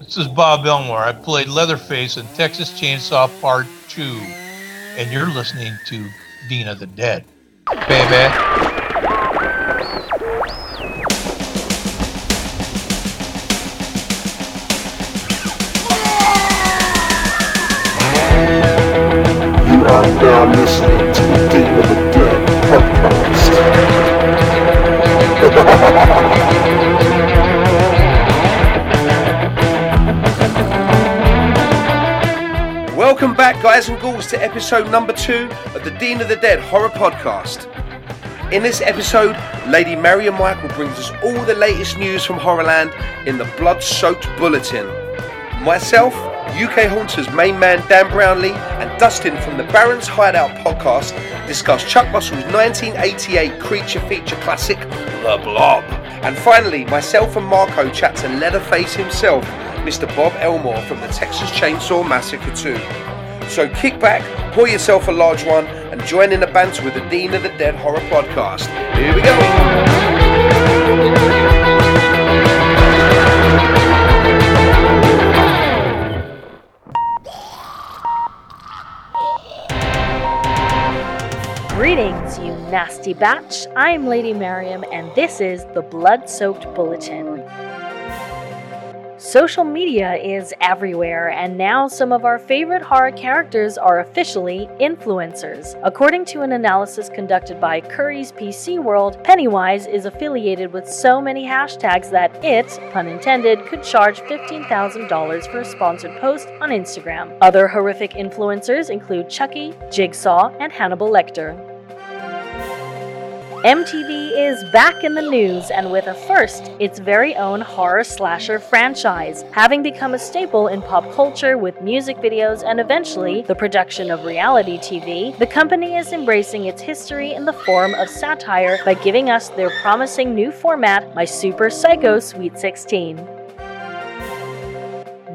This is Bob Elmore. I played Leatherface in Texas Chainsaw Part 2. And you're listening to of the Dead. Baby. You are now listening to the Dean of the Dead podcast. to episode number two of the Dean of the Dead horror podcast. In this episode, Lady Marion Michael brings us all the latest news from Horrorland in the blood soaked bulletin. Myself, UK Haunters main man Dan Brownlee, and Dustin from the Baron's Hideout podcast discuss Chuck Russell's 1988 creature feature classic, The Blob. And finally, myself and Marco chat to Leatherface himself, Mr. Bob Elmore from the Texas Chainsaw Massacre 2. So kick back, pour yourself a large one, and join in the banter with the Dean of the Dead Horror Podcast. Here we go. Greetings, you nasty batch. I'm Lady Mariam, and this is the Blood Soaked Bulletin. Social media is everywhere, and now some of our favorite horror characters are officially influencers. According to an analysis conducted by Curry's PC World, Pennywise is affiliated with so many hashtags that it, pun intended, could charge $15,000 for a sponsored post on Instagram. Other horrific influencers include Chucky, Jigsaw, and Hannibal Lecter. MTV is back in the news and with a first, its very own horror slasher franchise, having become a staple in pop culture with music videos and eventually the production of reality TV. The company is embracing its history in the form of satire by giving us their promising new format, My Super Psycho Sweet 16.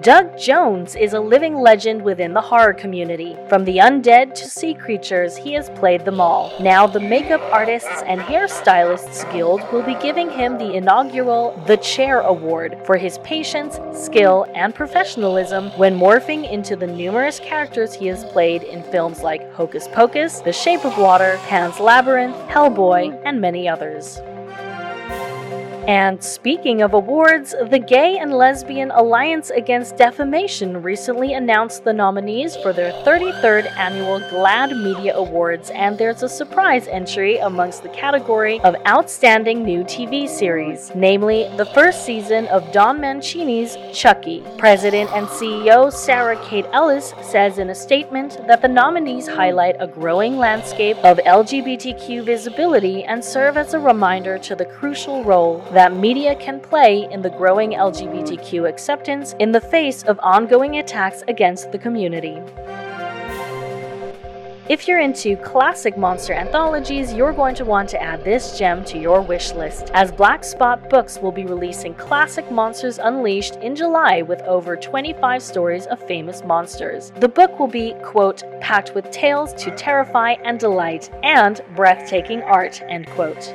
Doug Jones is a living legend within the horror community. From the undead to sea creatures, he has played them all. Now, the Makeup Artists and Hairstylists Guild will be giving him the inaugural The Chair Award for his patience, skill, and professionalism when morphing into the numerous characters he has played in films like Hocus Pocus, The Shape of Water, Pan's Labyrinth, Hellboy, and many others. And speaking of awards, the Gay and Lesbian Alliance Against Defamation recently announced the nominees for their 33rd annual GLAAD Media Awards, and there's a surprise entry amongst the category of Outstanding New TV Series, namely the first season of Don Mancini's Chucky. President and CEO Sarah Kate Ellis says in a statement that the nominees highlight a growing landscape of LGBTQ visibility and serve as a reminder to the crucial role that media can play in the growing LGBTQ acceptance in the face of ongoing attacks against the community. If you're into classic monster anthologies, you're going to want to add this gem to your wish list, as Black Spot Books will be releasing Classic Monsters Unleashed in July with over 25 stories of famous monsters. The book will be, quote, packed with tales to terrify and delight, and breathtaking art, end quote.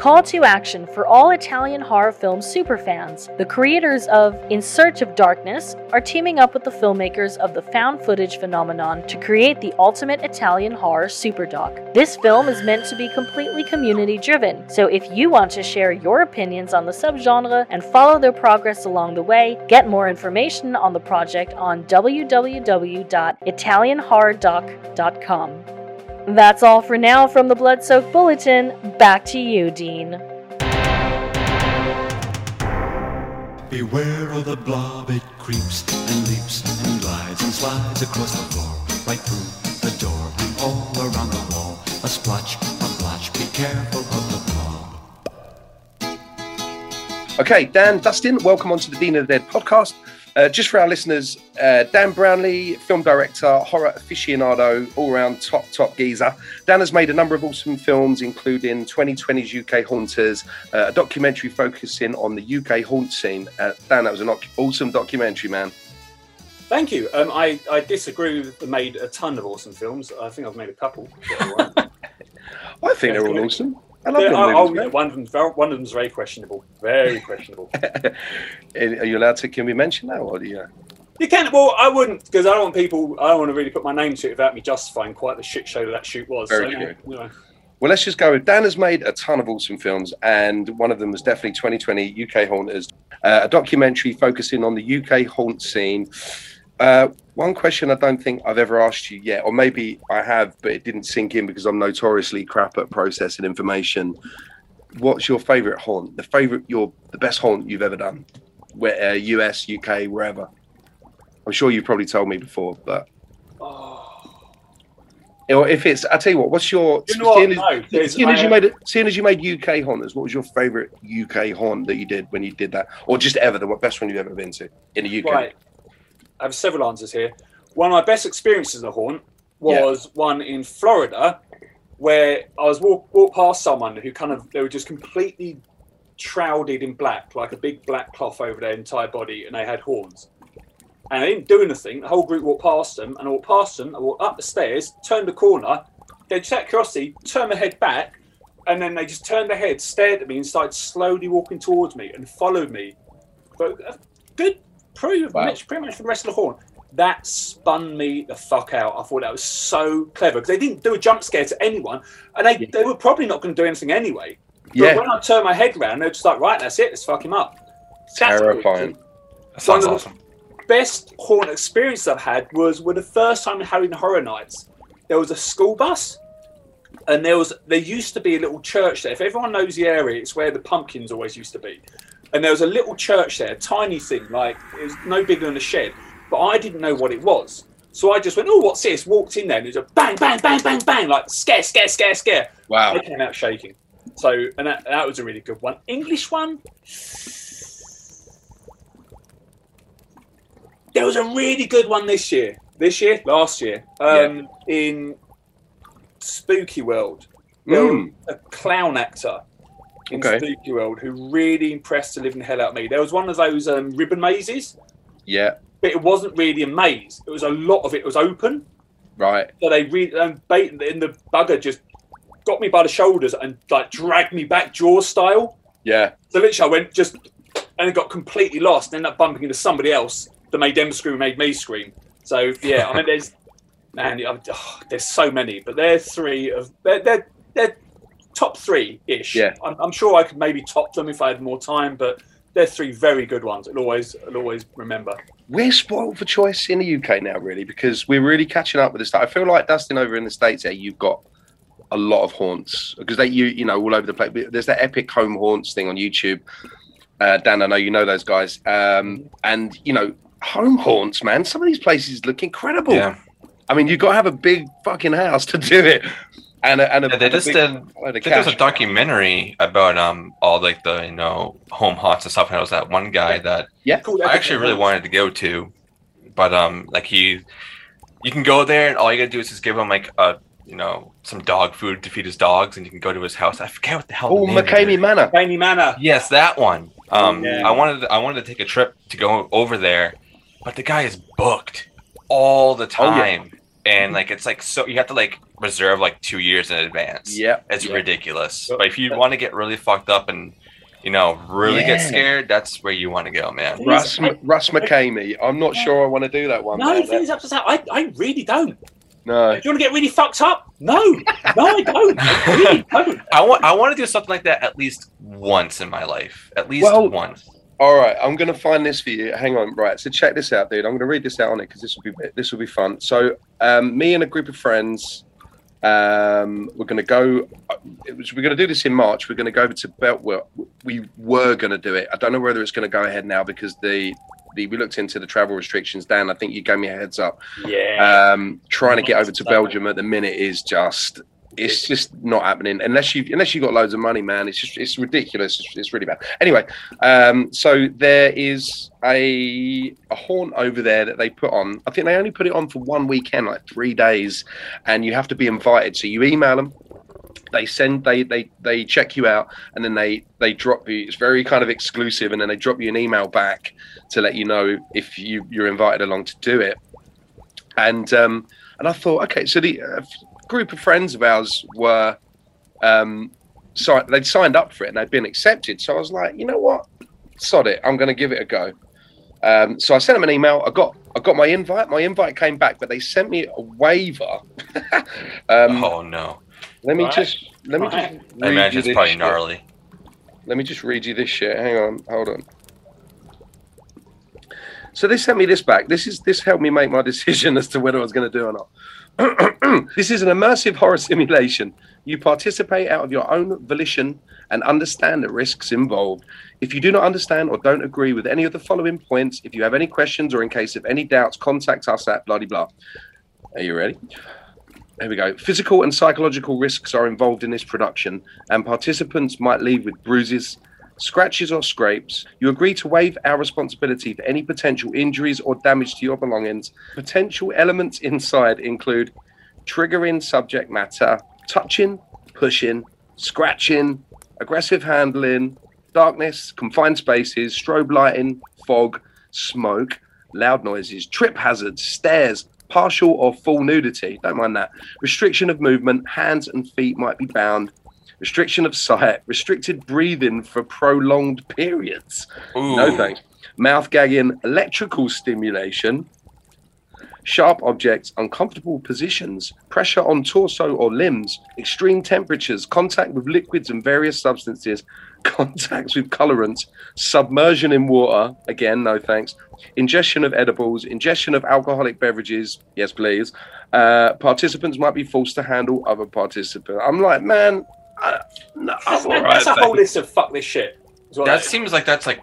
Call to action for all Italian horror film superfans. The creators of In Search of Darkness are teaming up with the filmmakers of the found footage phenomenon to create the ultimate Italian horror superdoc. This film is meant to be completely community driven, so if you want to share your opinions on the subgenre and follow their progress along the way, get more information on the project on www.italianhorrordoc.com. That's all for now from the Blood Soaked Bulletin. Back to you, Dean. Beware of the blob, it creeps and leaps and glides and slides across the floor, right through the door and all around the wall. A splotch, a blotch, be careful of the blob. Okay, Dan, Dustin, welcome onto the Dean of the Dead podcast. Uh, just for our listeners, uh, Dan Brownlee, film director, horror aficionado, all round top, top geezer. Dan has made a number of awesome films, including 2020's UK Haunters, uh, a documentary focusing on the UK haunt scene. Uh, Dan, that was an awesome documentary, man. Thank you. Um, I, I disagree with made a ton of awesome films. I think I've made a couple. I think they're all awesome. I love Yeah, them oh, one of them's very, one of them's very questionable. Very questionable. Are you allowed to? Can we mention that? Or do you? you can. Well, I wouldn't because I don't want people. I don't want to really put my name to it without me justifying quite the shit show that that shoot was. Very so, true. you know. Well, let's just go. Dan has made a ton of awesome films, and one of them was definitely 2020 UK Haunters, uh, a documentary focusing on the UK haunt scene. Uh, one question I don't think I've ever asked you yet, or maybe I have, but it didn't sink in because I'm notoriously crap at processing information. What's your favourite haunt? The favourite, your the best haunt you've ever done, where uh, US, UK, wherever. I'm sure you've probably told me before, but Oh, or if it's, I tell you what, what's your You know what? seeing as- No, seeing as you made it, seeing as you made UK haunters, what was your favourite UK haunt that you did when you did that, or just ever the best one you've ever been to in the UK? right. I have several answers here. One of my best experiences in the haunt was one in Florida where I was walk, walk past someone who kind of they were just completely shrouded in black, like a big black cloth over their entire body, and they had horns. And they didn't do anything. The whole group walked past them, and I walked past them. I walked up the stairs, turned the corner. They just out curiosity turned my head back, and then they just turned their head, stared at me, and started slowly walking towards me and followed me. But a good, pretty Wow. much, pretty much for the rest of the horn. That spun me the fuck out. I thought that was so clever because they didn't do a jump scare to anyone, and they, they were probably not going to do anything anyway. But Yeah, when I turned my head round, they're just like, right, that's it, let's fuck him up. That's terrifying. That sounds One of awesome. best horn experience I've had was with the first time in Halloween Horror Nights. There was a school bus, and there was there used to be a little church there. If everyone knows the area, it's where the pumpkins always used to be. And there was a little church there, a tiny thing, like it was no bigger than a shed. But I didn't know what it was. So I just went, oh, what's this? Walked in there, and it was a bang, bang, bang, bang, bang, like scare, scare, scare, scare. Wow. I came out shaking. So, and that, that was a really good one. English one. There was a really good one this year. This year, last year, um, in Spooky World. Mm. a clown actor in Okay. Spooky World who really impressed the living hell out of me. There was one of those um, ribbon mazes, Yeah. but it wasn't really a maze. It was a lot of it was open. Right. So they re- um, bait in the bugger just got me by the shoulders and like dragged me back jaw style. Yeah. So literally, I went just and got completely lost. and Ended up bumping into somebody else that made them scream, made me scream. So yeah, I mean, there's man, oh, there's so many, but they're three of they're they're, they're top three ish. Yeah. I'm, I'm sure I could maybe top them if I had more time, but they're three very good ones. I'll always I'll always remember. We're spoiled for choice in the UK now, really, because we're really catching up with this stuff. I feel like Dustin over in the states, there you've got a lot of haunts because they you you know all over the place. There's that epic home haunts thing on YouTube. Uh, Dan, I know you know those guys, um, and you know home haunts, man. Some of these places look incredible. Yeah. I mean, you've got to have a big fucking house to do it, and a, and a, Yeah, they and a just big did. load of I think there was a documentary about um all like the you know home haunts and stuff. And it was that one guy that yeah, Cool, I actually really wanted to go to, but um like he, you can go there and all you gotta do is just give him like a you know some dog food to feed his dogs, and you can go to his house. I forget what the hell. Oh, the name of it McKamey. Manor. Rainy Manor. Yes, that one. Um, Yeah. I wanted I wanted to take a trip to go over there, but the guy is booked all the Oh, yeah. Time, and mm-hmm. like it's like so you have to like reserve like two years in advance. Yeah, It's Yeah. ridiculous. But- But if you want to get really fucked up and you know really Yeah. get scared, that's where you want to go, man. Russ Russ McKamey. I'm not sure I want to do that one. No, man. the thing is, upside down, I, I really don't. no. Do you want to get really fucked up? No, no, I don't. I really don't. I want I want to do something like that at least once in my life. At least Well- once. All right, I'm gonna find this for you. Hang on, right. So check this out, dude. I'm gonna read this out on it because this will be this will be fun. So, um, me and a group of friends, um, we're gonna go. It was, we're gonna do this in March. We're gonna go over to Belt. Well, we were gonna do it. I don't know whether it's gonna go ahead now because the the we looked into the travel restrictions. Dan, I think you gave me a heads up. Yeah. Um, trying to get over to Belgium at the minute is just it's just not happening unless you unless you got loads of money, man. It's just it's ridiculous. It's, it's really bad. Anyway, um, so there is a a haunt over there that they put on. I think they only put it on for one weekend, like three days, and you have to be invited. So you email them. They send they they they check you out and then they they drop you. It's very kind of exclusive, and then they drop you an email back to let you know if you you're invited along to do it. And um, and I thought, okay, so the uh, group of friends of ours were um, si- they'd signed up for it and they'd been accepted. So I was like, you know what, sod it, I'm going to give it a go. Um, so I sent them an email. I got I got my invite. My invite came back, but they sent me a waiver. um, oh no! let me Right. just let me Right. just. I read imagine you it's probably shit. gnarly. Let me just read you this shit. Hang on, hold on. So they sent me this back. This is this helped me make my decision as to whether I was going to do or not. this is an immersive horror simulation. You participate out of your own volition and understand the risks involved. If you do not understand or don't agree with any of the following points, if you have any questions or in case of any doubts, contact us at blah blah. Are you ready? Here we go. Physical and psychological risks are involved in this production, and participants might leave with bruises, scratches, or scrapes. You agree to waive our responsibility for any potential injuries or damage to your belongings. Potential elements inside include triggering subject matter, touching, pushing, scratching, aggressive handling, darkness, confined spaces, strobe lighting, fog, smoke, loud noises, trip hazards, stairs, partial or full nudity. Don't mind that. Restriction of movement, hands and feet might be bound. Restriction of sight, restricted breathing for prolonged periods. Ooh. No thanks. Mouth gagging, electrical stimulation, sharp objects, uncomfortable positions, pressure on torso or limbs, extreme temperatures, contact with liquids and various substances, contacts with colorants, submersion in water, again, no thanks, ingestion of edibles, ingestion of alcoholic beverages, yes, please. Uh, participants might be forced to handle other participants. I'm like, man, I, no, That's, I'm that's a whole list of fuck this shit. is what That that- seems like that's like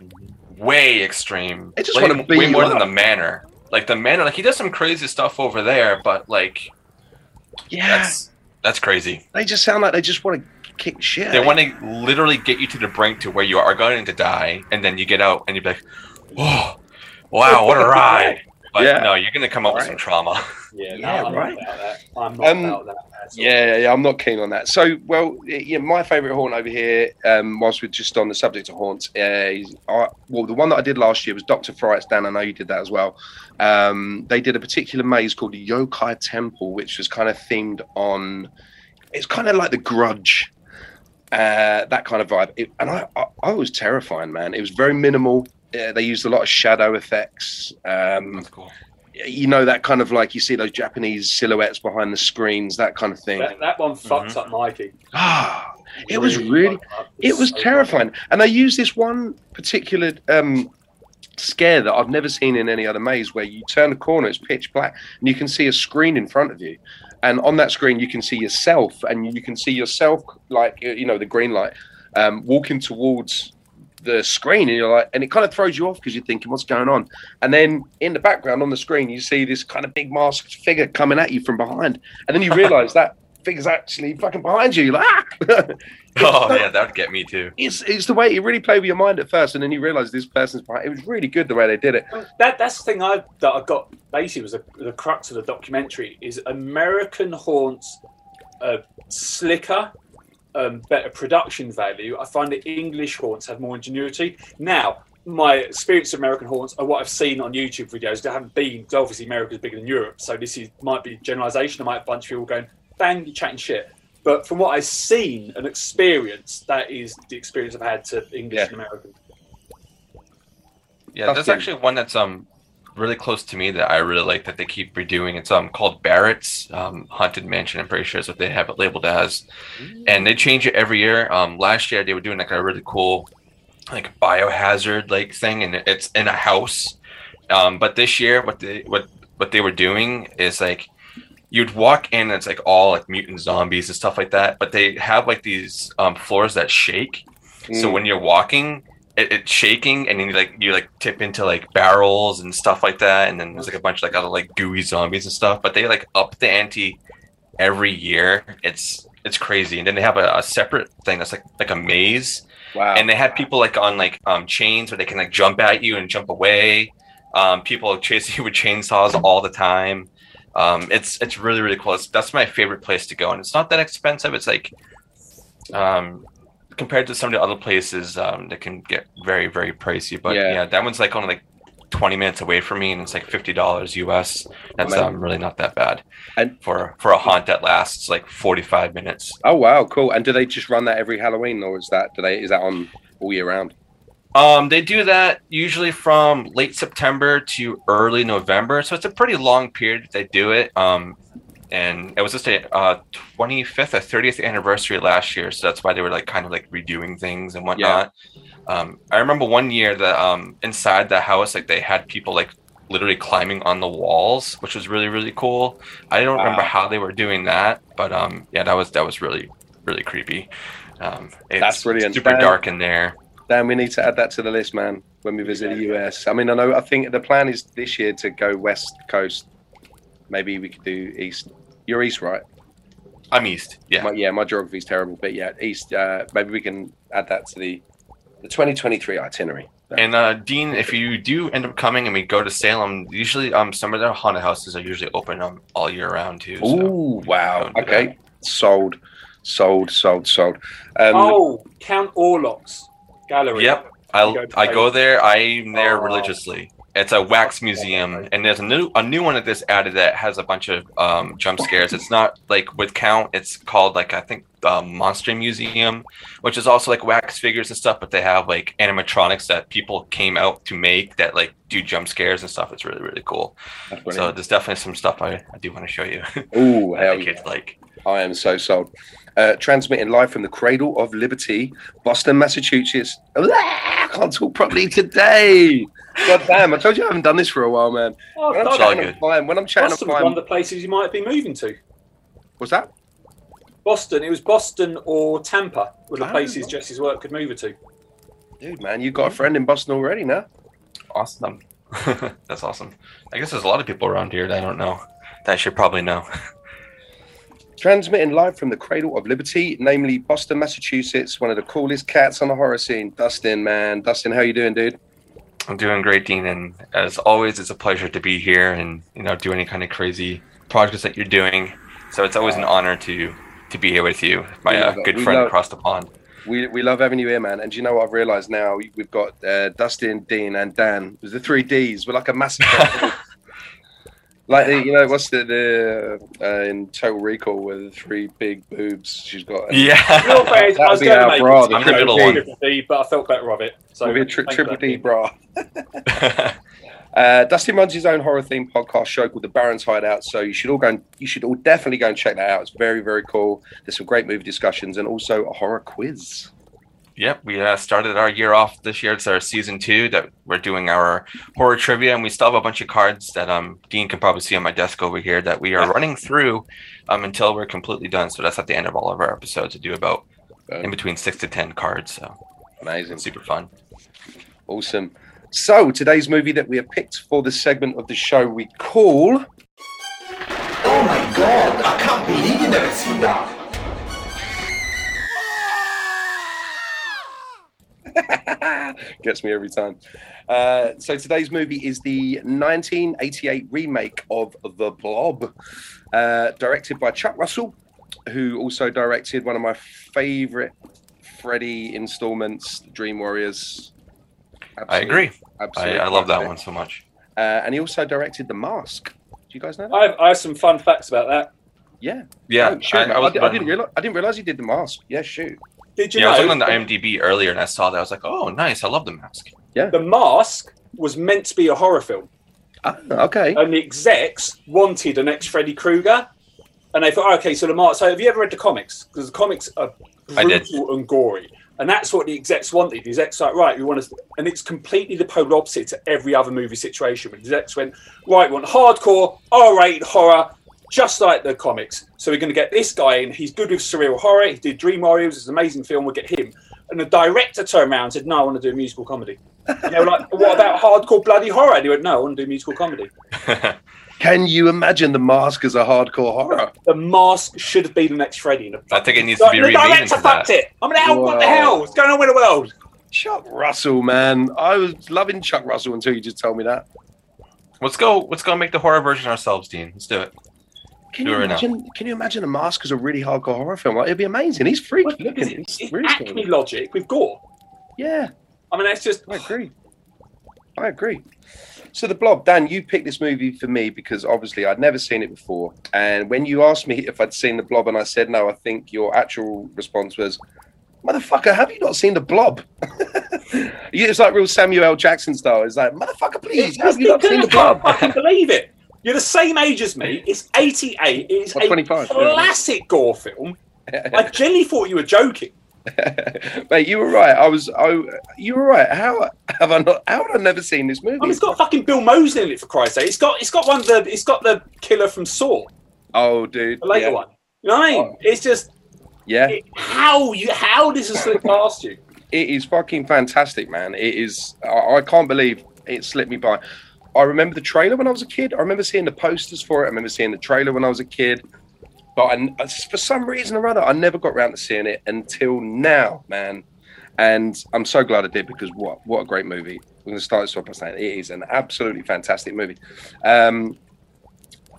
way extreme. I just Like, wanna beat way more up. than the manor. Like the manor, like he does some crazy stuff over there, but like Yeah, that's that's crazy. they just sound like they just want to kick shit. They want to literally get you to the brink to where you are going to die, and then you get out and you're like, "Oh, wow, what a ride!" But Yeah. no, you're gonna come up with some trauma. yeah, no, Yeah, I'm right. not about that. I'm not Um, about that. at. Yeah, yeah, I'm not keen on that. So, well, yeah, my favourite haunt over here, um, whilst we're just on the subject of haunts, uh, is, I, well, the one that I did last year was Doctor Fright's. Dan, I know you did that as well. Um, they did a particular maze called the Yokai Temple, which was kind of themed on. It's kind of like the Grudge, uh, that kind of vibe. It, and I, I, I was terrifying, man. It was very minimal. Uh, they used a lot of shadow effects. Um, That's cool. you know that kind of like you see those Japanese silhouettes behind the screens, that kind of thing. That, that one fucks up Mikey. Ah, it was really, it was so terrifying. And they used this one particular um, scare that I've never seen in any other maze, where you turn a corner, it's pitch black, and you can see a screen in front of you, and on that screen you can see yourself, and you can see yourself like you know the green light um, walking towards the screen, and you're like, and it kind of throws you off because you're thinking, what's going on? And then in the background on the screen, you see this kind of big masked figure coming at you from behind, and then you realise that figure's actually fucking behind you. You're like, ah! Oh yeah, that would get me too. it's it's the way it really played with your mind at first, and then you realise this person's behind. It was really good the way they did it. That that's the thing I that I got basically was the, the crux of the documentary is American haunts uh, slicker, um, better production value. I find that English horns have more ingenuity. Now, my experience of American horns are what I've seen on YouTube videos. I haven't been because obviously America's bigger than Europe, so this is might be generalisation. I might have a bunch of people going, "Bang, you're chatting shit." But from what I've seen and experienced, that is the experience I've had to English Yeah. and American. Yeah, That's there's the- actually one that's um really close to me that I really like that they keep redoing. It's um called Barrett's um, Haunted Mansion. I'm pretty sure is what they have it labeled as, and they change it every year. Um, last year they were doing like a really cool like biohazard like thing, and it's in a house. Um, but this year, what they what what they were doing is like you'd walk in, and it's like all like mutant zombies and stuff like that. But they have like these um, floors that shake. So Mm. when you're walking, it, it's shaking, and then you like you like tip into like barrels and stuff like that, and then there's like a bunch of like other like gooey zombies and stuff. But they like up the ante every year. It's it's crazy, and then they have a, a separate thing that's like like a maze, wow, and they have people like on like um chains where they can like jump at you and jump away. Um, people chasing you with chainsaws all the time. Um, it's it's really really cool. It's, that's my favorite place to go, and it's not that expensive. It's like um compared to some of the other places um, that can get very very pricey. But Yeah. yeah, that one's like only like 20 minutes away from me, and it's like fifty dollars US. That's um, really not that bad. And- for for a haunt that lasts like 45 minutes. Oh wow, cool. And do they just run that every Halloween, or is that do they is that on all year round? Um, they do that usually from late September to early November, so it's a pretty long period that they do it. Um, and it was just a uh, 25th or 30th anniversary last year, so that's why they were like kind of like redoing things and whatnot. Um, I remember one year that um, inside the house, like they had people like literally climbing on the walls, which was really really cool. I don't remember how they were doing that, but um, yeah, that was that was really really creepy. Um, it's That's brilliant. Super dark in there. Dan, we need to add that to the list, man. When we visit the US, I mean, I know. I think the plan is this year to go West Coast. Maybe we could do East. You're East, right? I'm east. Yeah. My, yeah, my geography's terrible, but yeah, East. Uh, maybe we can add that to the the 2023 itinerary. And uh, Dean, if you do end up coming and we go to Salem, usually um some of their haunted houses are usually open um all year round too. so- Ooh, wow. don't Okay, sold, sold, sold, sold. Um, oh, Count Orlok's gallery. Yep. I go I go there. I'm there Oh. religiously. It's a wax museum, and there's a new a new one that this added that has a bunch of um, jump scares. It's not like with count. It's called like I think the Monster Museum, which is also like wax figures and stuff. But they have like animatronics that people came out to make that like do jump scares and stuff. It's really really cool. So there's definitely some stuff I, I do want to show you. Ooh, hell yeah. like I am so sold. Uh, transmitting live from the Cradle of Liberty, Boston, Massachusetts. Ah, I can't talk properly today. God damn! I told you I haven't done this for a while, man. Oh, When I'm God, all chatting, good. I'm fine. When I'm chatting, Boston I'm was one of the places you might be moving to. What's that? Boston. It was Boston or Tampa were the Ah, places right. Jesse's work could move her to. Dude, man, you got a friend in Boston already now. awesome. That's awesome. I guess there's a lot of people around here that I don't know. That I should probably know. Transmitting live from the Cradle of Liberty, namely Boston, Massachusetts. One of the coolest cats on the horror scene, Dustin. Man, Dustin, how you doing, dude? I'm doing great, Dean, and as always, it's a pleasure to be here and you know do any kind of crazy projects that you're doing. So it's always an honor to to be here with you, my uh, good friend love- across the pond. We, we love having you here, man. And do you know what I've realised now? We've got uh, Dustin, Dean, and Dan. There's the three Ds. We're like a massive. like the, you know, what's the, the uh, in Total Recall with the three big boobs? She's got. Yeah. Real fair, I That'd was be going to our make bra, the you know, triple one. triple D, but I felt better of it. So with a tri- triple for that, D bra. Uh, Dustin runs his own horror themed podcast show called The Baron's Hideout, so you should all go. And, you should all definitely go and check that out. It's very very cool. There's some great movie discussions and also a horror quiz. Yep, we uh, started our year off this year. It's our season two that we're doing our horror trivia, and we still have a bunch of cards that um Dean can probably see on my desk over here that we are running through um until we're completely done. So that's at the end of all of our episodes to do about in between six to ten cards. So Amazing. super fun. Awesome. So today's movie that we have picked for the segment of the show we call Oh my god, I can't believe you never seen that. gets me every time. Uh, so today's movie is the 1988 remake of The Blob, uh, directed by Chuck Russell, who also directed one of my favorite Freddy installments, Dream Warriors. I Absolute- agree. I, I love that one so much. Uh, and he also directed The Mask. Do you guys know that? I have, I have some fun facts about that. yeah. Yeah, Oh, shoot, I, man. I was. I, didn't realize. I didn't realize he did The Mask. Yeah, shoot. Did you yeah, I was looking on the IMDb earlier and I saw that. I was like, oh, nice. I love the mask. Yeah. The Mask was meant to be a horror film, Ah, okay. and the execs wanted an ex Freddy Krueger, and they thought, okay, so the Mask. So have you ever read the comics? Because the comics are brutal and gory. And that's what the execs wanted. The execs like, right, we want to, and it's completely the polar opposite to every other movie situation. When the execs went, right, we want hardcore, R-rated horror, just like the comics. So we're going to get this guy in. He's good with surreal horror. He did Dream Warriors. It's an amazing film. We'll get him. And the director turned around and said, no, I want to do a musical comedy. And they were like, what about hardcore bloody horror? And he went, no, I want to do musical comedy. Can you imagine The Mask as a hardcore horror? The mask should have been the next Freddy. I think it needs to be the remade director fucked that. it. I mean, hell, what the hell? What's going on with the world? Chuck Russell, man. I was loving Chuck Russell until you just told me that. Let's go. Let's go make the horror version ourselves, Dean. Let's do it. Can Do you it right now. imagine? Can you imagine a mask as a really hardcore horror film? Like, it'd be amazing. He's freaky Well, looking. It's, He's it's really Acme cool. logic with gore. Yeah, I mean, that's just I agree. I agree. So the Blob, Dan, you picked this movie for me because obviously I'd never seen it before. And when you asked me if I'd seen the Blob, and I said no, I think your actual response was, "Motherfucker, have you not seen the Blob?" it's like real Samuel Jackson style. It's like, "Motherfucker, please, have you not seen the blob?" I can't believe it. You're the same age as me. It's 88. It's Or a 25, yeah. classic gore film. I genuinely thought you were joking. Mate, you were right. I was. I, you were right. How have I not? How have I never seen this movie? I mean, it's got fucking Bill Moseley in it for Christ's sake. It's got it's got one of the it's got the killer from Saw, oh, dude. the later yeah. one. You know what I mean? Oh. It's just Yeah. it, how you how this has slipped past you. it is fucking fantastic, man. It is. I, I can't believe it slipped me by. I remember the trailer when I was a kid. I remember seeing the posters for it. I remember seeing the trailer when I was a kid. But I, for some reason or other, I never got around to seeing it until now, man. And I'm so glad I did because what what a great movie. We're going to start this off by saying it is an absolutely fantastic movie. Um,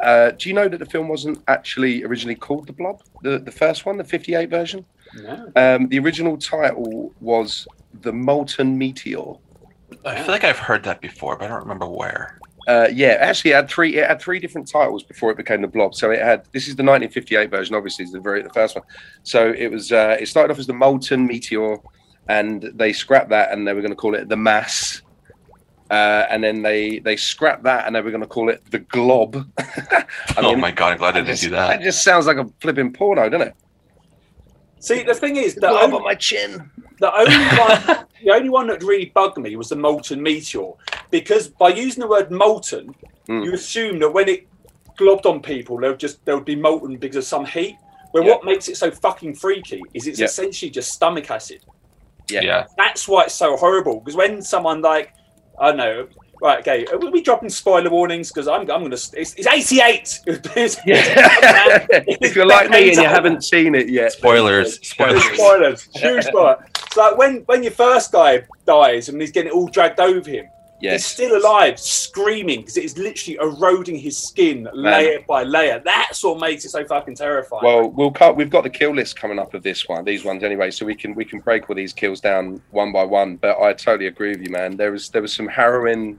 uh, do you know that the film wasn't actually originally called The Blob? The the first one, the 58 version. No. Um, the original title was The Molten Meteor. I feel like I've heard that before, but I don't remember where. Uh, yeah, actually, it had three. It had three different titles before it became the Blob. So it had. This is the 1958 version. Obviously, is the very the first one. So it was. Uh, it started off as the Molten Meteor, and they scrapped that, and they were going to call it the Mass. Uh, and then they they scrapped that, and they were going to call it the Glob. I oh mean, my god, I'm glad I didn't just- do that. That just sounds like a flipping porno, doesn't it? See, the thing is, the Glob only, my chin. the only one, the only one that really bugged me was the molten meteor, because by using the word molten, Mm. you assume that when it globbed on people, they'll just they would be molten because of some heat. But Yeah. what makes it so fucking freaky is it's Yeah. essentially just stomach acid. Yeah. Yeah. That's why it's so horrible. Because when someone like I don't know. Right, okay. Uh, we'll be dropping spoiler warnings because I'm, I'm going to. It's, it's 88. Yeah. if you're like me and you haven't seen it yet, Spoilers. Spoilers. Spoilers, huge spoiler. It's like when when your first guy dies and he's getting it all dragged over him. He's still alive, screaming because it is literally eroding his skin layer by layer. That's what makes it so fucking terrifying. Well, we'll cut. We've got the kill list coming up of this one, these ones anyway, so we can we can break all these kills down one by one. But I totally agree with you, man. There was there was some harrowing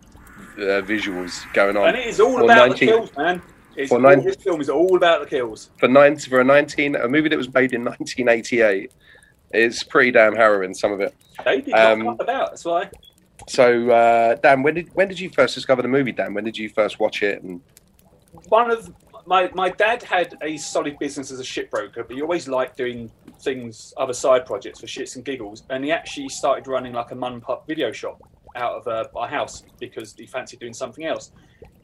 uh, visuals going on and it is all for about 19 the kills, man. It's for nine- this film is all about the kills. for nine for a nineteen a movie that was made in 1988. It's pretty damn harrowing, some of it. They did Um, not about. That's why. So, uh, Dan, when did when did you first discover the movie? Dan, when did you first watch it? And one of my my dad had a solid business as a shipbroker, but he always liked doing things, other side projects for shits and giggles. And he actually started running like a mum pup video shop out of uh, our house because he fancied doing something else.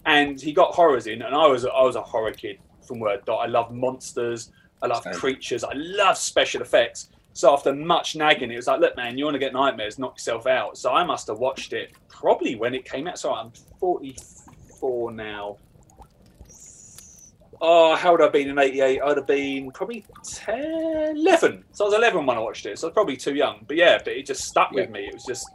And he got horrors in, and I was a, I was a horror kid from word dot. I love monsters, I love Same. creatures, I love special effects. So after much nagging, it was like, look, man, you want to get nightmares, knock yourself out. So I must have watched it probably when it came out. So I'm 44 now. Oh, how would I have been in 88? I'd have been probably 10, 11. So I was 11 when I watched it. So I was probably too young. But yeah, but it just stuck with me. It was just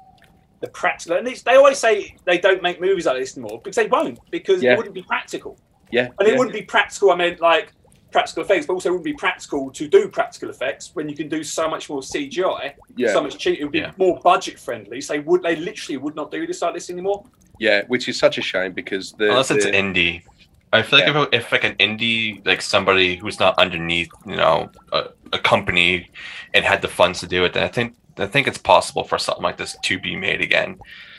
the practical. And it's, they always say they don't make movies like this anymore because they won't, because Yeah. it wouldn't be practical. yeah, And it yeah. wouldn't be practical, I meant like practical effects, but also it wouldn't be practical to do practical effects when you can do so much more CGI, yeah, so much cheaper. It would be Yeah. more budget friendly. So they would they literally would not do this like this anymore. yeah, which is such a shame because the Unless it's indie. I feel like if, if like an indie, like somebody who's not underneath, you know, a, a company and had the funds to do it, then I think I think it's possible for something like this to be made again.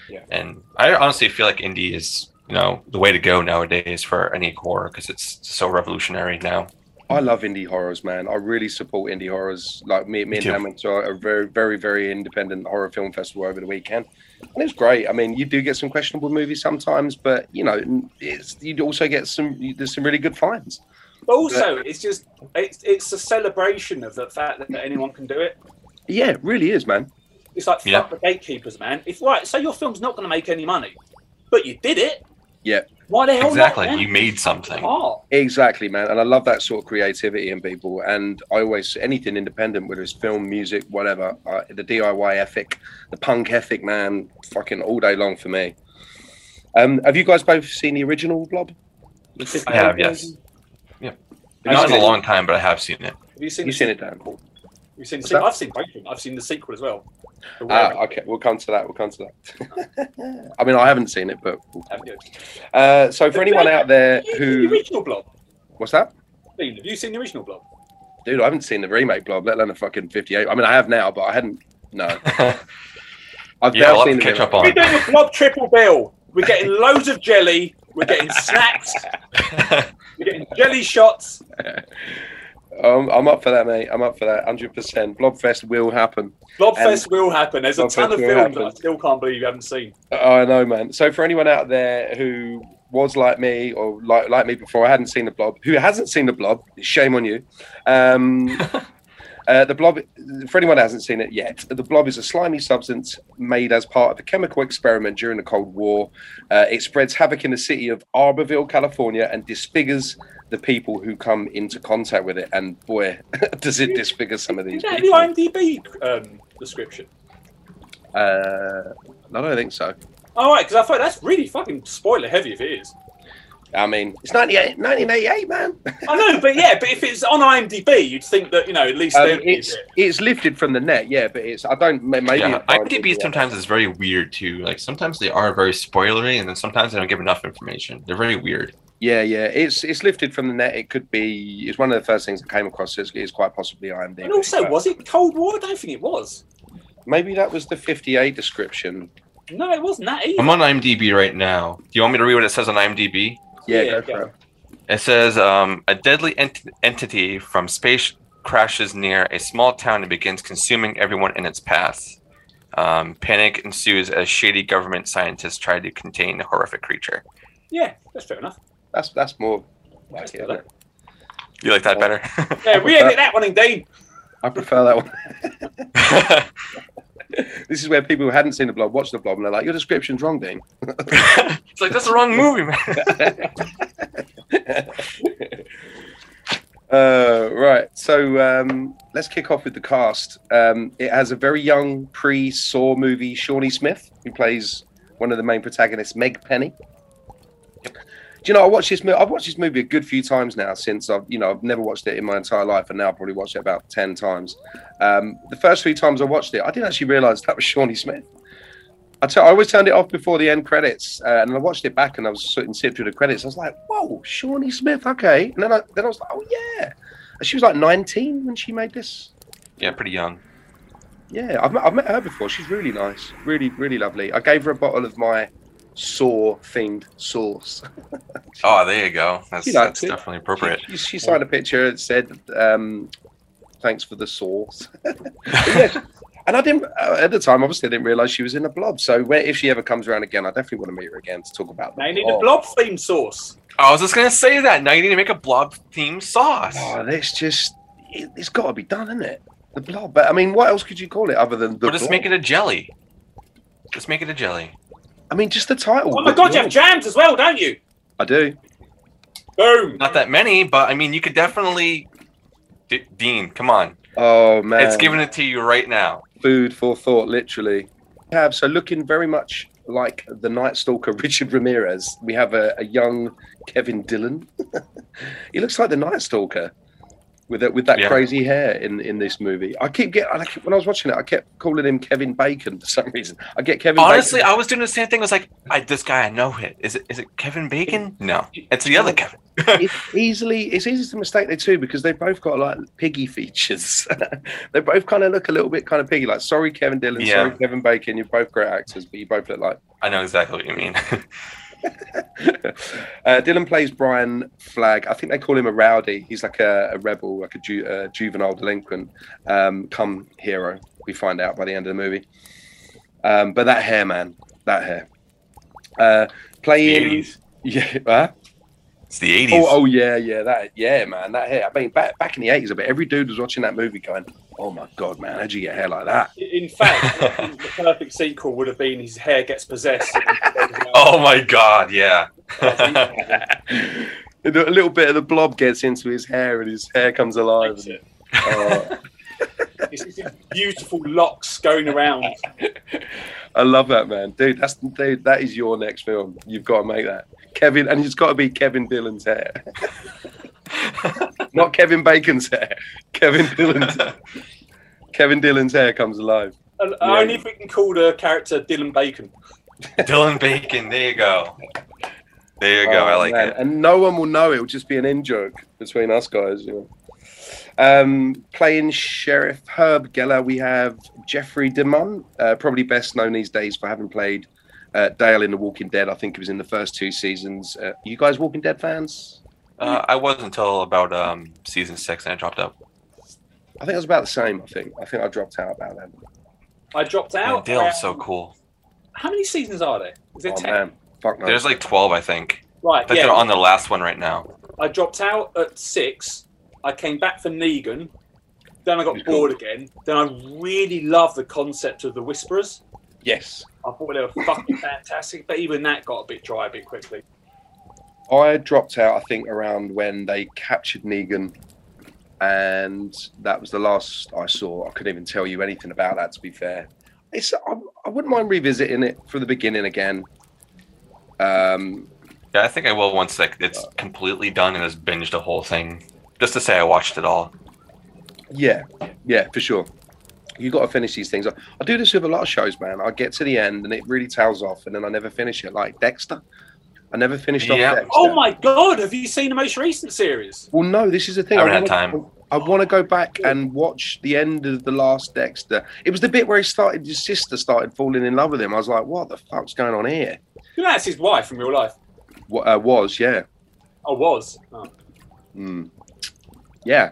Yeah. And I honestly feel like indie is, you know, the way to go nowadays for any horror because it's so revolutionary now. I love indie horrors, man. I really support indie horrors. Like me, me Me and too. Dan went to a very, very, very independent horror film festival over the weekend, and it was great. I mean, you do get some questionable movies sometimes, but you know, it's you also get some. There's some really good finds. But also, it's just it's it's a celebration of the fact that anyone can do it. Yeah, it really is, man. It's like fuck Yeah. the gatekeepers, man. If right, say your film's not going to make any money, but you did it. Yeah. Why the hell Exactly. not? man? You made something. Oh, Exactly, man. And I love that sort of creativity in people. And I always anything independent, whether it's film, music, whatever, uh, the DIY ethic, the punk ethic, man, fucking all day long for me. Um, have you guys both seen the original Blob? The I have, yes. version? Yep. Have Not in seen a it? long time, but I have seen it. have you seen? You've seen it, sequel? Dan? You've seen the What's sequel? that? I've seen both of them. I've seen the sequel as well. Ah, okay, we'll come to that. We'll come to that. I mean, I haven't seen it, but uh, so for anyone out there Have you seen the who, original Blob? what's that? Have you seen the original Blob? Dude, I haven't seen the remake blob, let alone the fucking 58. I mean, I have now, but I hadn't. No. I've Yeah, now I'll have seen to the catch up remake. We're on. doing a Blob triple bill. We're getting loads of jelly. We're getting snacks. We're getting jelly shots. Um, I'm up for that, mate. I'm up for that. 100%. Blobfest will happen. Blobfest will happen. There's a ton of films that I still can't believe you haven't seen. Oh, I know, man. So for anyone out there who was like me or like like me before, I hadn't seen the blob. Who hasn't seen the blob? Shame on you. Um, uh, the blob. For anyone who hasn't seen it yet, the blob is a slimy substance made as part of a chemical experiment during the Cold War. Uh, it spreads havoc in the city of Arborville, California, and disfigures the people who come into contact with it. And boy, does it disfigure some of these Is that the. IMDb um, description? Uh, I don't think so. All right, because I thought that's really fucking spoiler heavy if it is. I mean, it's 98, 1988, man. I know, but yeah, but if it's on IMDb, you'd think that you know at least Um, there'd be a it's bit. it's lifted from the net, yeah, but it's I don't maybe yeah, IMDb it, sometimes is very weird too. Like sometimes they are very spoilery, and then sometimes they don't give enough information. They're very weird. Yeah, yeah, it's it's lifted from the net. It could be. It's one of the first things that came across. It's, it's quite possibly IMDb. And also, but was it Cold War? I don't think it was. maybe that was the fifty-eight description. No, it wasn't that either. I'm on IMDb right now. Do you want me to read what it says on IMDb? Yeah, Yeah, go yeah. it. It says um, a deadly ent- entity from space crashes near a small town and begins consuming everyone in its path. Um, panic ensues as shady government scientists try to contain the horrific creature. Yeah, that's fair enough. That's that's more like That's it. isn't better. it? You like that better? Yeah, we edit that one indeed. I prefer that one. This is where people who hadn't seen the blob watch the blob and they're like, "Your description's wrong, Dean." it's like that's the wrong movie, man. Uh, right. So um, let's kick off with the cast. Um, it has a very young pre-Saw movie, Shawnee Smith, who plays one of the main protagonists, Meg Penny. Do you know I watched this? movie? I've watched this movie a good few times now. Since I've, you know, I've never watched it in my entire life, and now I've probably watched it about ten times. Um, the first three times I watched it, I didn't actually realise that was Shawnee Smith. I tell- I always turned it off before the end credits, uh, and I watched it back, and I was sitting sit through the credits. I was like, "Whoa, Shawnee Smith, okay." And then I then I was like, "Oh yeah." And She was like 19 when she made this. yeah, pretty young. Yeah, I've met, I've met her before. She's really nice, really really lovely. I gave her a bottle of my Saw themed sauce. Oh, there you go. That's, She that's definitely appropriate. She, she signed a picture and said, um, "Thanks for the sauce." But and I didn't uh, at the time. Obviously, I didn't realize she was in a blob. So where, if she ever comes around again, I definitely want to meet her again to talk about. the They need a blob themed sauce. I was just gonna say that. Now you need to make a blob themed sauce. Oh, that's just it, it's got to be done, isn't it? The blob. But I mean, what else could you call it other than the? or just blob? make it a jelly. Just make it a jelly. I mean, just the title. Oh my god, you have jams as well, don't you? I do. Boom. Not that many, but I mean, you could definitely. D- Dean, come on. Oh man, It's giving it to you right now. food for thought, literally. We have so looking very much like the Night Stalker Richard Ramirez. We have a, a young Kevin Dillon. he looks like the Night Stalker with that with that Yeah. crazy hair in in this movie. I keep getting I keep, when I was watching it, I kept calling him Kevin Bacon for some reason. I get Kevin. Bacon Honestly, Bacon. I was doing the same thing. I was like, I, this guy, I know it. Is it is it Kevin Bacon? No, it's the other Kevin. it's easily it's easy to mistake the two because they've both got like piggy features. they both kind of look a little bit kind of piggy. Like, sorry, Kevin Dillon, Yeah. sorry, Kevin Bacon. You're both great actors, but you both look like. I know exactly what you mean. uh, Dillon plays Brian Flagg. I think they call him a rowdy. He's like a, a rebel, like a ju- uh, juvenile delinquent, um, come hero. We find out by the end of the movie. Um, but that hair, man, that hair. Uh, the playing, 80s. yeah, huh? It's the 80s. Oh, oh yeah, yeah, that, yeah, man, that hair. I mean, back back in the eighties, I bet every dude was watching that movie going, "Oh my god, man, how'd you get hair like that?" In fact, the perfect sequel would have been his hair gets possessed. Oh my god, yeah. a little bit of the blob gets into his hair, and his hair comes alive. It. Oh, It's beautiful locks going around. I love that, man, dude. That's dude. That is your next film. You've got to make that, Kevin, and it's got to be Kevin Dillon's hair, not Kevin Bacon's hair. Kevin Dillon's. hair. Kevin Dillon's hair comes alive. And Yeah. Only if we can call the character Dylan Bacon. Dylan Bacon. There you go. There you go. I Oh, like man. it. And no one will know. It will just be an in joke between us guys. You know. Um, playing Sheriff Herb Geller, we have Jeffrey DeMunn, uh, probably best known these days for having played uh, Dale in The Walking Dead. I think it was in the first two seasons. Uh, you guys Walking Dead fans? Uh, I was until about um, season six, and I dropped out. I think it was about the same. I think. I think I dropped out about then. I dropped Man, out. Dale is so cool. How many seasons are there? Is there Oh 10? man, fuck no. There's like twelve, I think. Right, I think yeah. they're on the last one right now. I dropped out at six. I came back for Negan. Then I got Pretty cool. bored again. Then I really loved the concept of the Whisperers. yes. I thought they were fucking fantastic, but even that got a bit dry a bit quickly. I dropped out, I think, around when they captured Negan, and that was the last I saw. I couldn't even tell you anything about that, to be fair. It's I, I wouldn't mind revisiting it from the beginning again. Um, Yeah, I think I will once like it's completely done and just binged the whole thing, just to say I watched it all. yeah, yeah, for sure. You got to finish these things. I, I do this with a lot of shows, man. I get to the end and it really tails off, and then I never finish it. Like Dexter, I never finished Yeah. off Dexter. Oh my god, have you seen the most recent series? Well, no, this is the thing. Haven't I had wanna- time. I want to go back and watch the end of the last Dexter. It was the bit where he started. His sister started falling in love with him. I was like, "What the fuck's going on here?" You know, that's his wife in real life. What uh, was? Yeah, I was. Oh. mm. yeah,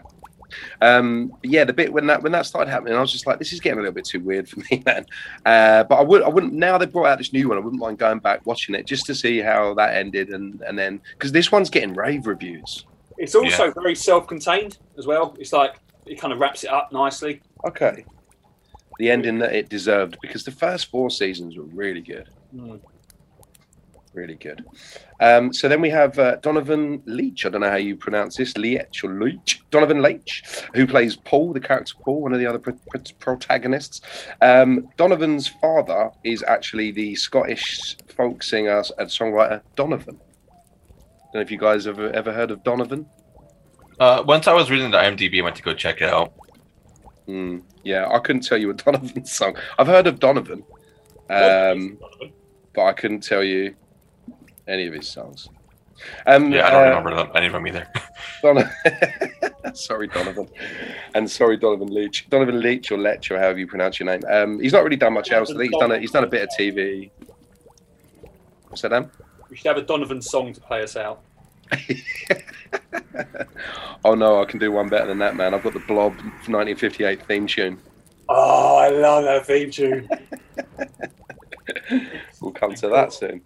um, yeah. The bit when that when that started happening, I was just like, "This is getting a little bit too weird for me, man." Uh, but I would, I wouldn't. Now they brought out this new one. I wouldn't mind going back watching it just to see how that ended, and and then because this one's getting rave reviews. It's also very self-contained as well. It's like it kind of wraps it up nicely. Okay, the ending that it deserved because the first four seasons were really good. Mm. Really good. Um, so then we have uh, Donovan Leitch. I don't know how you pronounce this, Leach or Leach. Donovan Leitch, who plays Paul, the character Paul, one of the other pro- pro- protagonists. Um, Donovan's father is actually the Scottish folk singer and songwriter Donovan. I Don't know if you guys have ever, ever heard of Donovan. Uh, once I was reading the IMDb, I went to go check it out. Hmm, yeah, I couldn't tell you a Donovan song. I've heard of Donovan, um, but I couldn't tell you any of his songs. Um, Yeah, I don't uh, remember them, any of them either. Don- sorry, Donovan, and sorry, Donovan Leitch, Donovan Leitch or Lech or however you pronounce your name. Um, he's not really done much else. I think he's done a, he's done a bit of TV. What's that, Dan? We should have a Donovan song to play us out. oh no, I can do one better than that, man. I've got the Blob 1958 theme tune. Oh, I love that theme tune. We'll come to that soon.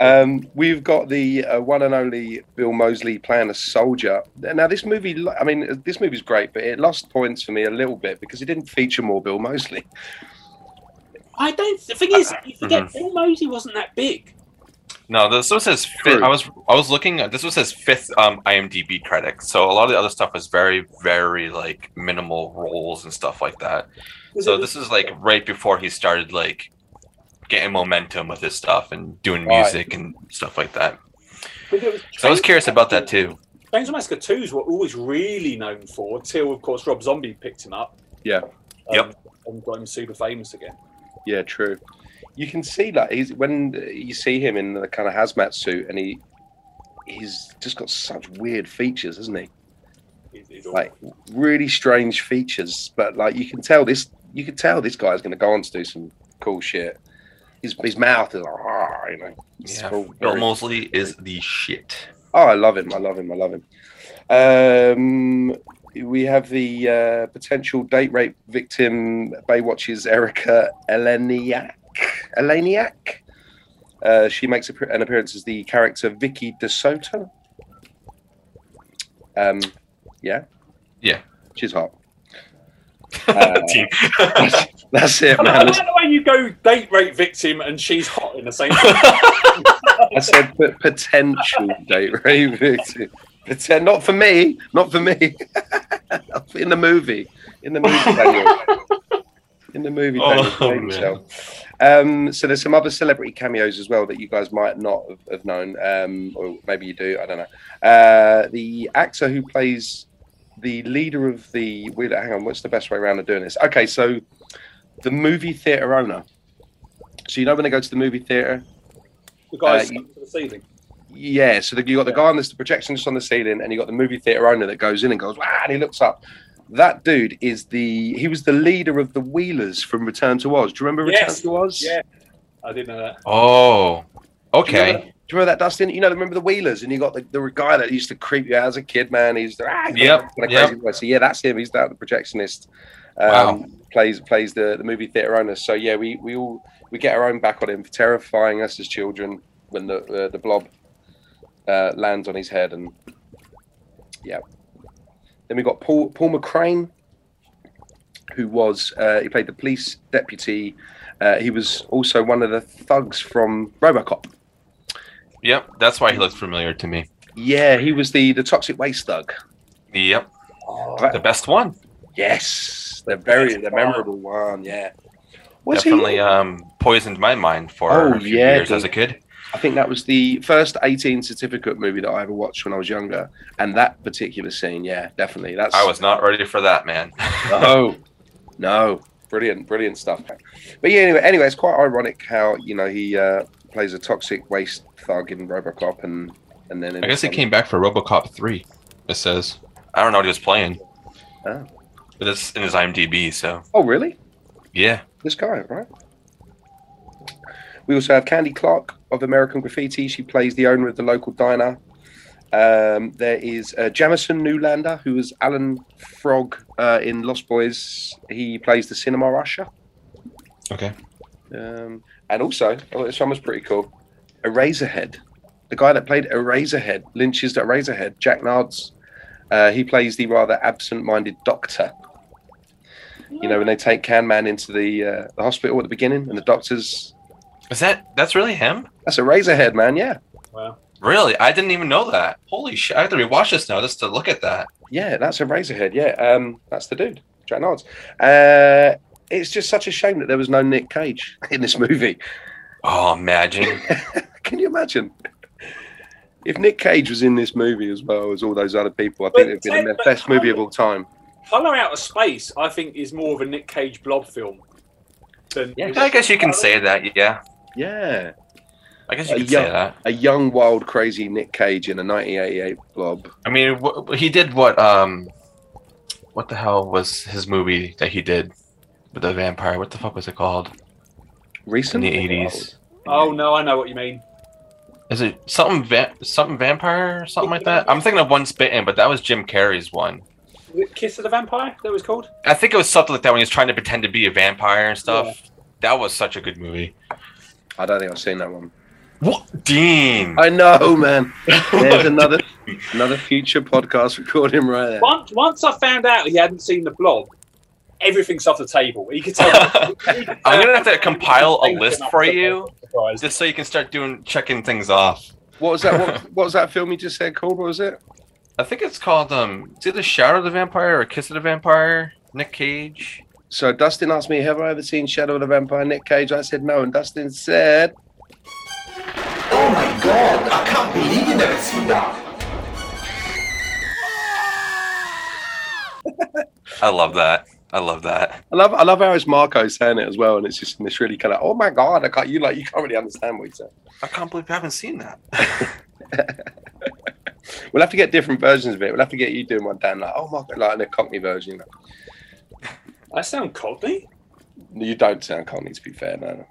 Um, we've got the uh, one and only Bill Moseley playing a soldier. Now, this movie, I mean, this movie's great, but it lost points for me a little bit because it didn't feature more Bill Moseley. I don't. The thing is, you forget Mhm. Bill Moseley wasn't that big. No, this was his fifth. I was I was looking. This was his fifth um, IMDb credit. So a lot of the other stuff was very very like minimal roles and stuff like that. So this is like right before he started like getting momentum with his stuff and doing Right. music and stuff like that. But was So I was curious about that too. Chainsaw Massacre 2 is what always really known for, till of course Rob Zombie picked him up. Yeah. Um, Yep. And got him super famous again. Yeah, true. You can see that he's when you see him in the kind of hazmat suit, and he he's just got such weird features, hasn't he? He's, he's Like really strange features, but like you can tell this, you can tell this guy's going to go on to do some cool shit. His his mouth is like, ah, you know. Yeah, all Bill Moseley is the shit. Oh, I love him. I love him. I love him. Um, we have the uh, potential date rape victim, Baywatch's Erika Eleniak. Eleniak. Uh, she makes an appearance as the character Vicky DeSoto. Um, yeah. Yeah. She's hot. Uh, Team. that's, that's it, I man. like the way you go date rape victim and she's hot in the same. I said p- potential date rape victim. Pretend, not for me, not for me. in the movie, in the movie, In the movie, Oh, Daniel, behave man. yourself. Um, so there's some other celebrity cameos as well that you guys might not have, have known, um, or maybe you do. I don't know. Uh, the actor who plays the leader of the. Wait, hang on. What's the best way around of doing this? Okay, so the movie theater owner. So you know when they go to the movie theater, The guy's Uh, stuck to the ceiling. yeah. So the, you got the guy on this, the projectionist on the ceiling, and you got the movie theater owner that goes in and goes, wow, and he looks up. That dude is the. He was the leader of the Wheelers from Return to Oz. Do you remember Yes. Return to Oz? Yeah. I didn't know that. Oh, Do you okay. Do you remember that, Dustin? You know, remember the Wheelers, and you got the, the guy that used to creep you out as a kid, man. He's the ah, Yep, kind of yep. crazy voice. So yeah, that's him. He's that the projectionist. Um, Wow. Plays plays the, the movie theater owner. So yeah, we we all we get our own back on him for terrifying us as children when the uh, the blob uh, lands on his head, and yeah. Then we got Paul Paul McCrane, who was uh, he played the police deputy. Uh, he was also one of the thugs from RoboCop. Yep, that's why he looks familiar to me. Yeah, he was the the toxic waste thug. Yep, Oh, the best one. yes, the very the memorable one. Yeah, was Definitely he? um, poisoned my mind for Oh, a few yeah, years dude. as a kid. I think that was the first 18 certificate movie that I ever watched when I was younger, and that particular scene, yeah, definitely. That's I was not ready for that, man. no, no, brilliant, brilliant stuff. But yeah, anyway, anyway, it's quite ironic how you know he uh, plays a toxic waste thug in RoboCop, and and then in I guess he came back for RoboCop 3. It says. I don't know what he was playing. Oh. But it's in his IMDb, so Oh, really? yeah. this guy, right? We also have Candy Clark of American Graffiti. She plays the owner of the local diner. Um, there is uh, Jamison Newlander, who is Alan Frog uh, in Lost Boys. He plays the cinema usher. Okay. Um, and also, oh, this one was pretty cool. Eraserhead, the guy that played Eraserhead, Lynch's Eraserhead, Jack Nance. Uh, he plays the rather absent-minded doctor. You know, when they take Can Man into the, uh, the hospital at the beginning, and the doctor's Is that that's really him? that's Eraserhead, man. Yeah, Wow. Really? I didn't even know that. Holy shit! I have to rewatch this now just to look at that. yeah, that's Eraserhead. Yeah, um, that's the dude, Jack Nance. Uh, it's just such a shame that there was no Nick Cage in this movie. Oh, imagine. Can you imagine? If Nick Cage was in this movie as well as all those other people, I But think it'd be the Ted, but best movie of all time. Color Out of Space, I think, is more of a Nick Cage blob film. Than Yeah. I guess you can say that. Yeah. Yeah, I guess you Uh, could yeah. say that. a young, wild, crazy Nick Cage in a 1988 blob. I mean, wh- he did what? Um, what the hell was his movie that he did with the vampire? What the fuck was it called? Recently. In Recent the eighties. Oh no, I know what you mean. Is it something va- something vampire or something like that? I'm thinking of one spitting, but that was Jim Carrey's one. Kiss of the Vampire, that was called. I think it was something like that when he was trying to pretend to be a vampire and stuff. That was such a good movie. I don't think I've seen that one. What, Dean? I know, man. There's another another future podcast recording right there. Once, once I found out he hadn't seen the blob, everything's off the table. He could tell. I'm gonna have to compile a list for you just so you can start doing checking things off. What was that? What, what was that film you just said called? What was it? I think it's called um, it's either Shadow of the Vampire or Kiss of the Vampire. Nick Cage. So Dustin asked me, "Have I ever seen Shadow of the Vampire?" Nick Cage. I said no, and Dustin said, Oh my god, I can't believe you never seen that. I love that. I love that. "I love, I love how it's Marco saying it as well," and it's just in this really kind of, "Oh my god, I can't." You like, you can't really understand what he's saying. I can't believe I haven't seen that. We'll have to get different versions of it. We'll have to get you doing one, Dan, like, "Oh my god," like in a Cockney version. You. I sound cockney. you don't sound Cockney, to be fair. No, no.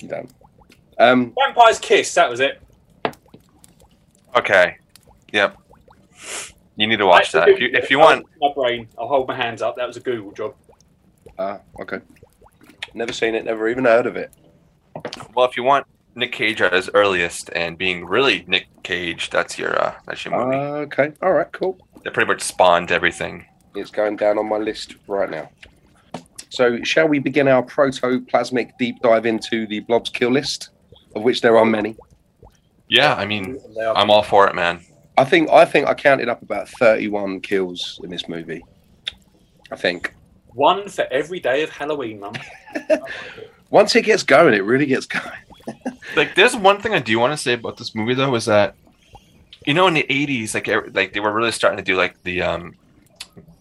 you don't. Um, Vampire's Kiss, that was it. Okay. Yep. You need to watch That's that if you if you want. My brain. I'll hold my hands up. That was a Google job. ah, okay. Never seen it. Never even heard of it. Well, if you want Nick Cage at his earliest and being really Nick Cage, that's your uh, that's your movie. okay. All right. Cool. They pretty much spawned everything. It's going down on my list right now. So, shall we begin our protoplasmic deep dive into the Blob's kill list, of which there are many? Yeah, I mean, I'm all for it, man. I think I think I counted up about thirty-one kills in this movie. I think One for every day of Halloween, mum. once it gets going, it really gets going. Like, there's one thing I do want to say about this movie though is that, you know, in the '80s, like, like they were really starting to do like the um,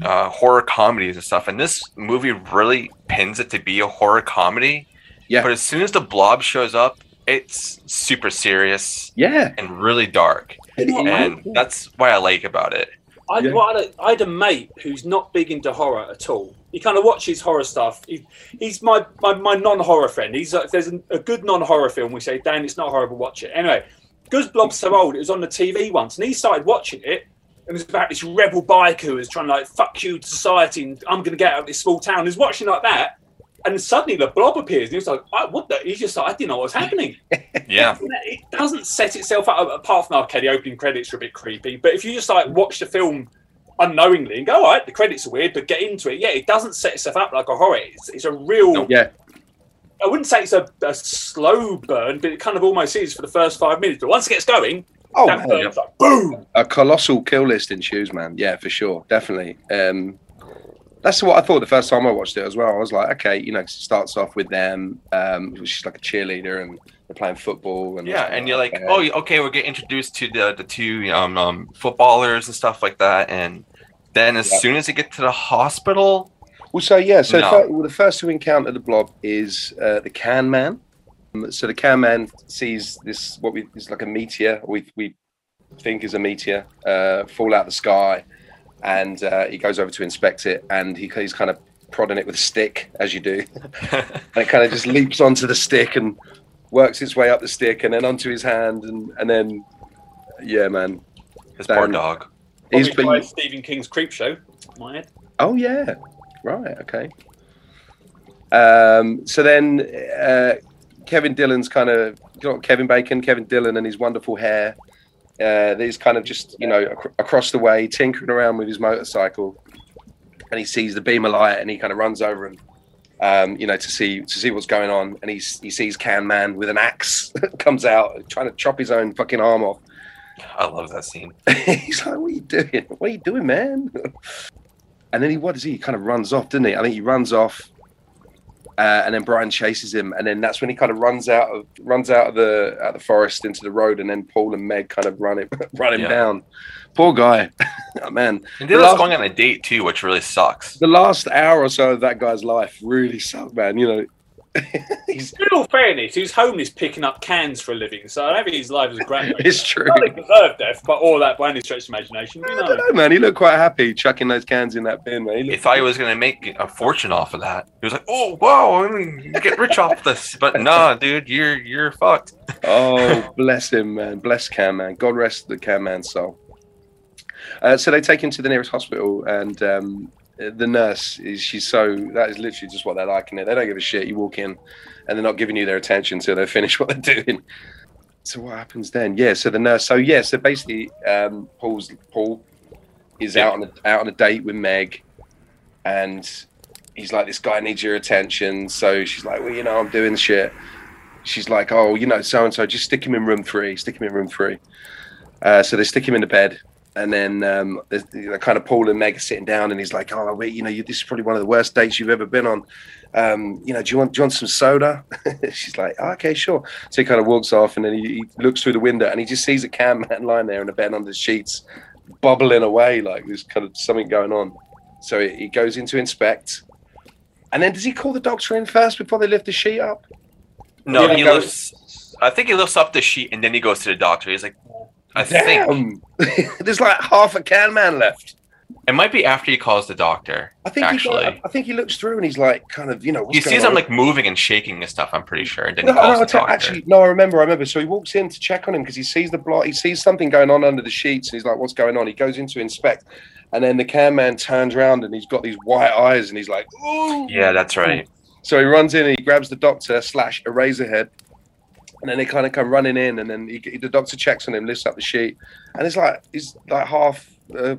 uh, horror comedies and stuff, and this movie really pins it to be a horror comedy. Yeah. But as soon as the blob shows up, it's super serious Yeah. and really dark, You know what, and that's what I like about it. I, Yeah. well, I, had a, I had a mate who's not big into horror at all. He kind of watches horror stuff. He, he's my, my, my non-horror friend. He's like, if there's an, a good non-horror film, we say, Dan, it's not horrible, watch it. Anyway, because Blob's so old, it was on the TV once, and he started watching it, and it was about this rebel biker who was trying to like fuck you to society, and I'm going to get out of this small town. He's watching like that, and suddenly the Blob appears, and he was like, "I- "What the?" He's just like, "I didn't know what was happening." Yeah, it doesn't set itself up apart from okay, the opening credits are a bit creepy. But if you just like watch the film unknowingly and go, all right, the credits are weird, but get into it, yeah, it doesn't set itself up like a horror. It's, it's a real. Nope. Yeah. I wouldn't say it's a, a slow burn, but it kind of almost is for the first five minutes. But once it gets going, Oh, that man. burn's like boom. a colossal kill list in shoes, man. Yeah, for sure, definitely. Um, that's what I thought the first time I watched it as well. I was like, okay, you know, 'cause it starts off with them, um, she's like a cheerleader, and they're playing football, and yeah, and you're like, oh, okay, we're getting introduced to the the two um, um footballers and stuff like that, and then as soon as they get to the hospital, Well, so yeah, so No. fir- well, the first to encounter the blob is uh, the Can Man. Um, So the Can Man sees this what we is like a meteor. We we think is a meteor uh, fall out of the sky, and uh, he goes over to inspect it, and he, he's kind of prodding it with a stick, as you do, and it kind of just leaps onto the stick and works its way up the stick, and then onto his hand, and and then yeah, man, his poor Damn. dog. he's Probably been by Stephen King's Creepshow. My head. Oh yeah, right, okay. Um, so then uh, Kevin Dillon's kind of you know, Kevin Bacon, Kevin Dillon, and his wonderful hair. Uh, he's kind of just you know ac- across the way tinkering around with his motorcycle, and he sees the beam of light, and he kind of runs over and um, you know to see to see what's going on, and he's, he sees Can Man with an axe comes out trying to chop his own fucking arm off. I love that scene. He's like, "What are you doing? What are you doing, man?" And then he, what does he? He kind of runs off, doesn't he? I think he runs off, uh, and then Brian chases him, and then that's when he kind of runs out of runs out of the out of the forest into the road, and then Paul and Meg kind of run him run him Yeah. down. Poor guy, oh, man. And they The was last- going on a date too, which really sucks. The last hour or so of that guy's life really sucked, man. You know, he's In all fairness, he was homeless picking up cans for a living, so I don't think his life was great. it's true. He deserved death, but all that by any stretch of imagination. You I know. don't know, man. He looked quite happy chucking those cans in that bin, man. He He looked- thought he was gonna make a fortune off of that. He was like, "Oh, wow, I mean, get rich off this." But nah, dude, you're you're fucked. Oh, bless him, man. Bless Cam, man. God rest the Cam man's soul. Uh, so they take him to the nearest hospital, and um, the nurse is she's so that is literally just what they're like in it. They don't give a shit. You walk in, and they're not giving you their attention until they finish what they're doing. So what happens then? Yeah. So the nurse. So yeah. So basically, um, Paul's Paul is Yeah. out on a, out on a date with Meg, and he's like, "This guy needs your attention." So she's like, "Well, you know, I'm doing shit." She's like, "Oh, you know, so and so, just stick him in room three. Stick him in room three. Uh, so they stick him in the bed, and then um, there's- they're kind of Paul and Meg are sitting down, and he's like, "Oh, wait, you know, you, this is probably one of the worst dates you've ever been on. Um, you know, do you want do you want some soda?" She's like, oh, "Okay, sure." So he kind of walks off, and then he, he looks through the window, and he just sees a cam man lying there in a bed under the sheets, bubbling away like there's kind of something going on. So he, he goes in to inspect, and then does he call the doctor in first before they lift the sheet up? No, he lifts. I think he lifts up the sheet and then he goes to the doctor. He's like, I think There's like half a can man left. it might be after he calls the doctor. I think actually, he, I think he looks through and he's like, kind of, you know, what's he sees on? him like moving and shaking and stuff. I'm pretty sure. And then No, no, the I tell- doctor. actually, no, I remember, I remember. So he walks in to check on him because he sees the block, he sees something going on under the sheets, and he's like, "What's going on?" He goes in to inspect, and then the can man turns around and he's got these white eyes, and he's like, "Ooh!" yeah, that's right. So he runs in and he grabs the doctor slash Eraserhead, and then they kind of come running in, and then he, the doctor checks on him, lifts up the sheet, and it's like he's like half, uh,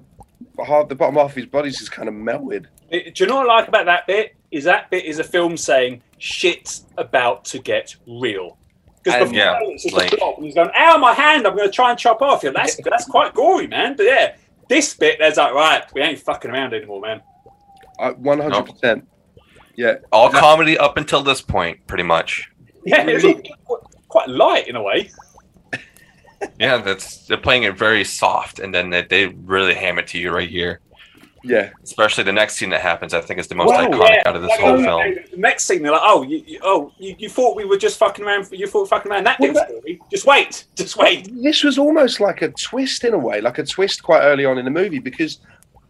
half the bottom half of his body's just kind of melted. Do you know what I like about that bit? Is that bit is a film saying shit's about to get real. Because before Yeah, it's just like- and he's going, "Ow, my hand! I'm going to try and chop off." Yeah, that's that's quite gory, man. But yeah, this bit, there's like, right, we ain't fucking around anymore, man. One hundred percent. Yeah, All comedy up until this point, pretty much. Yeah, it's Really? quite- quite light in a way. Yeah, that's they're playing it very soft, and then they, they really ham it to you right here. Yeah, Especially the next scene that happens, I think is the most Wow. iconic Yeah, out of this like, whole oh, film. The next scene, they're like, "Oh, you, you, oh, you, you thought we were just fucking around? You thought fucking around that Well, little that- story? Just wait, just wait." this was almost like a twist in a way, like a twist quite early on in the movie because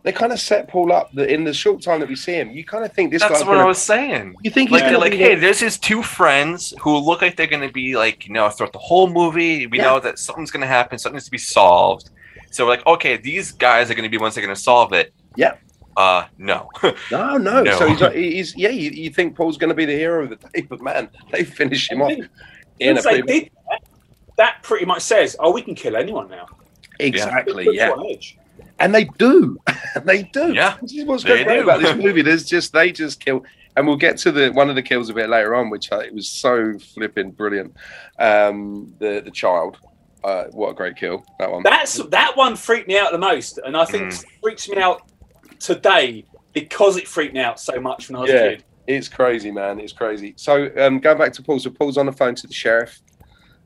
they kind of set Paul up that in the short time that we see him, you kind of think this That's guy's what gonna, I was saying. You think he's Like, gonna they're like, hey, the- there's his two friends who look like they're going to be like, you know, throughout the whole movie. We Yeah. know that something's going to happen, something needs to be solved. So we're like, okay, these guys are going to be the ones that are going to solve it. Yeah. Uh, no. No, no. No. So he's, he's yeah. You, you think Paul's going to be the hero of the day, but man, they finish him off in a Once they pretty- did that, that pretty much says, "Oh, we can kill anyone now." exactly. It puts you Yeah, on edge. And they do, they do. Yeah, This is what's great do. about this movie. There's just they just kill, and we'll get to the one of the kills a bit later on, which uh, it was so flipping brilliant. Um, the the child, uh, what a great kill that one. That's that one freaked me out the most, and I think Mm. freaks me out today because it freaked me out so much when I was Yeah. a kid. It's crazy, man. It's crazy. So um, going back to Paul, so Paul's on the phone to the sheriff,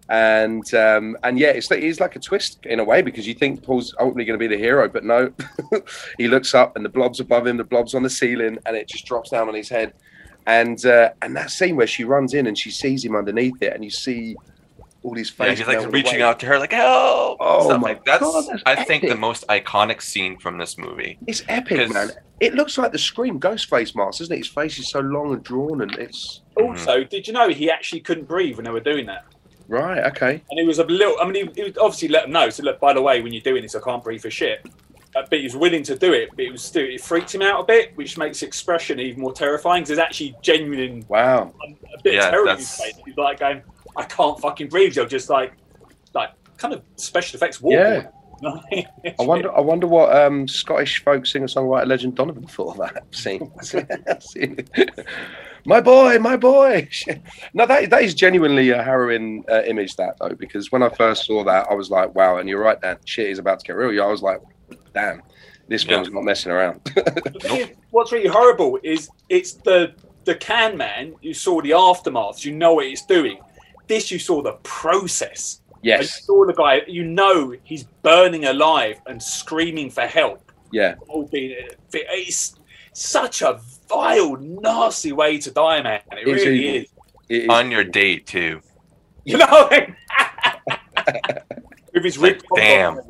and um, and yeah, it's it's like a twist in a way because you think Paul's ultimately going to be the hero, but no, he looks up and the blob's above him, the blob's on the ceiling, and it just drops down on his head, and uh, and that scene where she runs in and she sees him underneath it, and you see all his face. Yeah, he's like reaching away. out to her, like help. Oh Stuff my like that's, God, that's I think the most iconic scene from this movie. It's epic, 'Cause- man. It looks like the Scream Ghostface mask, doesn't it? His face is so long and drawn, and it's. Also, did you know he actually couldn't breathe when they were doing that? Right. Okay. And he was a little. I mean, he, he was obviously let them know. So look, by the way, when you're doing this, I can't breathe for shit. Uh, but he was willing to do it. But it was still it freaked him out a bit, which makes expression even more terrifying. Because it's actually genuine Wow. a bit Yeah, of terror in that's- He's like going, "I can't fucking breathe." You're just like, like kind of special effects. War Yeah. porn. I wonder. I wonder what um, Scottish folk singer-songwriter legend Donovan thought of that scene. My boy, my boy. No, that that is genuinely a harrowing uh, image. That though, because when I first saw that, I was like, "Wow!" And you're right, that shit is about to get real. Yeah, I was like, "Damn, this Yeah. film's not messing around." What's really horrible is it's the the can man. You saw the aftermath. You know what it's doing. This you saw the process. And You saw the guy. You know he's burning alive and screaming for help. Yeah. All being it's such a vile, nasty way to die, man. It It's really evil. is. It is- On your date too. You know. With his Like, damn.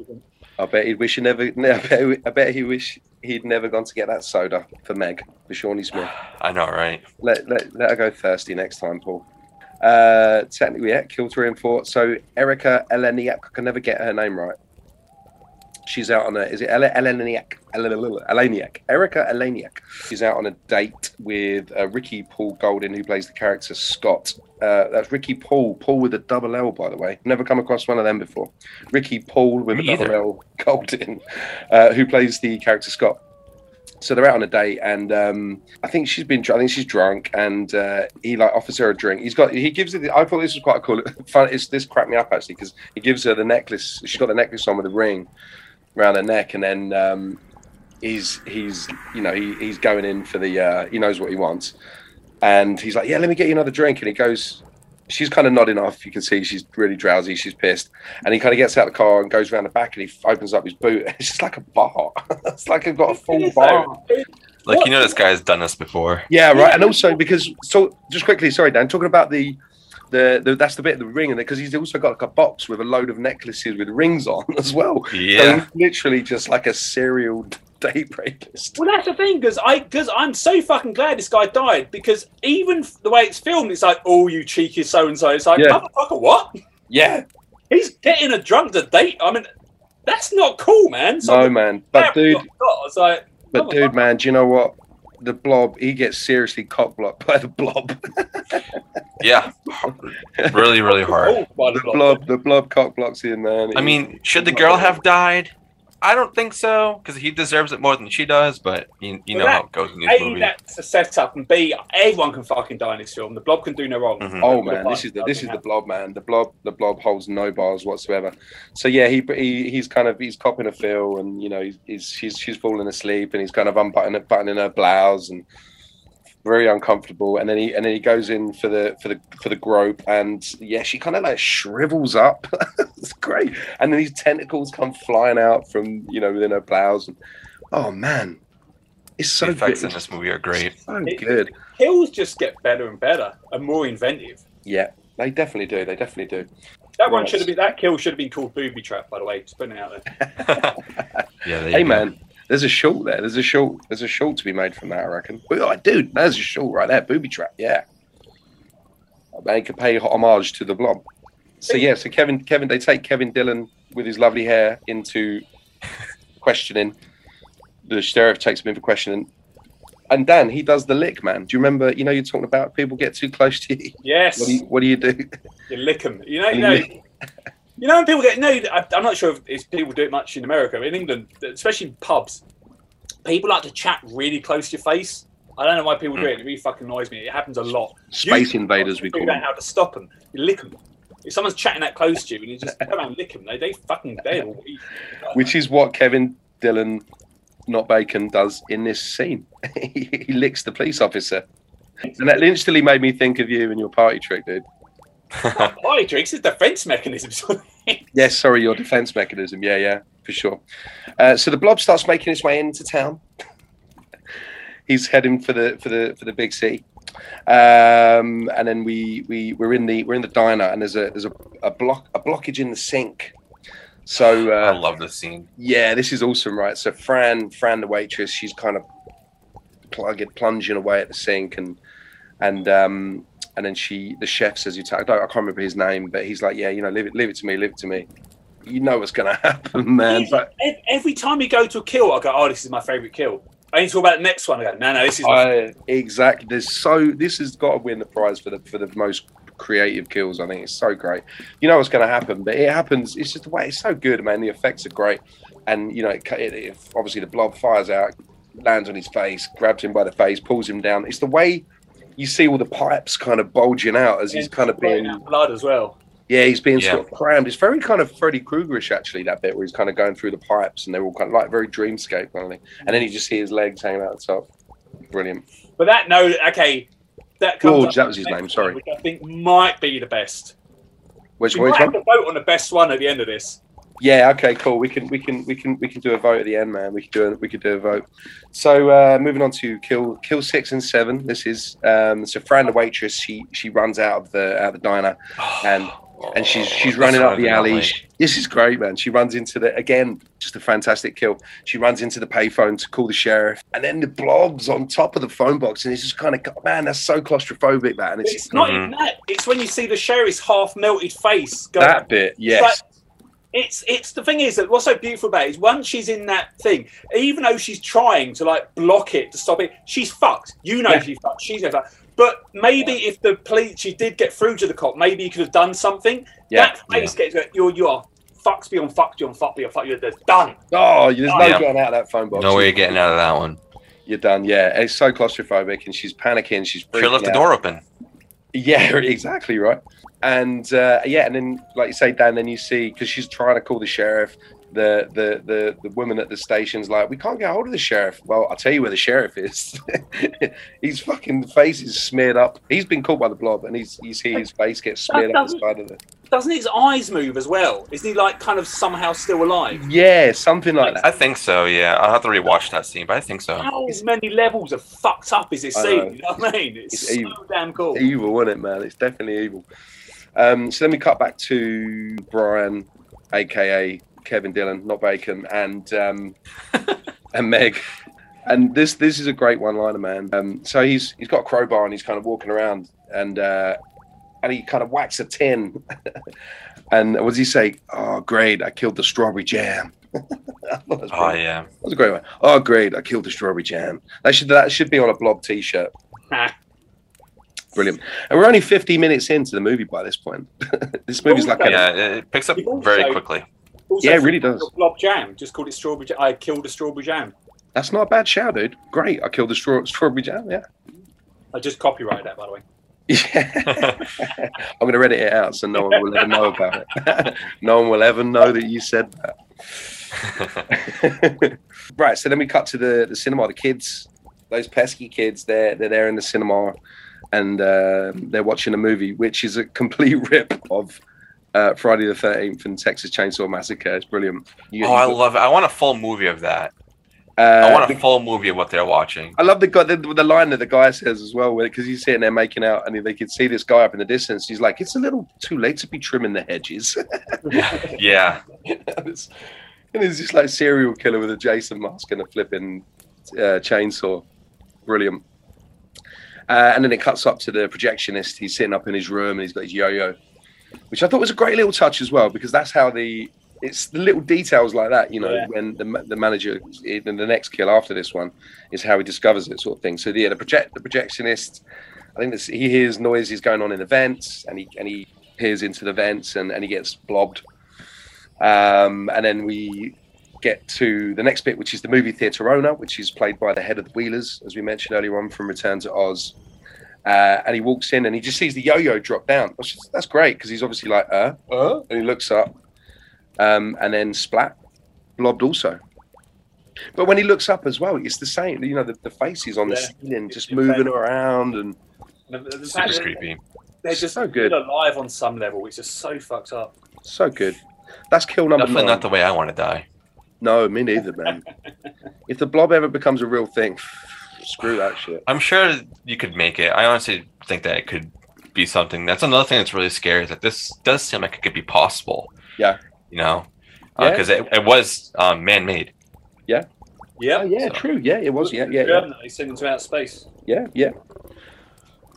I bet he'd wish he never. I bet, I bet he wish he'd never gone to get that soda for Meg for Shawnee Smith. I know, right? let, let, let her go thirsty next time, Paul. Uh, technically, yeah, kill three and four. So Erika Eleniak, I can never get her name right. She's out on a, is it Ele- Eleniak? Eleniak. Erika Eleniak. She's out on a date with uh, Ricky Paull Goldin, who plays the character Scott. Uh, that's Ricky Paul, Paul with a double L, by the way. Never come across one of them before. Ricky Paul with Me a double either. L Goldin, uh, who plays the character Scott so they're out on a date and um i think she's been i think she's drunk and uh he like offers her a drink. He's got he gives her the, i thought this was quite cool fun it's this cracked me up actually because he gives her the necklace she's got the necklace on with a ring around her neck and then um he's he's you know he, he's going in for the uh he knows what he wants. And he's like yeah let me get you another drink and he goes she's kind of nodding off you can see she's really drowsy she's pissed and he kind of gets out of the car and goes around the back and he opens up his boot it's just like a bar it's like i've got a full bar Like What? you know, this guy has done this before. yeah, right. And also because so just quickly, sorry, Dan, talking about the the, the that's the bit of the ring and because he's also got like a box with a load of necklaces with rings on as well. Yeah. he's literally just like a serial date rapist. Well, that's the thing, because I, because I'm so fucking glad this guy died. Because even f- the way it's filmed, it's like, oh, you cheeky so and so. It's like, Yeah. motherfucker, what? Yeah, He's getting a drunk to date. I mean, that's not cool, man. So no man, but dude, it's like, but dude, man, do you know what? The blob, he gets seriously cock blocked by the blob. Yeah. really, really hard. oh, the the block. blob, the blob cock blocks him, man. I mean, should the girl have died? I don't think so, because he deserves it more than she does. But you, you know Well, how it goes in these A, movies. that's a setup, and B, everyone can fucking die in this film. The blob can do no wrong. Mhm. Oh man, this is the this is the blob man. The blob the blob holds no bars whatsoever. So yeah, he, he he's kind of he's copping a feel, and you know he's, he's she's she's falling asleep, and he's kind of unbuttoning buttoning her blouse, and very uncomfortable. And then he and then he goes in for the for the for the grope, and yeah, she kind of like shrivels up. it's great. And then these tentacles come flying out from you know within her blouse. And, oh man, It's so. The effects good. in this movie are great. So good. Kills just get better and better and more inventive. Yeah, they definitely do. They definitely do. That one should have been that kill should have been called Booby Trap, by the way. Just putting it out there. yeah, there you Hey go. There's a short there. There's a short. There's a short to be made from that. I reckon. Oh, dude, there's a short right there. Booby trap. Yeah. They could pay homage to the blob. So yeah, so Kevin, Kevin, they take Kevin Dillon with his lovely hair into questioning. The sheriff takes him in for questioning, and Dan he does the lick, man. Do you remember? You know, you're talking about people get too close to you. Yes. What do you, what do, you do? You lick them. You know, you know, you know when people get no. I'm not sure if people do it much in America, but in England, especially in pubs, people like to chat really close to your face. I don't know why people do hmm. it. It really fucking annoys me. It happens a lot. Space You- invaders, we call them. how to stop them. You lick them. If someone's chatting that close to you and you just come and lick them, they they fucking dead. Which is what Kevin Dillon, not Bacon, does in this scene. he licks the police officer. And that instantly made me think of you and your party trick, dude. Party tricks is defense mechanism. Yes, sorry, your defense mechanism. Yeah, yeah, for sure. Uh, so the blob starts making its way into town. He's heading for the for the for the big city, um, and then we we we're in the we're in the diner, and there's a there's a, a block a blockage in the sink. So I uh, love this scene. yeah, this is awesome, right? So Fran, Fran, the waitress, she's kind of plugging, plunging away at the sink, and and um, and then she, the chef says, "You, ta- I, can't remember his name, but he's like, yeah, you know, leave it, leave it to me, leave it to me. You know what's gonna happen, man. But Every time you go to a kill, I go, "Oh, this is my favorite kill." I need to talk about the next one. I go, "No, no, this is." I, exactly, there's so this has got to win the prize for the for the most creative kills. I think it's so great. You know what's gonna happen, but it happens. It's just the way it's so good, man. The effects are great, and you know, it, it, it, obviously the blob fires out, lands on his face, grabs him by the face, pulls him down. It's the way you see all the pipes kind of bulging out as he's kind of being, blood as well. yeah, he's being Yeah. sort of crammed. It's very kind of Freddy Kruegerish actually that bit where he's kind of going through the pipes and they're all kind of like very dreamscape kind of thing. And then you just see his legs hanging out the top. Brilliant. But that no, okay, that comes George, up that was his name, sorry. which I think might be the best. Which, We which might have one? to vote on the best one at the end of this. Yeah, okay, cool. We can we can we can we can do a vote at the end, man. We can do a, we could do a vote. So uh, moving on to kill kill six and seven. This is um, so Fran the waitress. She she runs out of the out of the diner and and she's she's Oh, running up the alley. like. This is great, man. She runs into the again, just a fantastic kill. She runs into the payphone to call the sheriff, and then the blobs on top of the phone box, and it's just kind of man, that's so claustrophobic, man. It's, It's not Mhm. even that. It's when you see the sheriff's half melted face. Go, that bit, yes, like- It's it's the thing is that what's so beautiful about it is once she's in that thing, even though she's trying to like block it to stop it, she's fucked. You know Yeah. she's fucked. She's fucked. But maybe if the police she did get through to the cop, maybe he could have done something. Yeah, that face gets you're you are fucked beyond fucked beyond fucked beyond fucked. You're just done. Oh, there's no Yeah. getting out of that phone box. No way you're getting out of that one. You're done. Yeah, it's so claustrophobic, and she's panicking. She's Should freaking have left the door open. Yeah, exactly right. And uh, yeah, and then like you say, Dan, then you see because she's trying to call the sheriff. The, the the the woman at the station's like, we can't get hold of the sheriff. Well, I'll tell you where the sheriff is. his fucking face is smeared up. He's been caught by the blob, and he's you see his face get smeared up the doesn't- side of the. Doesn't his eyes move as well? Isn't he like kind of somehow still alive? Yeah, something like that. I think so. Yeah, I'll have to rewatch that scene, but I think so. How many levels of fucked up is this I scene? know. You know what I mean? It's, It's so evil. damn cool. evil, isn't it, man? It's definitely evil. Um, so then we cut back to Brian, aka Kevin Dillon, not Bacon, and um, and Meg. And this this is a great one liner, man. Um, so he's he's got a crowbar and he's kind of walking around and uh, and he kind of whacks a tin. and what does he say? Oh, great! I killed the strawberry jam. I thought that was Oh yeah. That was a great one. Oh, great! I killed the strawberry jam. That should that should be on a blob T-shirt. Brilliant. And we're only 50 minutes into the movie by this point. this movie's like a, Yeah, it it picks up also- very quickly. Also, Yeah, it really does. Blob jam. Just called it strawberry. Jam. I killed a strawberry jam. that's not a bad shout, dude. Great. I killed a straw, strawberry jam. Yeah. I just copyrighted that, by the way. Yeah. I'm going to edit it out so no one will ever know about it. no one will ever know that you said that. right. So then we cut to the, the cinema. The kids, those pesky kids, they're, they're there in the cinema and uh, they're watching a movie, which is a complete rip of uh, Friday the 13th and Texas Chainsaw Massacre. It's brilliant. You- oh, I love it. I want a full movie of that. Uh, I want the- a full movie of what they're watching. I love the guy, the, the line that the guy says as well, because he's sitting there making out, and they can see this guy up in the distance. He's like, "It's a little too late to be trimming the hedges." Yeah. and, it's, and he's just like serial killer with a Jason mask and a flipping uh, chainsaw. Brilliant. Uh, and then it cuts up to the projectionist. He's sitting up in his room and he's got his yo-yo, which I thought was a great little touch as well because that's how the it's the little details like that, you know, Yeah. when the, the manager in the next kill after this one is how he discovers it, sort of thing. So yeah, the project the projectionist, I think this, he hears noises going on in the vents and he and he peers into the vents and, and he gets blobbed. Um, and then we get to the next bit, which is the movie theatre owner, which is played by the head of the Wheelers, as we mentioned earlier on from Return to Oz. Uh, and he walks in and he just sees the yo-yo drop down. That's, just, that's great because he's obviously like, uh, uh, and he looks up, um, and then splat, blobbed also. But when he looks up as well, it's the same. You know, the, the face is on the ceiling, just It's moving insane. around, and The- the fact Super that creepy. They're just So good. alive on some level. It's just so fucked up. so good. That's kill number one. Definitely nine. not the way I want to die. No, me neither, man. if the blob ever becomes a real thing, screw that shit. I'm sure you could make it. I honestly think that it could be something. That's another thing that's really scary. Is that this does seem like it could be possible. Yeah. You know, Yeah. because it, it was um, man-made. Yeah. Oh, yeah, So- true. Yeah, it was. Yeah, yeah, yeah. They send them to outer space. Yeah, yeah.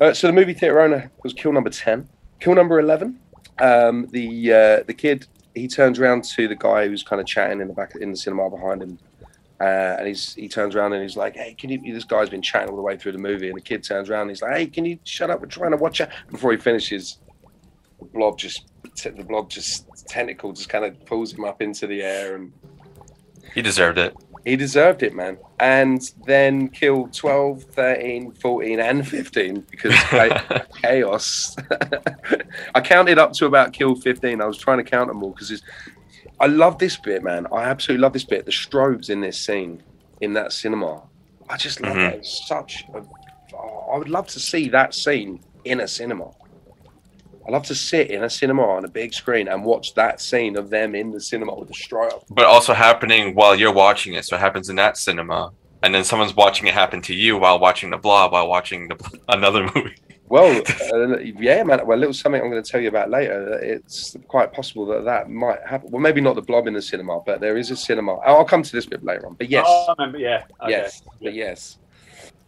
Uh, so the movie theater owner was kill number ten. Kill number eleven. Um, the uh, the kid he turns around to the guy who's kind of chatting in the back in the cinema behind him, uh, and he's he turns around and he's like, "Hey, can you?" This guy's been chatting all the way through the movie, and the kid turns around and he's like, "Hey, can you shut up? We're trying to watch it." Before he finishes, the blob just the blob just tentacle just kind of pulls him up into the air and He deserved it. He deserved it, man. And then killed 12, 13, 14, and 15 because cha- chaos. I counted up to about kill 15. I was trying to count them all because I love this bit, man. I absolutely love this bit. The strobes in this scene, in that cinema. I just love mm-hmm. it. It's such a. oh, I would love to see that scene in a cinema. I love to sit in a cinema on a big screen and watch that scene of them in the cinema with the strobe. but also happening while you're watching it. So it happens in that cinema, and then someone's watching it happen to you while watching the blob while watching the another movie. Well, uh, yeah, man. Well, a little something I'm going to tell you about later. It's quite possible that that might happen. Well, maybe not the blob in the cinema, but there is a cinema. I'll come to this bit later on. But yes, Oh, I remember. Yeah. Okay. yes, but yes.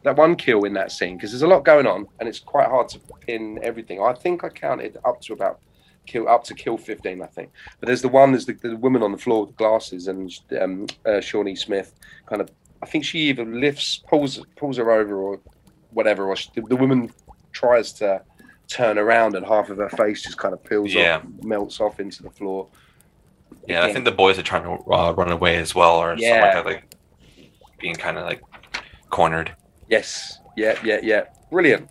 That one kill in that scene because there's a lot going on and it's quite hard to pin everything. I think I counted up to about kill up to kill 15, I think. But there's the one, there's the, the woman on the floor with the glasses and um, uh, Shawnee Smith kind of. I think she either lifts, pulls, pulls her over, or whatever. Or she, the woman tries to turn around and half of her face just kind of peels Yeah. off, melts off into the floor. Yeah, I think the boys are trying to uh, run away as well, or something Yeah. like that, like being kind of like cornered. Yes. Yeah, yeah, yeah. Brilliant.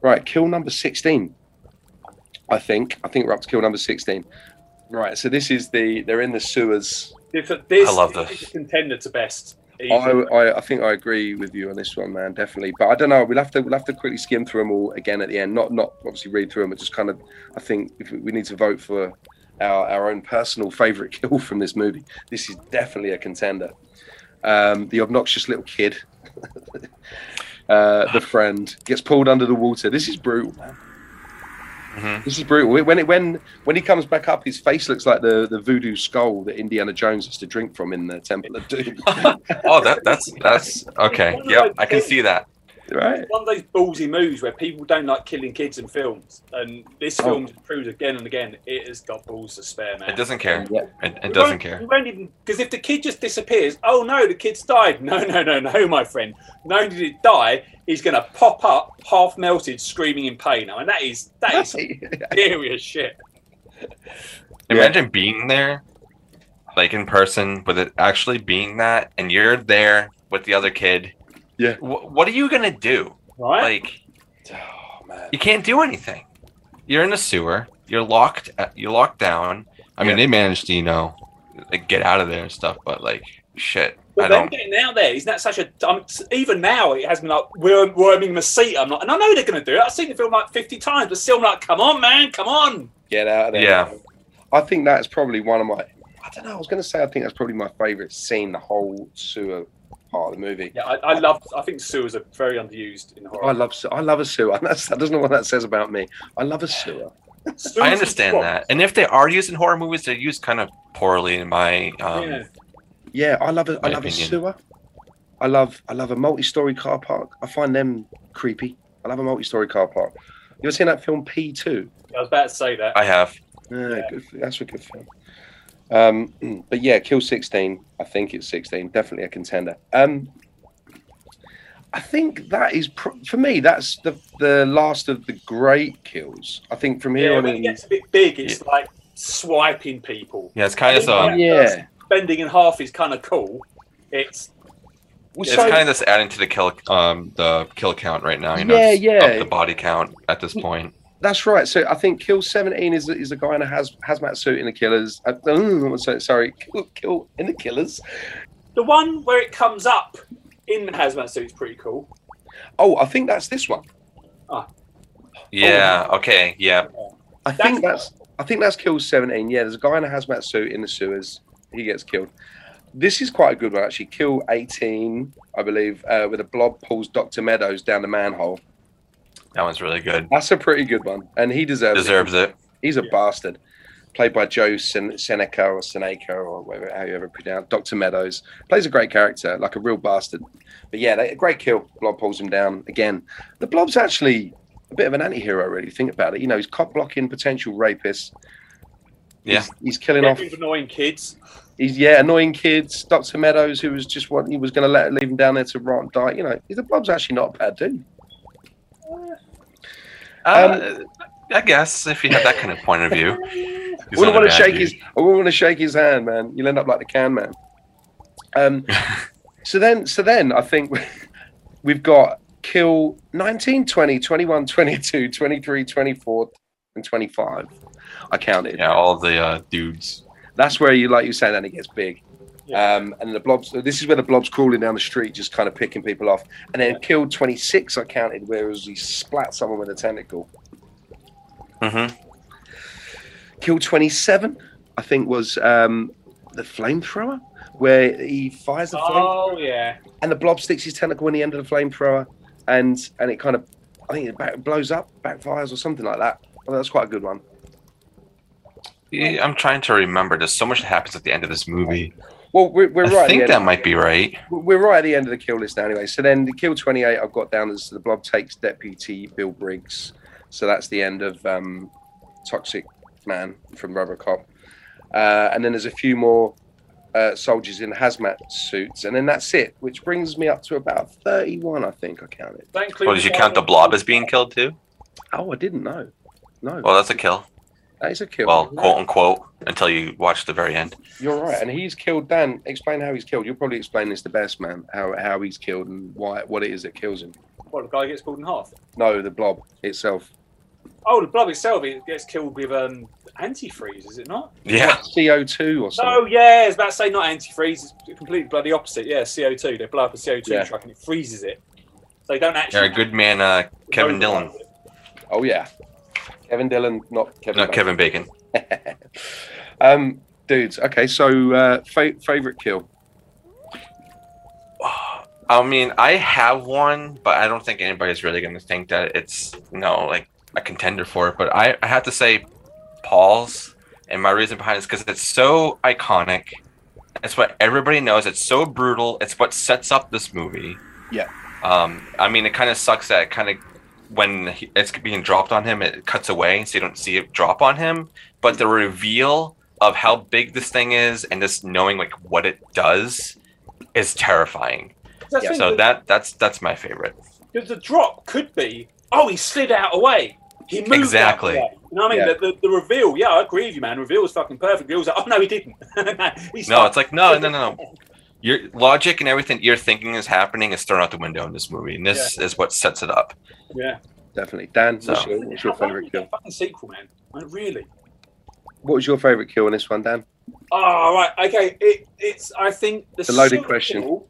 Right, kill number 16. I think. I think we're up to kill number 16. Right, so this is the they're in the sewers. This, this I love is this. a contender to best. I, I, I think I agree with you on this one, man, definitely. But I don't know. We'll have to we'll have to quickly skim through them all again at the end. Not not obviously read through them, but just kind of. I think if we we need to vote for our, our own personal favorite kill from this movie. This is definitely a contender. Um, the obnoxious little kid, uh, the friend, gets pulled under the water. This is brutal, man. Mhm. This is brutal. When it when when he comes back up, his face looks like the the voodoo skull that Indiana Jones has to drink from in the Temple of Doom. oh, that that's that's okay. Yep, I can see that. Right? One of those ballsy moves where people don't like killing kids in films, and this Oh. film proves again and again it has got balls to spare, man. It doesn't care. Yeah. It, it doesn't care. We won't even because if the kid just disappears, oh no, the kid's died. No, no, no, no, my friend. Not only did it die, he's going to pop up half melted, screaming in pain. I mean, that is that is serious shit. Imagine being there, like in person, with it actually being that, and you're there with the other kid. Yeah. Wh- what are you gonna do? Right? Like, Oh man. you can't do anything. You're in the sewer. You're locked. uh, You're locked down. I mean, they managed to, you know, like get out of there and stuff. But like, shit, But I then getting out there, isn't that such a? Um, even now, it has been like worm, worming the seat. I'm like, and I know they're going to do it. I've seen the film like 50 times, but still, I'm like, come on, man, come on. Get out of there. Yeah. I think that's probably one of my. I don't know. I was going to say I think that's probably my favorite scene. The whole sewer part of the movie. Yeah, I, I love. I think sewers are very underused in horror. I love se- I love a sewer. That's, that doesn't know what that says about me. I love a sewer. Sewers I understand that. And if they are used in horror movies, they're used kind of poorly in my um, yeah. Yeah, I love a I My love a sewer. I love I love a multi-story car park. I find them creepy. I love a multi-story car park. You ever seen that film P two? I was about to say that. I have. Yeah, good, that's a good film. Um, but yeah, Kill 16. I think it's 16. Definitely a contender. Um, I think that is pr- for me. That's the the last of the great kills. I think from here yeah, on when it gets a bit big, it's like swiping people. Yeah, it's kind of Yeah. Yeah, Bending in half is kind of cool. It's Well, It's so- kind of just adding to the kill um the kill count right now. You know, Yeah, yeah. up the body count at this point. That's right. So I think Kill 17 is is a guy in a haz, hazmat suit in the Killers. Uh, so- sorry, Kill, Kill in the Killers. the one where it comes up in the hazmat suit is pretty cool. Oh, I think that's this one. Ah. Yeah. Okay. Yeah. I That's- think that's I think that's Kill 17. Yeah, there's a guy in a hazmat suit in the sewers. He gets killed. This is quite a good one actually. Kill 18, I believe, uh, with a blob pulls Dr. Meadows down the manhole. That one's really good. That's a pretty good one, and he deserves Deserves it. He's a bastard. Played by Joe Sen- Seneca or Seneca or whatever how you ever pronounce Dr. Meadows. Plays a great character, like a real bastard. But yeah, they, a great kill. Blob pulls him down again. The Blob's actually a bit of an anti-hero, really. Think about it. You know, he's cop blocking potential rapists. Yeah. He's, he's killing Yeah, off. with annoying kids. He's yeah, annoying kids. Dr. Meadows, who was just what he was going to let leave him down there to rot and die. You know, the Blob's actually not a bad dude. Uh, I guess if you have that kind of point of view, he's wouldn't want to shake dude. his. I wouldn't want to shake his hand, man. You'll end up like the can man. Um. so then, so then, I think we've got kill 19, 20, 21, 22, 23, 24, and 25. I counted. Yeah, all the uh, dudes. That's where you, like you say, then it gets big. Yeah. Um, and the blobs. This is where the blobs crawling down the street, just kind of picking people off. And then killed 26. I counted, whereas he splat someone with a tentacle. hmm Kill 27, I think, was um, the flamethrower, where he fires the flame Oh yeah. and the blob sticks his tentacle in the end of the flamethrower, and and it kind of, I think it back, blows up, backfires or something like that. That's quite a good one. Yeah, I'm trying to remember. There's so much that happens at the end of this movie. Well, we're, we're I right. think at the that might be right. We're right at the end of the kill list now, anyway. So then the kill 28 I've got down as the blob takes deputy Bill Briggs. So that's the end of um, Toxic Man from Robocop. Uh, and then there's a few more uh, soldiers in hazmat suits, and then that's it, which brings me up to about 31, I think I counted. That includes Well, did you count the blob as being killed too? Oh, I didn't know. No, Well, that's a kill. That is a kill. Well, quote unquote, until you watch the very end. You're right, and he's killed. Dan, explain how he's killed. You'll probably explain this the best, man. How how he's killed and why what it is that kills him. What, the guy gets pulled in half. No, the blob itself. Oh, the blob itself it gets killed with um, antifreeze, is it not? Yeah. CO two or something. No, yeah, I was about to say not antifreeze. It's completely bloody opposite. Yeah, CO two. They blow up a CO two Yeah. truck and it freezes it. So they don't actually. Yeah, good man, uh, Kevin Dillon. Oh yeah, Kevin Dillon, not Kevin. No, Bacon. Kevin Bacon. um, dudes. Okay, so uh, fa- favorite kill. I mean, I have one, but I don't think anybody's really going to think that it's you know like a contender for it. But I, I have to say, Paul's, and my reason behind it is because it's so iconic. It's what everybody knows. It's so brutal. It's what sets up this movie. Yeah. Um, I mean, it kind of sucks that kind of when he, it's being dropped on him, it cuts away, so you don't see it drop on him. But the reveal of how big this thing is, and just knowing like what it does, is terrifying. That's the thing, So the- that that's that's my favorite. Because the drop could be, oh, he slid out away. He moved Exactly. Out. You know what I mean? Yeah. The, the, the reveal, yeah, I agree with you, man. Reveal was fucking perfect. Reveal was like, oh, no, he didn't. he No, it's like no, no, no, no. Your logic and everything you're thinking is happening is thrown out the window in this movie, and this is what sets it up. Yeah. Definitely, Dan. So- What's your, what's your Why don't we favorite kill? fucking sequel, man. Like, really? What was your favorite kill in this one, Dan? Oh, right. Okay. It, it's, I think the It's a loaded sequel question.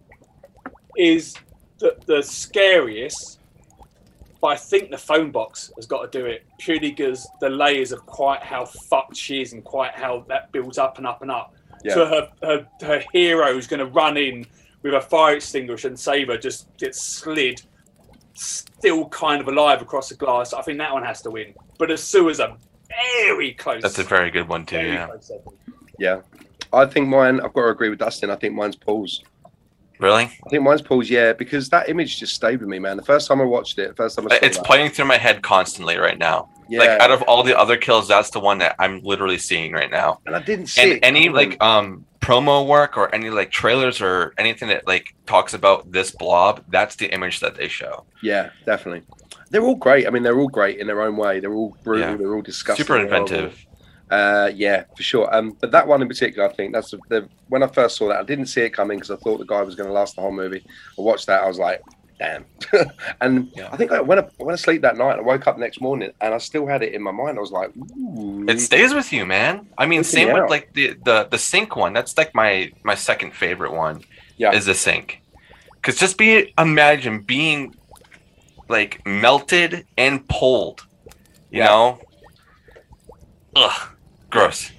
is the, the scariest, but I think the phone box has got to do it purely because the layers of quite how fucked she is and quite how that builds up and up and up. Yeah. So her, her, her hero is going to run in with a fire extinguisher and Saber just gets slid, still kind of alive across the glass. I think that one has to win. But the sewers are very close. That's a very good one too. very Yeah. Yeah. I think mine, I've got to agree with Dustin. I think mine's Paul's. Really? I think mine's Paul's, yeah, because that image just stayed with me, man. The first time I watched it, first time I saw It's that, playing through my head constantly right now. yeah, Like out of all the other kills, that's the one that I'm literally seeing right now. and I didn't see And it any like um promo work or any like trailers or anything that like talks about this blob, that's the image that they show. yeah, definitely. They're all great. I mean, they're all great in their own way. They're all brutal. Yeah. They're all disgusting. Super inventive. Uh, yeah, for sure. Um, but that one in particular, I think that's the, the when I first saw that, I didn't see it coming because I thought the guy was going to last the whole movie. I watched that, I was like, damn. and Yeah. I think I went I went to sleep that night. And I woke up next morning and I still had it in my mind. I was like, Ooh. It stays with you, man. I mean, same out. with like the the the sink one. That's like my my second favorite one. Yeah. is the sink. Because just be imagine being like melted and pulled. You Yeah. know. Ugh, gross.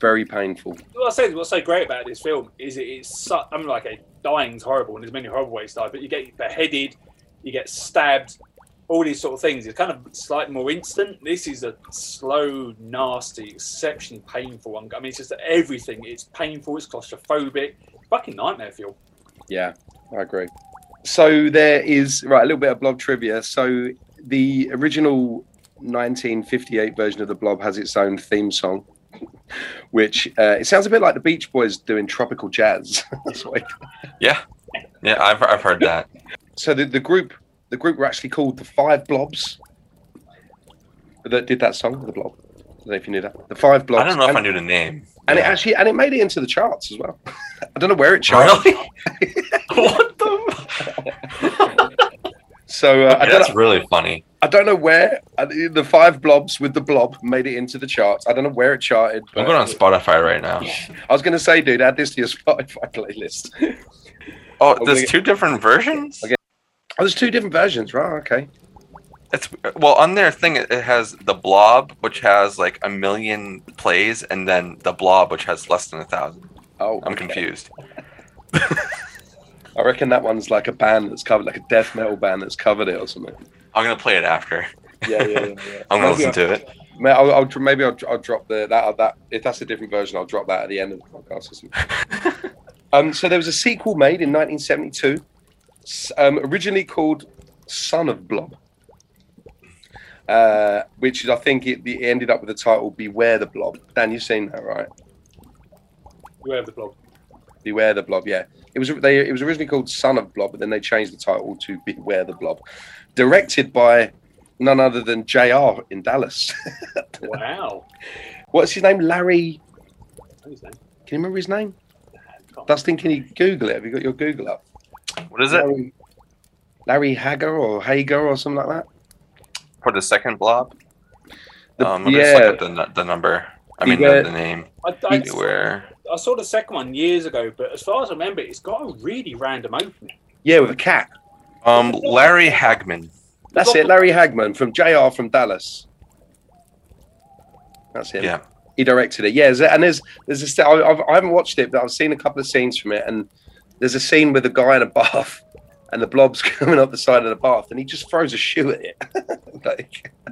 very painful. What I say, what's so great about this film is it is su- I mean, like a dying's horrible, and there's many horrible ways to die, but you get beheaded, you get stabbed, all these sort of things. It's kind of slightly more instant. This is a slow, nasty, exceptionally painful one. I mean, it's just everything. It's painful. It's claustrophobic. Fucking nightmare feel. Yeah, I agree. So there is right a little bit of Blob trivia. So the original 1958 version of the Blob has its own theme song, which uh, it sounds a bit like the Beach Boys doing tropical jazz. That's what. It, Yeah, yeah. I've I've heard that. so the, the group the group were actually called the Five Blobs that did that song, the Blob. I don't know if you knew that. The Five Blobs. I don't know if and, I knew the name. and it actually and it made it into the charts as well. I don't know where it charted. really. what the? So uh, don't That's know, really funny. I don't know where uh, the five blobs with the blob made it into the charts. I don't know where it charted. I'm going on Spotify right now. I was going to say, dude, add this to your Spotify playlist. Oh, there's get- two different versions. Okay. Oh, there's two different versions, right? Okay. It's well on their thing. It it has the Blob, which has like a million plays, and then the Blob, which has less than a thousand. Oh, I'm okay. confused. I reckon that one's like a band that's covered, like a death metal band that's covered it or something. I'm gonna play it after. Yeah, yeah, yeah. yeah. I'm gonna Maybe listen to it. May- I'll, I'll, maybe I'll, I'll drop the that that if that's a different version, I'll drop that at the end of the podcast. Or something. um, so there was a sequel made in 1972, um, originally called Son of Blob, uh, which is I think it, it ended up with the title Beware the Blob. Dan, you've seen that, right? You have the blog. Beware the Blob. Yeah, it was they it was originally called Son of Blob, but then they changed the title to Beware the Blob, directed by none other than JR in Dallas. Wow. What's his name? Larry. His name? Can you remember his name? Can't- Dustin, can you Google it? Have you got your Google up? What is it Larry, Larry Hager or Hager or something like that? for the second Blob? The- um, let me just look yeah, at the the number. I mean Beware- the, the name. I, I, Beware. I saw the second one years ago, but as far as I remember, it's got a really random opening. yeah, with a cat. Um, Larry Hagman. That's it. Larry Hagman from JR from Dallas. That's him. Yeah. He directed it. Yeah, and there's there's a I've, I haven't watched it, but I've seen a couple of scenes from it, and there's a scene with a guy in a bath, and the blob's coming up the side of the bath, and he just throws a shoe at it. like, I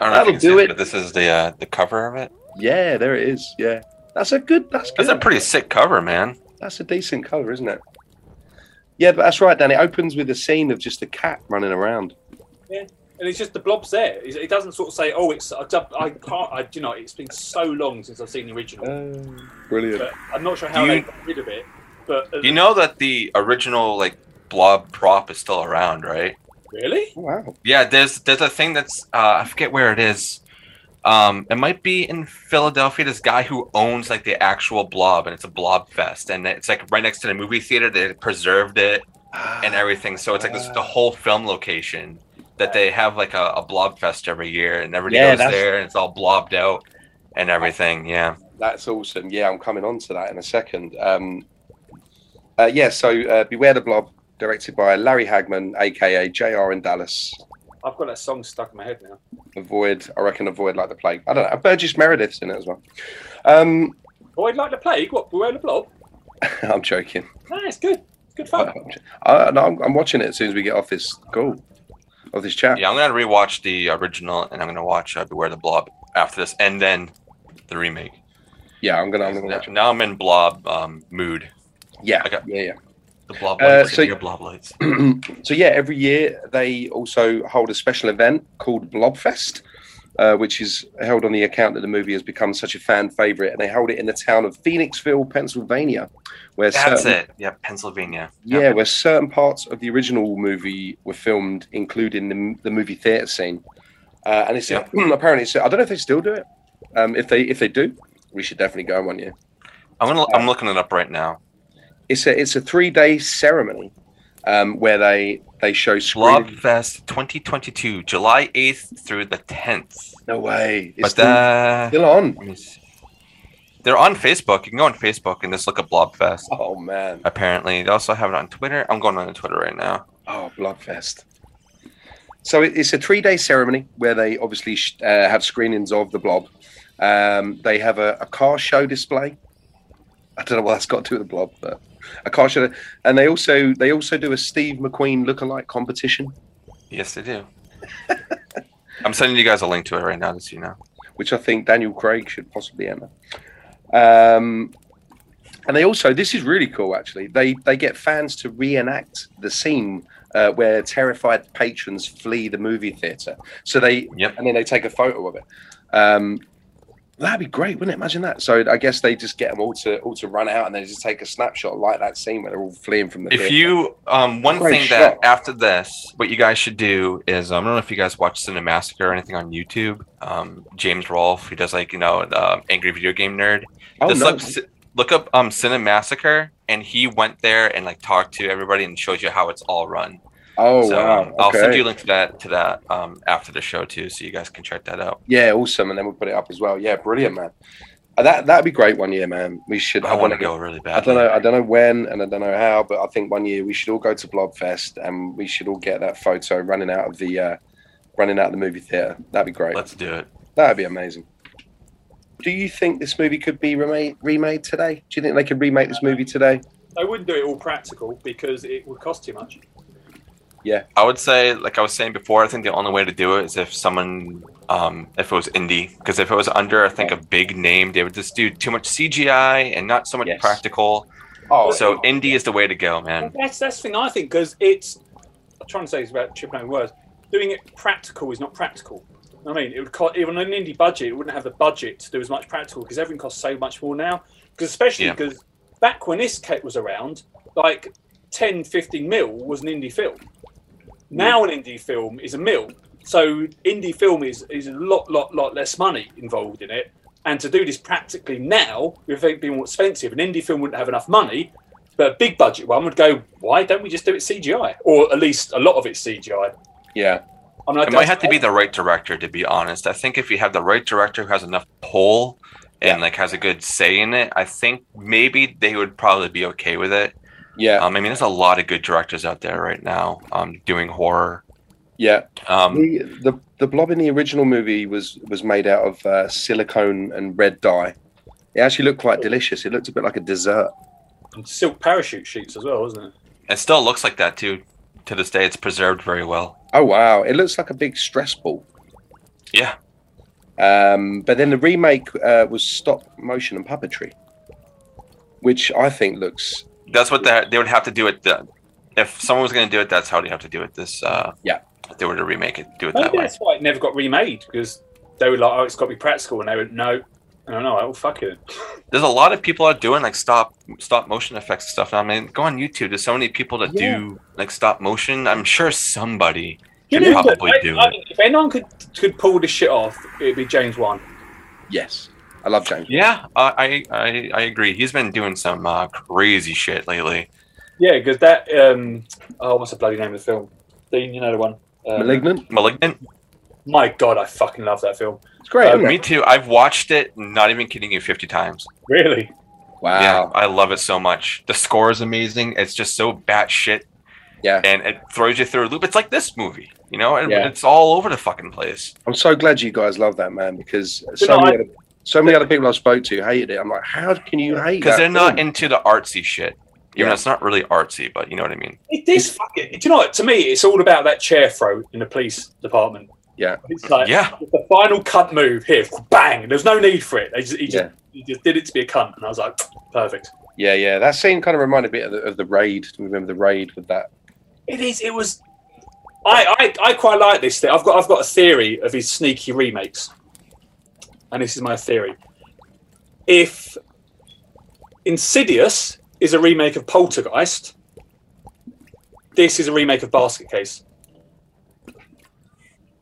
don't know that'll do it, it. but this is the uh, the cover of it. yeah, there it is. Yeah, that's a good. That's good. That's a pretty sick cover, man. That's a decent cover, isn't it? Yeah, but that's right, Dan. It opens with a scene of just a cat running around. Yeah, and it's just the blob's there. It it doesn't sort of say, "Oh, it's." I, don't- I can't. I, you know, it's been so long since I've seen the original. brilliant. but I'm not sure how Do they you- got rid of it. But uh, You know that the original like Blob prop is still around, right? really, Wow. Yeah, there's there's a thing that's uh, I forget where it is. Um, it might be in Philadelphia. This guy who owns like the actual Blob, and it's a Blob Fest, and it's like right next to the movie theater. They preserved it and everything, so it's like this the whole film location that they have like a, a Blob Fest every year, and everybody Yeah, goes that's- there, and it's all blobbed out and everything. Yeah, That's awesome. Yeah, I'm coming on to that in a second. Um, uh, yeah, so uh, Beware the Blob, directed by Larry Hagman, aka JR in Dallas. I've got that song stuck in my head now. Avoid, I reckon, avoid like the plague. I don't know. Burgess Meredith's in it as well. Um, Oh, I'd like the plague. What? Beware the blob. I'm joking. No, it's good. It's good fun. I, no, I'm, I'm watching it as soon as we get off this call, off this chat. Yeah, I'm gonna rewatch the original, and I'm gonna watch uh, Beware the Blob after this, and then the remake. Yeah, I'm gonna, I'm gonna watch it. Now I'm in Blob um, mood. Yeah, Okay. yeah, yeah. The Blob Uh, lights, so- your Blob lights. so yeah, every year they also hold a special event called Blobfest, uh, which is held on the account that the movie has become such a fan favorite, and they hold it in the town of Phoenixville, Pennsylvania, where That's certain, it. Yeah, Pennsylvania. yeah, where certain parts of the original movie were filmed, including the, the movie theater scene. Uh, and it's Yeah. apparently it's, I don't know if they still do it. Um, if they if they do, we should definitely go one year. I'm gonna. I'm looking it up right now. It's a it's a three day ceremony um, where they they show. Blobfest 2022, July 8th through the 10th. No way, it's But still, uh, still on. let me see. They're on Facebook. You can go on Facebook and just look at Blobfest. Oh man, Apparently, they also have it on Twitter. I'm going on Twitter right now. oh Blobfest. So it's a three day ceremony where they obviously uh, have screenings of the Blob. Um, they have a, a car show display. I don't know what that's got to do with the Blob, but a car show, and they also they also do a Steve McQueen lookalike competition. Yes, they do. I'm sending you guys a link to it right now, just so you know. which I think Daniel Craig should possibly enter. Um, and they also, this is really cool actually. They they get fans to reenact the scene uh, where terrified patrons flee the movie theater. So they Yep. and then they take a photo of it. Um, that'd be great, wouldn't it? Imagine that. So I guess they just get them all to all to run out and they just take a snapshot like that scene where they're all fleeing from the. If theater. you, um, one Great thing shot. that after this, what you guys should do is, um, I don't know if you guys watch Cinemassacre or anything on YouTube. Um, James Rolfe, who does like you know the Angry Video Game Nerd. oh just no, look, look up um Cinemassacre, and he went there and like talked to everybody and shows you how it's all run. Oh so wow, um, I'll send you a link to that to that um after the show too, so you guys can check that out. Yeah, awesome, and then we'll put it up as well. Yeah, brilliant, man. Uh, that that'd be great one year, man. We should. I want to go really bad. I bad. don't know. I don't know when and I don't know how, but I think one year we should all go to Blobfest and we should all get that photo running out of the uh, running out of the movie theater. That'd be great. Let's do it. That'd be amazing. Do you think this movie could be remade remade today? Do you think they could remake this movie today? I wouldn't do it all practical because it would cost too much. I would say, like I was saying before, I think the only way to do it is if someone, um, if it was indie, because if it was under, I think a big name, they would just do too much CGI and not so much Yes. practical. Oh, So indie is the way to go, man. That's that's the thing I think because it's. I'm trying to say it's about chipping over words. Doing it practical is not practical. I mean, it would cost even on an indie budget. It wouldn't have the budget to do as much practical because everything costs so much more now. Because especially Yeah. because back when this kit was around, like 10, 15 mil was an indie film. Now an indie film is a mil. So indie film is is a lot, lot, lot less money involved in it. And to do this practically now, it being more expensive, an indie film wouldn't have enough money. But a big budget one would go, why don't we just do it CGI? Or at least a lot of it's CGI. yeah, I mean, It might have to be the right director, to be honest. I think if you have the right director who has enough pull and like has a good say in it, I think maybe they would probably be okay with it. Yeah, Um, I mean, there's a lot of good directors out there right now um, doing horror. yeah. Um, The, the the blob in the original movie was was made out of uh, silicone and red dye. It actually looked quite delicious. It looked a bit like a dessert. And silk parachute sheets as well, isn't it? it still looks like that too. To this day, it's preserved very well. Oh wow! It looks like a big stress ball. Yeah, Um, but then the remake uh, was stop motion and puppetry, which I think looks that's what they they would have to do it. The, if someone was going to do it, that's how they have to do it. This, uh, Yeah. if they were to remake it, do it that way. that's why it never got remade because they were like, oh, it's got to be practical. And they went, no. And I know, oh, fuck it. There's a lot of people out doing like stop stop motion effects and stuff. I mean, go on YouTube. There's so many people that Yeah. do like stop motion. I'm sure somebody You can know, probably I- do I- it. If anyone could could pull this shit off, it'd be James Wan. yes. I love James. Yeah, uh, I, I I agree. He's been doing some uh, crazy shit lately. Yeah, because that. Um, oh, what's the bloody name of the film? Dean, you know the one. Um, Malignant. Malignant. My God, I fucking love that film. It's great. Uh. Me too. I've watched it. Not even kidding you, 50 times. Really? Wow. Yeah, I love it so much. The score is amazing. It's just so batshit, Yeah. and it throws you through a loop. It's like this movie, you know. It, Yeah. It's all over the fucking place. I'm so glad you guys love that man because You so know, many I- other, So many other people I spoke to hated it. I'm like, how can you hate? It? Because they're not into the artsy shit. Even Yeah. though it's not really artsy, but you know what I mean. It is fucking. Do you know what? To me, it's all about that chair throw in the police department. Yeah. It's like Yeah. the final cut move here, bang. There's no need for it. They just, he, just, Yeah. he just did it to be a cunt, and I was like, perfect. Yeah, yeah. That scene kind of reminded me of the, of the raid. Do you remember the raid with that? It is. It was. I, I, I quite like this thing. I've got I've got a theory of his sneaky remakes, and this is my theory. If Insidious is a remake of Poltergeist, this is a remake of Basket Case.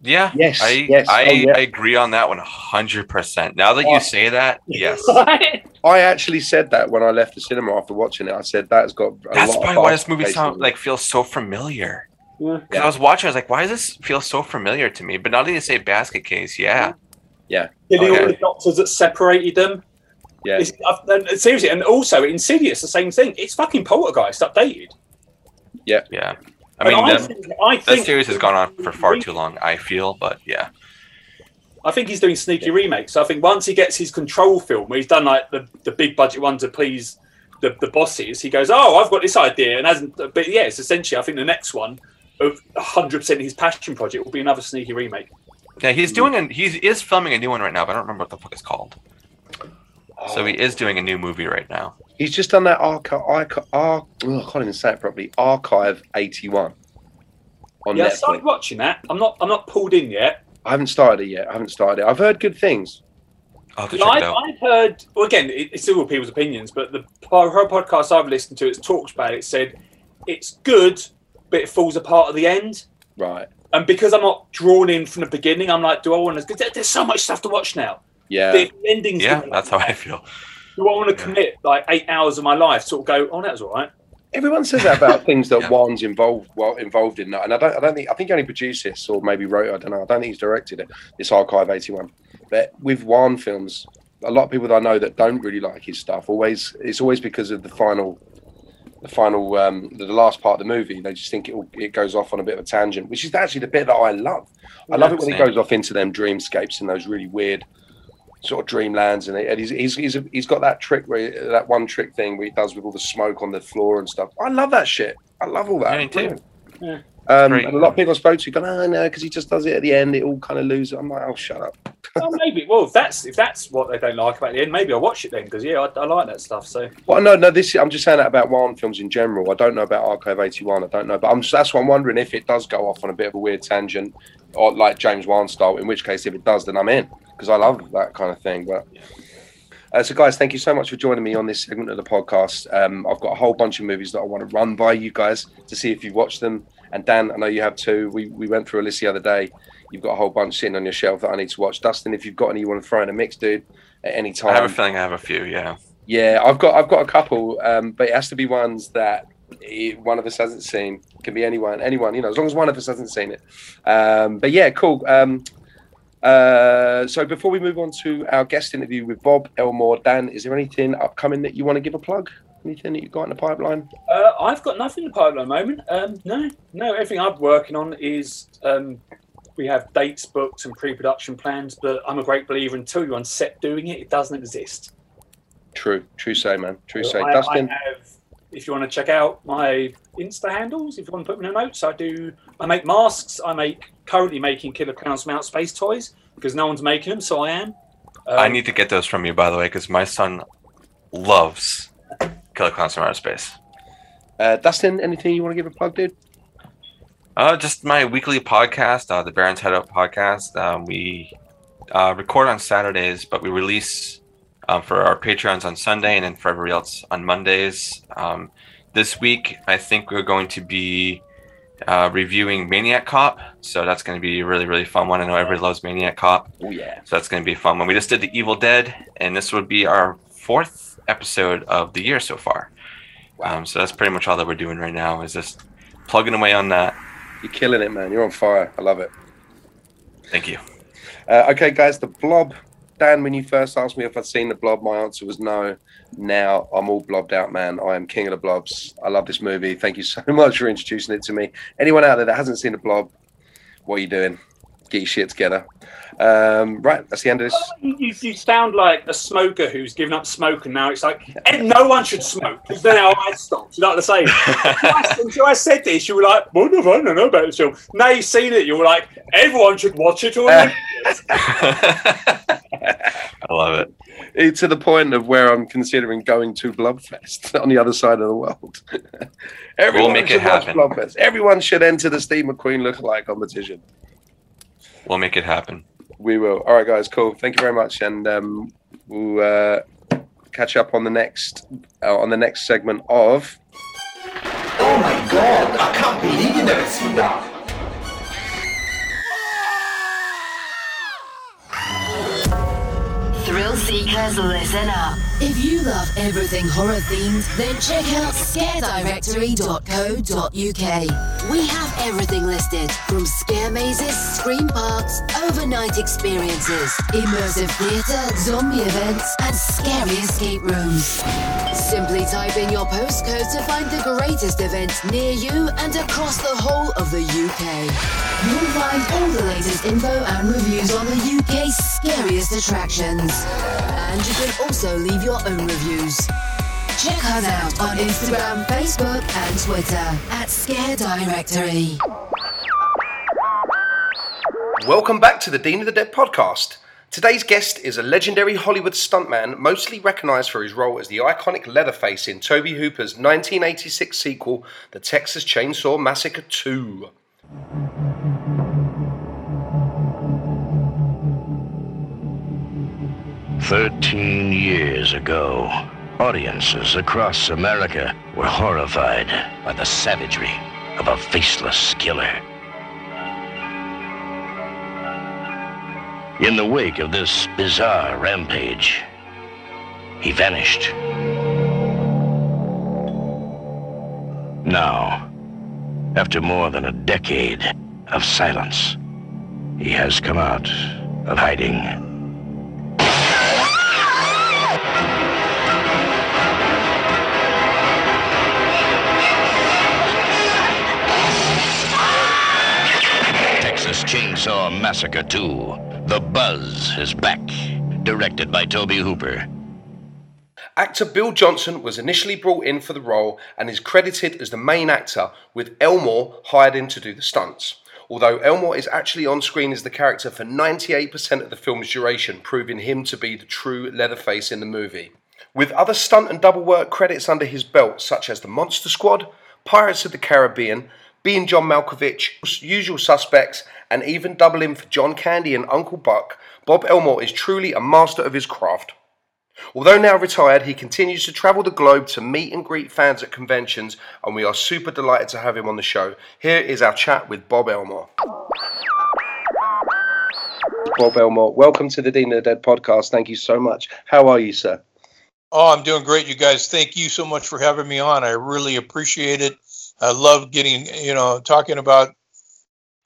Yeah. Yes, I yes, I, oh, yeah. I agree on that one hundred percent. Now that Oh. you say that, yes. I actually said that when I left the cinema after watching it. I said that's got. A That's lot of probably why this movie Case sound like feels so familiar. Yeah. Because I was watching, I was like, why does this feel so familiar to me? But now that you say basket case, yeah. Killing all Okay. the doctors that separated them. Yeah. It's, I've- and seriously, and also Insidious, the same thing. It's fucking Poltergeist updated. Yeah. Yeah. I mean, I that, think, I that series has gone on for far too long, I feel, but yeah. I think he's doing sneaky remakes. So I think once he gets his control film, where he's done like the, the big budget one to please the, the bosses, he goes, "Oh, I've got this idea," and hasn't. But yes, essentially, I think the next one of 100 percent his passion project will be another sneaky remake. Yeah, he's doing an he is filming a new one right now, but I don't remember what the fuck it's called. So he oh. is doing a new movie right now. He's just done that archive. Archi- Ar- oh, I can't even say it properly. Archive eighty one on Yeah, I started watching that. I'm not. I'm not pulled in yet. I haven't started it yet. I haven't started it. I've heard good things. I'll have to Well, check it I've, heard. Well, again, it, it's all people's opinions, but the po- her podcast I've listened to, it's talked about. It said it's good, but it falls apart at the end. Right. And because I'm not drawn in from the beginning, I'm like, do I want to? there- There's so much stuff to watch now. Yeah. The endings. Yeah, that's how I feel. Do I want to commit like eight hours of my life? Sort of go, oh, that was all right. Everyone says that about things that Yeah. Wan's involved well involved in that, and I don't. I don't think. I think he only produced this, or maybe wrote. it, I don't know. I don't think he's directed it. This Archive eighty one, but with Wan films, a lot of people that I know that don't really like his stuff. Always, it's always because of the final, the final, um, the, the last part of the movie. They just think it will, it goes off on a bit of a tangent, which is actually the bit that I love. I love it when it goes off into them dreamscapes and those really weird sort of dreamlands, and, he- and he's, he's he's he's got that trick where he- that one trick thing where he does with all the smoke on the floor and stuff. I love that shit. I love all that. Yeah, me too. Yeah. Um, and a lot of people I spoke to go, oh no, because he just does it at the end. It all kind of loses. I'm like, oh, shut up. oh, maybe. Well, if that's if that's what they don't like about the end, maybe I'll watch it then because yeah, I, I like that stuff. So Well, no, no. This I'm just saying that about Wan films in general. I don't know about Archive 81. I don't know, but I'm just, that's what I'm wondering if it does go off on a bit of a weird tangent, or like James Wan style. In which case, if it does, then I'm in because I love that kind of thing. But uh, so, guys, thank you so much for joining me on this segment of the podcast. Um, I've got a whole bunch of movies that I want to run by you guys to see if you've watched them. And Dan, I know you have two. We we went through a list the other day. You've got a whole bunch sitting on your shelf that I need to watch. Dustin, if you've got any you want to throw in a mix, dude, at any time. I have a feeling I have a few, yeah. Yeah, I've got I've got a couple, um, but it has to be ones that one of us hasn't seen. Can be anyone, anyone, you know, as long as one of us hasn't seen it. Um, but yeah, cool. Um, uh, so before we move on to our guest interview with Bob Elmore, Dan, is there anything upcoming that you want to give a plug? Anything that you've got in the pipeline? uh, I've got nothing in the pipeline at the moment. Um, no, no. Everything I'm working on is um, we have dates booked and pre-production plans. But I'm a great believer until you're on set doing it, it doesn't exist. True, true say, man. True say. I, Dustin, I have, if you want to check out my Insta handles, if you want to put me in the notes, I do. I make masks. I make currently making Killer Clowns from Outer Space toys because no one's making them, so I am. Um, I need to get those from you, by the way, because my son loves Killer Clowns from Outer Space. uh, Dustin, anything you want to give a plug, dude? Uh, just my weekly podcast, uh, the Baron's Head Up podcast. Um, we uh, record on Saturdays, but we release um, for our Patreons on Sunday and then for everybody else on Mondays. Um, this week, I think we're going to be uh, reviewing Maniac Cop. So that's going to be a really, really fun one. I know everybody loves Maniac Cop. Oh yeah. So that's going to be a fun one. We just did The Evil Dead, and this would be our fourth episode of the year so far. Um, so that's pretty much all that we're doing right now is just plugging away on that. You're killing it, man. You're on fire. I love it. Thank you. Uh, okay, guys, the blob. Dan, when you first asked me if I'd seen the blob, my answer was no. Now I'm all blobbed out, man. I am king of the blobs. I love this movie. Thank you so much for introducing it to me. Anyone out there that hasn't seen the blob, what are you doing? Get your shit together. Um, right, that's the end of this. You, you, you sound like a smoker who's given up smoking now. It's like eh, no one should smoke because then our eyes stop. You know what I'm saying? Twice Until I said this, you were like, "Well, no, I don't know about this film." Now you've seen it, you were like, "Everyone should watch it." Or I love it. Eh, to the point of where I'm considering going to Bloodfest on the other side of the world. Everyone make it should watch happen. Bloodfest. Everyone should enter the Steve McQueen lookalike competition. We'll make it happen. We will. All right, guys. Cool. Thank you very much, and um, we'll uh, catch up on the next uh, on the next segment of. Oh my god, I can't believe you never seen that. Thrill seekers, listen up. If you love everything horror themed, then check out scaredirectory.co.uk. We have everything listed from scare mazes, scream parks, overnight experiences, immersive theatre, zombie events, and scary escape rooms. Simply type in your postcode to find the greatest events near you and across the whole of the UK. You'll find all the latest info and reviews on the UK's scariest attractions. And you can also leave your own reviews. Check us out on Instagram, Facebook, and Twitter at Scare Directory. Welcome back to the Dean of the Dead podcast. Today's guest is a legendary Hollywood stuntman, mostly recognised for his role as the iconic Leatherface in Tobe Hooper's 1986 sequel, The Texas Chainsaw Massacre 2. Thirteen years ago, audiences across America were horrified by the savagery of a faceless killer. In the wake of this bizarre rampage, he vanished. Now, after more than a decade of silence, he has come out of hiding. Texas Chainsaw Massacre 2. The Buzz is back. Directed by Tobe Hooper. Actor Bill Johnson was initially brought in for the role and is credited as the main actor, with Elmore hired in to do the stunts. Although Elmore is actually on screen as the character for 98% of the film's duration, proving him to be the true Leatherface in the movie. With other stunt and double work credits under his belt, such as The Monster Squad, Pirates of the Caribbean, being John Malkovich, Usual Suspects, and even doubling for John Candy and Uncle Buck, Bob Elmore is truly a master of his craft. Although now retired, he continues to travel the globe to meet and greet fans at conventions, and we are super delighted to have him on the show. Here is our chat with Bob Elmore. Bob Elmore, welcome to the Dean of the Dead podcast. Thank you so much. How are you, sir? Oh, I'm doing great, you guys. Thank you so much for having me on. I really appreciate it. I love getting, you know, talking about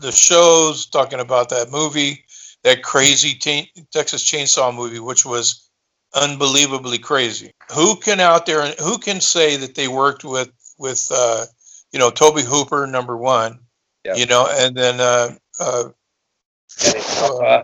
the shows, talking about that movie, that crazy te- Texas Chainsaw movie, which was unbelievably crazy. Who can out there and who can say that they worked with with uh, you know Tobe Hooper number one, Yeah. you know, and then uh, uh, Uh,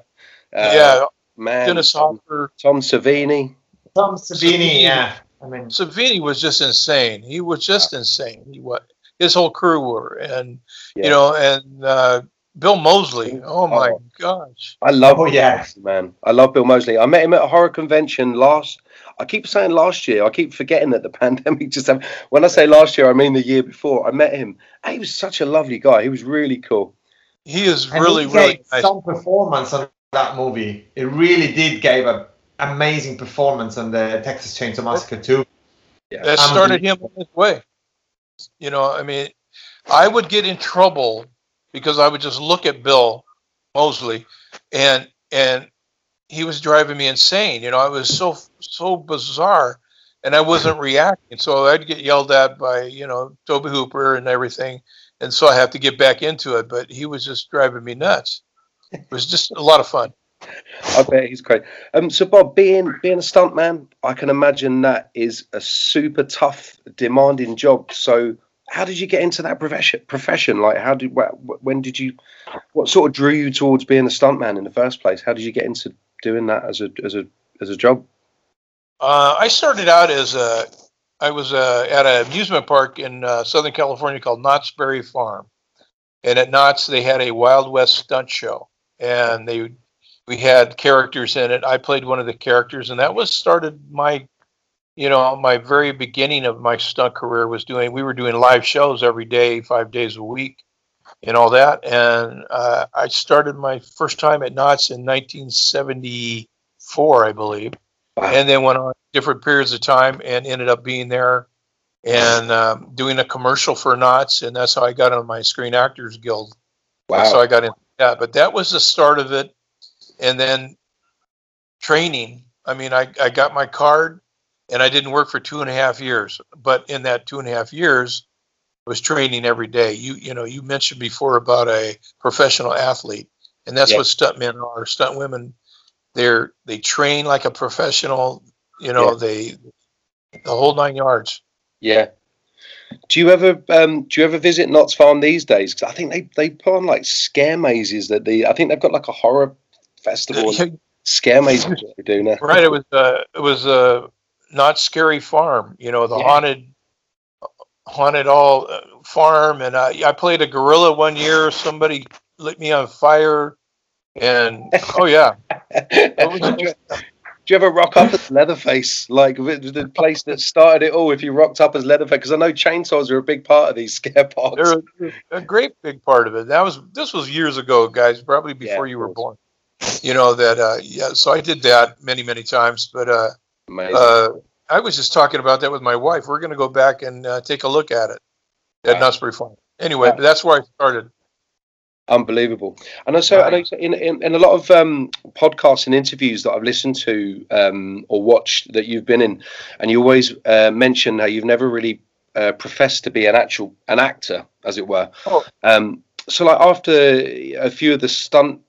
yeah, man, Dennis Tom, Hopper. Tom Savini. Tom Savini, yeah. I mean, Savini was just insane. He was just insane. He was his whole crew were, and Yeah. you know, and uh, Bill Moseley. Oh my Oh. gosh! I love Oh, Bill yeah. Moseley, man. I love Bill Moseley. I met him at a horror convention last. I keep saying last year. I keep forgetting that the pandemic just. Happened. When I say last year, I mean the year before. I met him. He was such a lovely guy. He was really cool. He is and really, he really gave nice. some performance on that movie. It really did gave a amazing performance on the Texas Chainsaw Massacre 2. that started him on his way. You know, I mean, I would get in trouble because I would just look at Bill Moseley, and and he was driving me insane. You know, it was so so bizarre, and I wasn't reacting. So I'd get yelled at by you know Tobe Hooper and everything, and so I have to get back into it. But he was just driving me nuts. It was just a lot of fun. I bet he's great. Um, so Bob, being being a stuntman, I can imagine that is a super tough, demanding job. So, how did you get into that profession? Profession, like how did wh- when did you? What sort of drew you towards being a stuntman in the first place? How did you get into doing that as a as a as a job? Uh, I started out as a, I was uh, at an amusement park in uh, Southern California called Knott's Berry Farm, and at Knott's they had a Wild West stunt show, and they we had characters in it. I played one of the characters, and that was started my, you know, my very beginning of my stunt career was doing. We were doing live shows every day, five days a week, and all that. And uh, I started my first time at Knott's in 1974, I believe, and then went on different periods of time and ended up being there and um, doing a commercial for Knott's, and that's how I got on my Screen Actors Guild. That's how I got in. Yeah, but that was the start of it, and then training. I mean, I, I got my card, and I didn't work for two and a half years. But in that two and a half years, I was training every day. You you know, you mentioned before about a professional athlete, and that's Yeah. what stuntmen are. Stunt women, they're they train like a professional. You know, Yeah. they the whole nine yards. Yeah. Do you ever um, do you ever visit Knott's Farm these days? Because I think they they put on like scare mazes that the I think they've got like a horror festival scare mazes they do now. right. It was uh, it was uh, Knott's Scary Farm. You know, the Yeah. haunted haunted all uh, farm, and I I played a gorilla one year. Somebody lit me on fire, and oh yeah, do, you, ever rock up as Leatherface, like the place that started it all? If you rocked up as Leatherface, because I know chainsaws are a big part of these scare parks. they're a, a great big part of it. That was this was years ago, guys. Probably before you were born. You know that uh, yeah. So I did that many many times, but uh, uh, I was just talking about that with my wife. We're going to go back and uh, take a look at it at Wow. Knott's Berry Farm. Anyway, but that's where I started. Unbelievable. And also, I know in, in, in a lot of um, podcasts and interviews that I've listened to um, or watched that you've been in, and you always uh, mention how you've never really uh, professed to be an actual an actor, as it were. Oh. Um, so, like after a few of the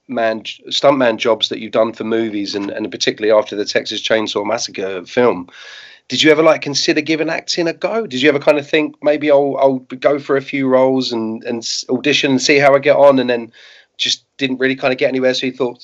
stuntman stuntman jobs that you've done for movies, and, and particularly after the Texas Chainsaw Massacre film, did you ever like consider giving acting a go? Did you ever kind of think maybe I'll I'll go for a few roles and and audition and see how I get on, and then just didn't really kind of get anywhere, so you thought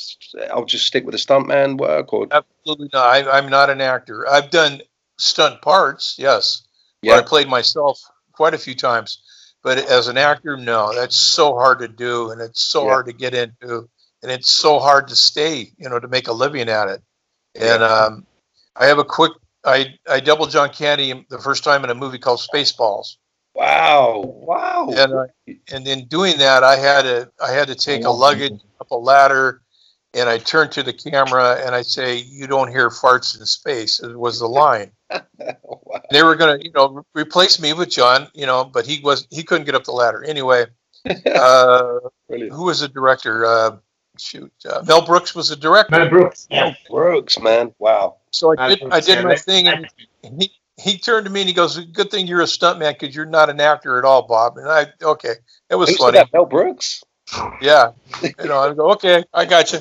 I'll just stick with the stuntman work, or Absolutely not. I, I'm not an actor. I've done stunt parts, yes. Yeah. I played myself quite a few times. But as an actor, no. That's so hard to do, and it's so Yeah. hard to get into, and it's so hard to stay. You know, to make a living at it. And um, I have a quick. I I doubled John Candy the first time in a movie called Spaceballs. wow, wow, And I, and in doing that, I had to I had to take a luggage up a ladder, and I turned to the camera and I say, "You don't hear farts in space." It was the line. They were gonna, you know, replace me with John, you know, but he was he couldn't get up the ladder anyway. Uh, who was the director? Uh, shoot, uh, Mel Brooks was a director. Mel Brooks. Mel Brooks, man, wow. So I did I did my thing, and he he turned to me and he goes, "Good thing you're a stuntman because you're not an actor at all, Bob." And I okay, it was funny. that? Mel Brooks. Yeah, you know, I go, okay, I got you.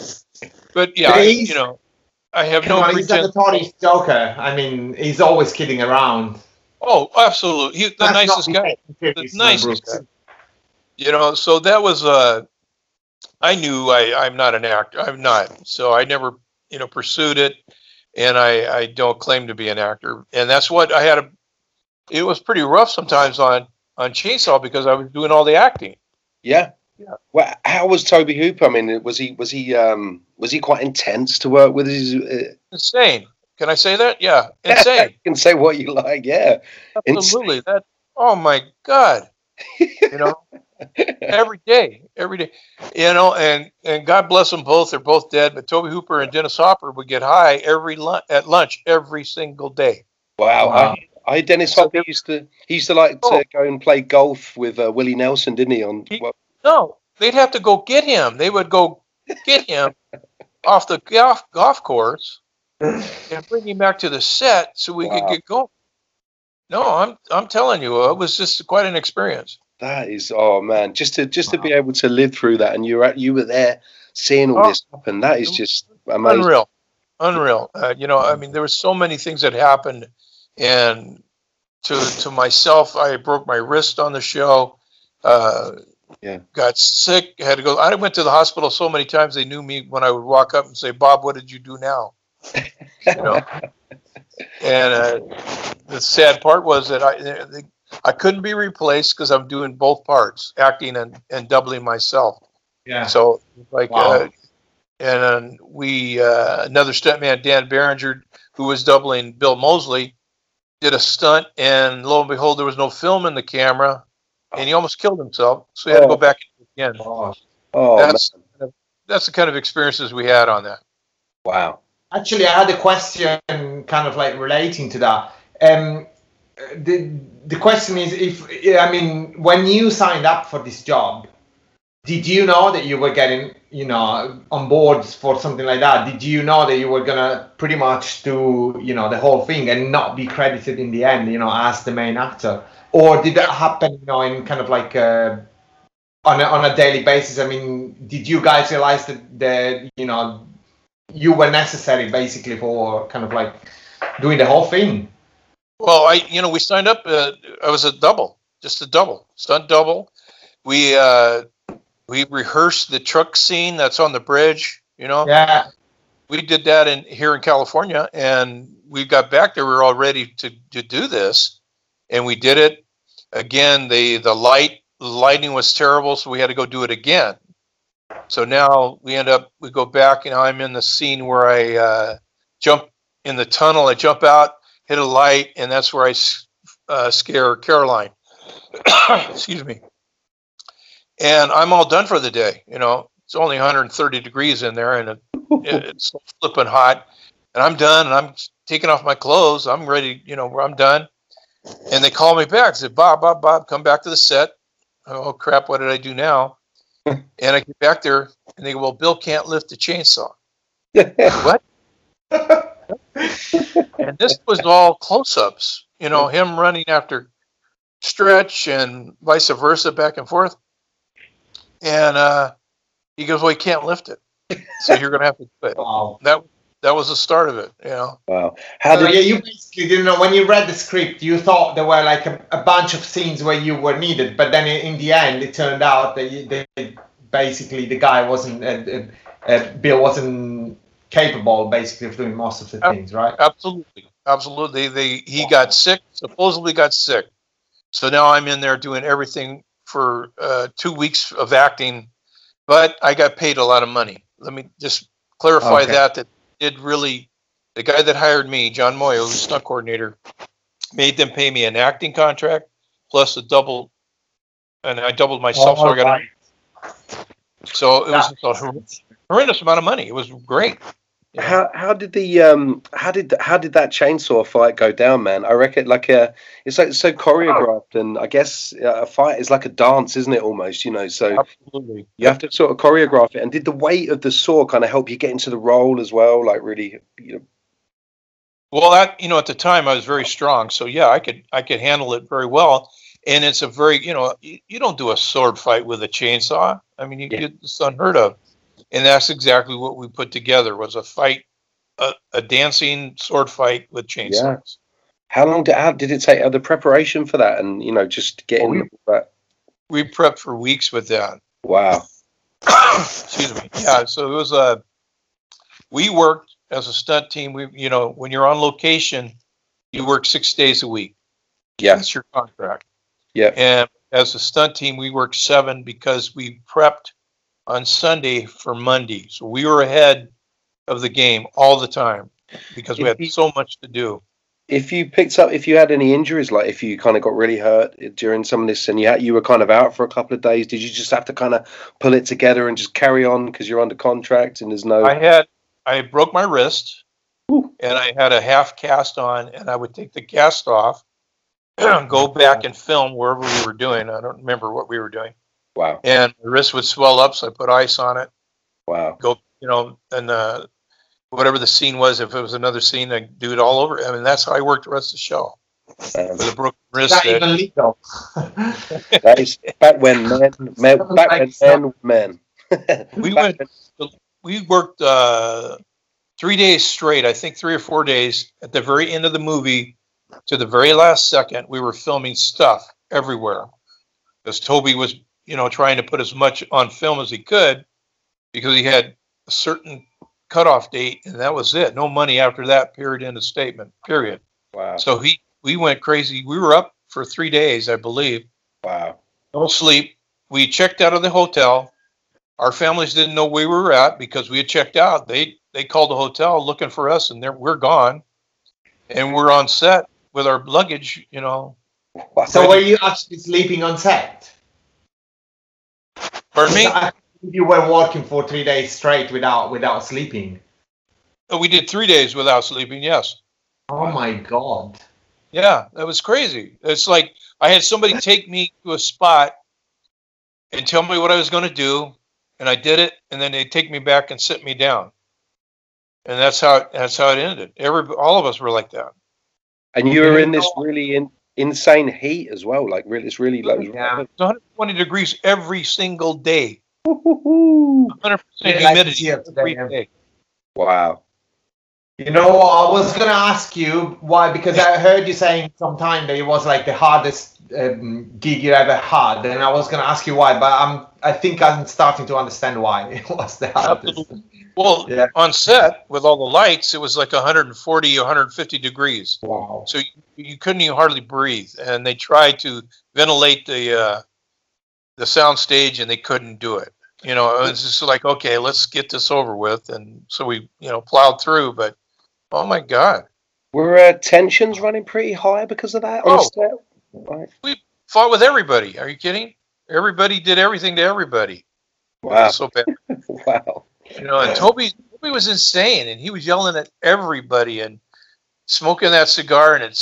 But yeah, I, he's- you know, I have Come no on, he's a pretense. notorious joker. I mean, he's always kidding around. Oh, absolutely, he's the That's nicest guy. The It's nicest guy. You know, so that was uh, I knew I I'm not an actor. I'm not. So I never you know pursued it, and I I don't claim to be an actor. And that's what I had a. It was pretty rough sometimes on on Chainsaw because I was doing all the acting. Yeah. Yeah. Well, how was Tobe Hooper? I mean, was he was he um was he quite intense to work with? His, uh, Insane. Can I say that? Yeah, insane. you can say what you like. Yeah. Absolutely. That. Oh my God. You know, every day, every day. You know, and and God bless them both. They're both dead. But Tobe Hooper and Dennis Hopper would get high every lunch at lunch every single day. Wow. Wow. I, I Dennis Hopper used to he used to like to go and play golf with uh, Willie Nelson, didn't he? On well, No, they'd have to go get him. They would go get him off the golf golf course and bring him back to the set so we could get going. No, I'm I'm telling you, it was just quite an experience. That is oh man, just to just to be able to live through that, and you were at, you were there seeing all Oh. this happen. That is just amazing. Unreal, unreal. Uh, you know, I mean, there were so many things that happened, and to to myself. I broke my wrist on the show. Uh, Yeah. Got sick. Had to go. I went to the hospital so many times. They knew me when I would walk up and say, "Bob, what did you do now?" You know. and uh, the sad part was that I they, I couldn't be replaced because I'm doing both parts, acting and, and doubling myself. Yeah. So like, Wow. uh, and then we uh, another stuntman, Dan Berenger, who was doubling Bill Moseley, did a stunt, and lo and behold, there was no film in the camera, and he almost killed himself. So he had to go Oh. back again. Oh. Oh, That's that's the kind of experiences we had on that. wow. Actually, I had a question kind of like relating to that. Um, the the question is if I mean when you signed up for this job, did you know that you were getting you know on board for something like that? Did you know that you were gonna pretty much do you know the whole thing and not be credited in the end, you know, as the main actor, or did that happen, you know, in kind of like uh, on a, on a daily basis? I mean, did you guys realize that that you know you were necessary basically for kind of like doing the whole thing? Well, I you know we signed up. Uh, I was a double, just a double, stunt double. We uh, we rehearsed the truck scene that's on the bridge. You know, Yeah. we did that in here in California, and we got back there. We were all ready to to do this, and we did it again. The the light lighting was terrible, so we had to go do it again. So now we end up we go back, and I'm in the scene where I uh, jump in the tunnel. I jump out, hit a light, and that's where I uh, scare Caroline. Excuse me. And I'm all done for the day. You know, it's only 130 degrees in there, and it, it's flipping hot. And I'm done, and I'm taking off my clothes. I'm ready. You know, I'm done. And they call me back. Said, Bob, Bob, Bob, come back to the set. Oh crap! What did I do now? and I get back there, and they go, "Well, Bill can't lift the chainsaw." what? and this was all close-ups. You know, him running after Stretch and vice versa, back and forth. And uh, he goes, "Well, he can't lift it, so you're going to have to do it." Wow. That that was the start of it. You know. Wow. How So, did yeah, you basically didn't know when you read the script, you thought there were like a, a bunch of scenes where you were needed, but then in, in the end, it turned out that you, they, basically the guy wasn't, uh, uh, uh, Bill wasn't capable basically of doing most of the things, right? Absolutely, absolutely. They he got sick, supposedly got sick. So now I'm in there doing everything for uh, two weeks of acting, but I got paid a lot of money. Let me just clarify Okay. that. That did really the guy that hired me, John Moio, who's stunt coordinator, made them pay me an acting contract plus a double, and I doubled myself. so I got a, so it was a horrendous amount of money. It was great. How how did the um how did how did that chainsaw fight go down, man? I reckon like a it's like so choreographed, and I guess uh, a fight is like a dance, isn't it? Almost, you know. So Absolutely. you have to sort of choreograph it. And did the weight of the saw kind of help you get into the role as well? Like really, you know, Well, that you know, at the time I was very strong, so yeah, I could I could handle it very well. And it's a very you know you, you don't do a sword fight with a chainsaw. I mean, you, Yeah. it's unheard of. And that's exactly what we put together was a fight, a, a dancing sword fight with chainsaws. how long did how did it take? Uh, the preparation for that, and you know, just getting we- that. We prepped for weeks with that. Wow. Excuse me. Yeah, so it was a. We worked as a stunt team. We you know when you're on location, you work six days a week. Yeah. That's your contract. Yeah. And as a stunt team, we worked seven because we prepped on Sunday for Monday. So we were ahead of the game all the time because we had so much to do. If you picked up, if you had any injuries, like if you kind of got really hurt during some of this, and you had, you were kind of out for a couple of days, did you just have to kind of pull it together and just carry on because you're under contract and there's no? I had I broke my wrist Ooh. and I had a half cast on and I would take the cast off, go back and film wherever we were doing. I don't remember what we were doing. Wow. And the wrist would swell up, so I put ice on it. Wow. go, you know, and uh, whatever the scene was, if it was another scene, I'd do it all over. I mean, that's how I worked the rest of the show Um, with a broken wrist. that that- even legal? that is back when men, men back when men, men. we went, we worked uh, three days straight. I think three or four days. At the very end of the movie, to the very last second, we were filming stuff everywhere. Because Tobe was, you know, trying to put as much on film as he could because he had a certain cutoff date and that was it. No money after that, period, in the statement, period. Wow. So he, we went crazy. We were up for three days, I believe. Wow. No sleep. We checked out of the hotel. Our families didn't know where we were at because we had checked out. They they called the hotel looking for us, and they're, we're gone. And we're on set with our luggage, you know. So were you actually sleeping on set? Pardon me? You were working for three days straight without without sleeping. Uh, we did three days without sleeping. Yes. Oh my god. Yeah, that was crazy. It's like I had somebody take me to a spot and tell me what I was going to do, and I did it, and then they take me back and sit me down, and that's how it, that's how it ended. Every all of us were like that. And you were in this really in, insane heat as well. Like really, it's really low. Yeah. It's 120 degrees every single day. 100% humidity here every today, day. Wow. You know, I was gonna ask you why because I heard you saying sometime that it was like the hardest um, gig you ever had, and I was gonna ask you why, but I'm I think I'm starting to understand why it was the hardest. Absolutely. Well, Yeah. on set with all the lights, it was like 140, 150 degrees. Wow. So you, you couldn't even hardly breathe, and they tried to ventilate the uh, the sound stage, and they couldn't do it. You know, it was just like, okay, let's get this over with, and so we, you know, plowed through. But oh my god, Were uh, tensions running pretty high because of that on Oh. set? Right. fought with everybody. Are you kidding? Everybody did everything to everybody. Wow. so bad. Wow. You know, and Tobe, Tobe was insane, and he was yelling at everybody and smoking that cigar, and it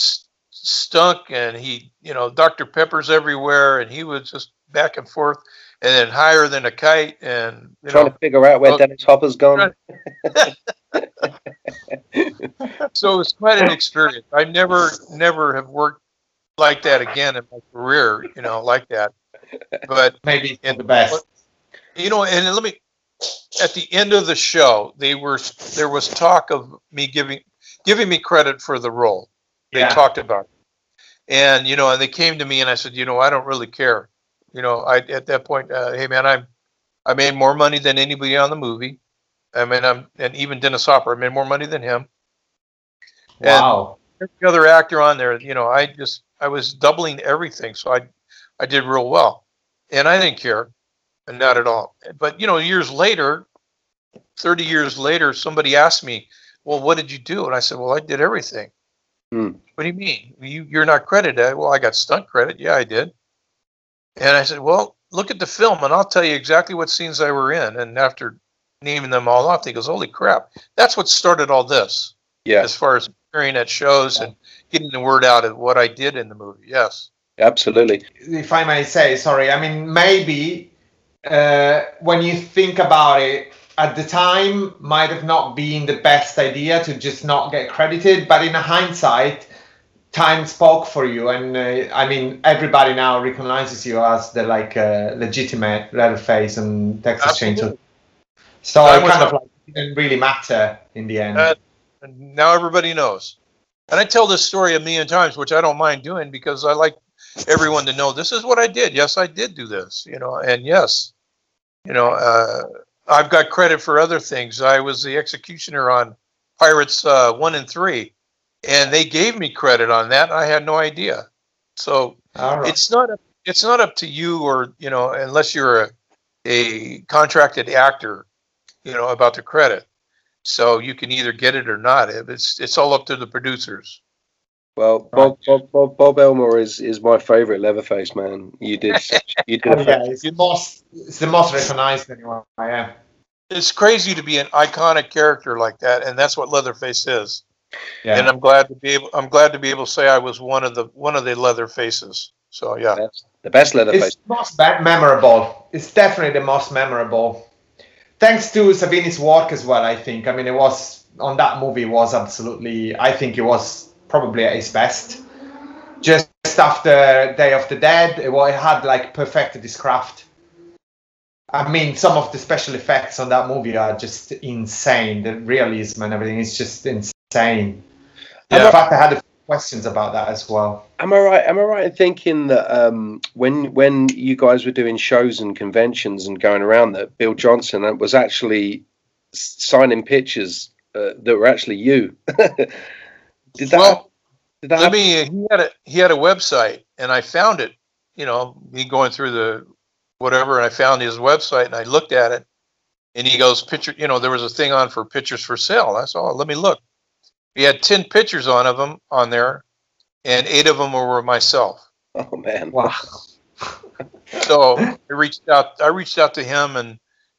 stunk, and he, you know, Dr. Pepper's everywhere, and he was just back and forth, and then higher than a kite, and you Trying know, to figure out where well- Dennis Hopper's gone. so it was quite an experience. I never, never have worked like that again in my career, you know, like that. But Maybe in the best. you know, and let me at the end of the show, they were there was talk of me giving giving me credit for the role. They Yeah. talked about it. And you know, and they came to me and I said, you know, I don't really care. You know, I at that point, uh, hey man, I'm I made more money than anybody on the movie. I mean, I'm and even Dennis Hopper, I made more money than him. And Wow. every other actor on there, you know, I just I was doubling everything, so I I did real well, and I didn't care, and not at all. But you know, years later, thirty years later, somebody asked me, "Well, what did you do?" And I said, "Well, I did everything." Hmm. What do you mean? You you're not credited? Well, I got stunt credit. Yeah, I did. And I said, "Well, look at the film, and I'll tell you exactly what scenes I were in." And after naming them all off, he goes, "Holy crap! That's what started all this." Yeah, as far as appearing at shows and getting the word out of what I did in the movie. Yes. absolutely. if I may say, sorry, I mean, maybe uh, when you think about it, at the time might have not been the best idea to just not get credited, but in hindsight, time spoke for you, and uh, I mean, everybody now recognizes you as the like uh, legitimate Leatherface and Texas Chainsaw. So I it kind of like didn't really matter in the end. Uh, and now everybody knows. And I tell this story a million times, which I don't mind doing because I like everyone to know this is what I did. Yes, I did do this, you know, and yes, you know, uh, I've got credit for other things. I was the executioner on Pirates uh, 1 and 3, and they gave me credit on that. I had no idea. So right. it's not up, it's not up to you or you know unless you're a, a contracted actor you know about the credit so you can either get it or not it's it's all up to the producers Well, Bob, Bob, Bob, Bob Elmore is, is my favourite Leatherface man. You did you did Oh, yeah, it's the most it's the most recognized anyway. Yeah. it's crazy to be an iconic character like that and that's what leatherface is Yeah. and i'm glad to be able i'm glad to be able to say i was one of the one of the leather faces so yeah That's the best Leatherface. It's most ba- memorable. It's definitely the most memorable. Thanks to Savini's work as well, I think. I mean, it was on that movie was absolutely. I think it was probably at its best. Just after Day of the Dead, it, wa- it had like perfected its craft. I mean, some of the special effects on that movie are just insane. The realism and everything is just insane. Yeah. the fact I had a questions about that as well. Am I right? Am I right in thinking that um, when when you guys were doing shows and conventions and going around, that Bill Johnson was actually signing pictures uh, that were actually you? did that? Well, did that Let me. He had a he had a website, and I found it. You know, me going through the whatever, and I found his website, and I looked at it, and he goes, "Picture." You know, there was a thing on for pictures for sale. I saw. Let me look. He had ten pictures on of them on there, and eight of them were myself. Oh man! Wow. So I reached out. I reached out to him, and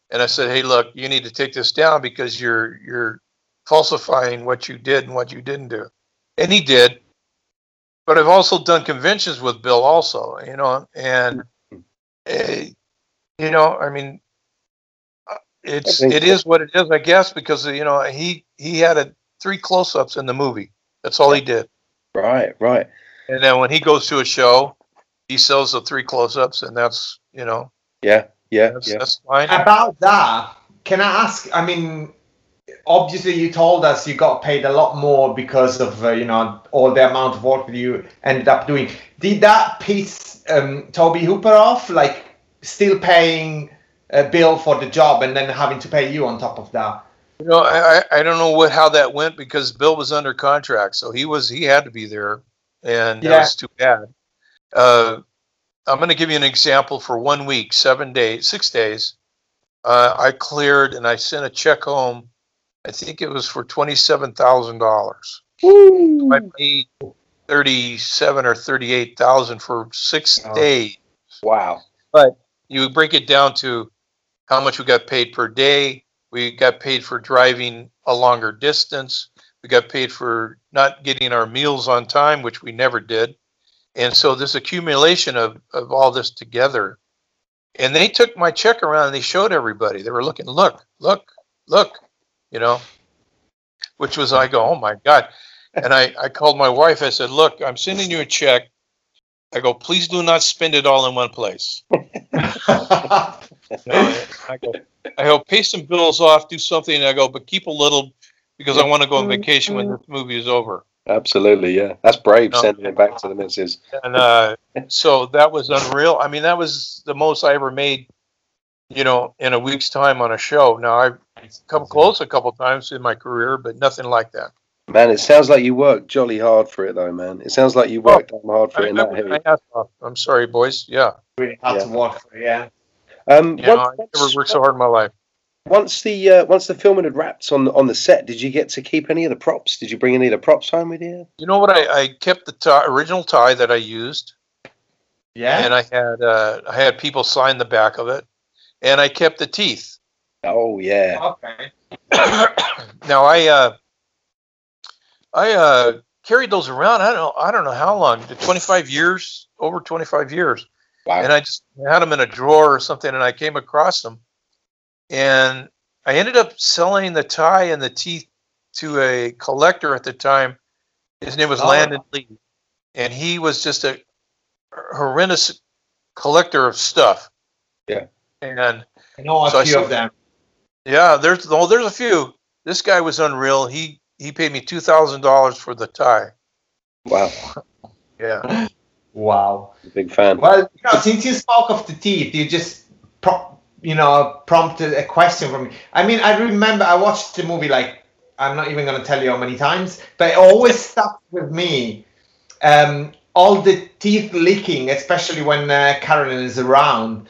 and I said, "Hey, look, you need to take this down because you're you're falsifying what you did and what you didn't do." And he did. But I've also done conventions with Bill, also, you know, and uh, you know, I mean, uh, it's it is what it is, I guess, because you know he he had a three close-ups in the movie. That's all he did. Right, right. And then when he goes to a show, he sells the three close-ups, and that's you know Yeah, yeah, that's, yeah. that's fine. About that, can I ask? I mean, obviously you told us you got paid a lot more because of uh, you know all the amount of work that you ended up doing. Did that piece um, Tobe Hooper off? Like still paying a bill for the job and then having to pay you on top of that? You know, I, I don't know what how that went because Bill was under contract, so he was he had to be there, and that Yeah. was too bad. Uh, I'm going to give you an example for one week, seven days, six days. Uh, I cleared and I sent a check home. I think it was for twenty seven thousand dollars. I paid thirty seven or thirty eight thousand for six Oh. days. Wow. But you break it down to how much we got paid per day. We got paid for driving a longer distance. We got paid for not getting our meals on time, which we never did. And so this accumulation of, of all this together. And they took my check around and they showed everybody. They were looking, look, look, look, you know, which was, I go, oh my God. And I, I called my wife. I said, look, I'm sending you a check. I go, please do not spend it all in one place. You know, I go, I go, pay some bills off, do something. And I go, but keep a little because I want to go on vacation when this movie is over. Absolutely, yeah. That's brave No. sending it back to the missus. And uh, so that was unreal. I mean, that was the most I ever made, you know, in a week's time on a show. Now I've come close a couple times in my career, but nothing like that. Man, it sounds like you worked jolly hard for it, though, man. It sounds like you worked damn hard for I, it in that I, heavy. I asked, I'm sorry, boys. Yeah, really had Yeah. to work for it, yeah. Um, you know, once, I never worked so hard in my life. once the uh, once the filming had wrapped on the, on the set, did you get to keep any of the props? Did you bring any of the props home with you? You know what? I, I kept the tie, original tie that I used. Yeah. and I had uh, I had people sign the back of it, and I kept the teeth. Oh yeah, okay. now I uh, I uh, carried those around. I don't know. I don't know how long. Twenty five years, over twenty five years, wow. and I just had them in a drawer or something, and I came across them, and I ended up selling the tie and the teeth to a collector at the time. His name was Oh. Landon Lee, and he was just a horrendous collector of stuff. Yeah. And I know a So I few saw- of them. Yeah, there's oh, there's a few. This guy was unreal. He he paid me two thousand dollars for the tie. wow, Yeah. Wow. big fan. Well, you know, since you spoke of the teeth, you just pro- you know prompted a question for me. I mean, I remember I watched the movie like I'm not even gonna tell you how many times, but it always stuck with me. Um, all the teeth licking, especially when uh, Carolyn is around.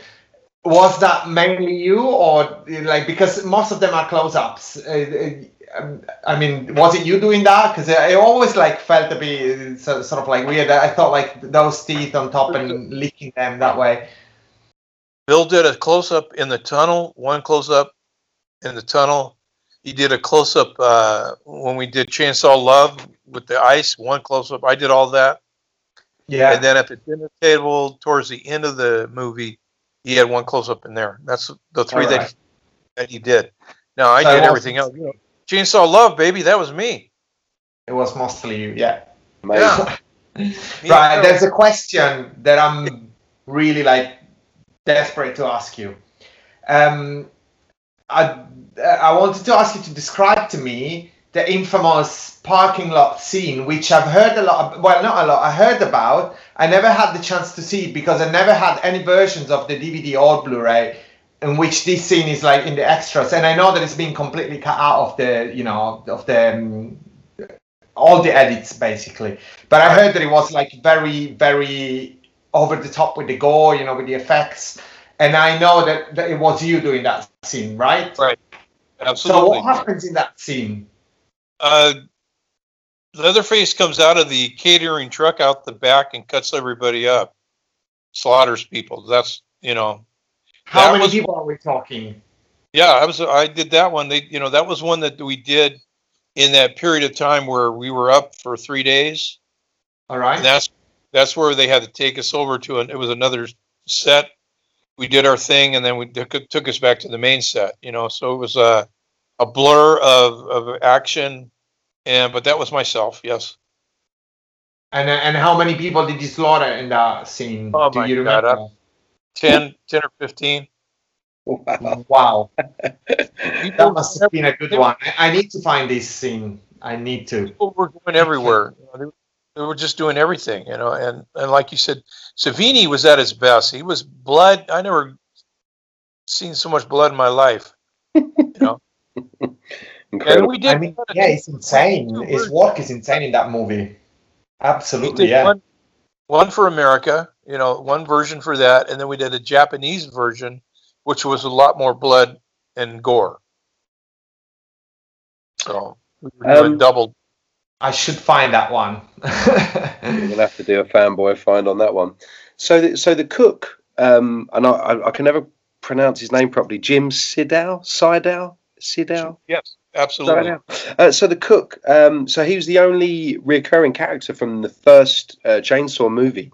Was that mainly you, or like because most of them are close-ups? Uh, uh, I mean, was it you doing that? Because I always like felt to be sort of like weird. I thought like those teeth on top and licking them that way. Bill did a close up in the tunnel, one close up in the tunnel. He did a close up uh, when we did Chainsaw Love with the ice, one close up. I did all that. Yeah. And then at the dinner table, towards the end of the movie, he had one close up in there. That's the three that, he, that he did. Now I So did everything else. You know, Chainsaw Love, baby, that was me. It was mostly you, yeah. Amazing. Yeah. Right. There's a question that I'm really like desperate to ask you. Um, I I wanted to ask you to describe to me the infamous parking lot scene, which I've heard a lot. Of, well, not a lot. I heard about. I never had the chance to see it because I never had any versions of the DVD or Blu-ray in which this scene is like in the extras. And I know that it's been completely cut out of the, you know, of the um, all the edits basically. But I heard that it was like very, very over the top with the gore, you know, with the effects. And I know that, that it was you doing that scene, right? Right. Absolutely. So what happens in that scene? Uh, Leatherface comes out of the catering truck out the back and cuts everybody up, slaughters people. That's you know, How many was- people are we talking? yeah. I was I did that one. They you know that was one that we did in that period of time where we were up for three days. All right. And that's that's where they had to take us over to an. It was another set. We did our thing, and then we took, took us back to the main set. You know, so it was a a blur of of action, and but that was myself. Yes. And and how many people did you slaughter in that scene? Oh Do my you God, remember? 10, 10 or 15. Wow. that must have been a good one. I I need to find this scene. I need to. people were going everywhere. You know, they, they were just doing everything, you know. And, and like you said, Savini was at his best. He was blood. I never seen so much blood in my life. You and Incredible. we did. I mean, yeah, it's insane. His work is insane in that movie. Absolutely, yeah. one, one for America, you know, one version for that, and then we did a Japanese version, which was a lot more blood and gore. So we were doing Um, double. I should find that one. We'll have to do a fanboy find on that one. So, the, so the cook, um, and I, I, I can never pronounce his name properly. Jim Siedow, Siedow, Siedow. Yes, absolutely. Uh, so the cook, um, so he was the only recurring character from the first uh, Chainsaw movie.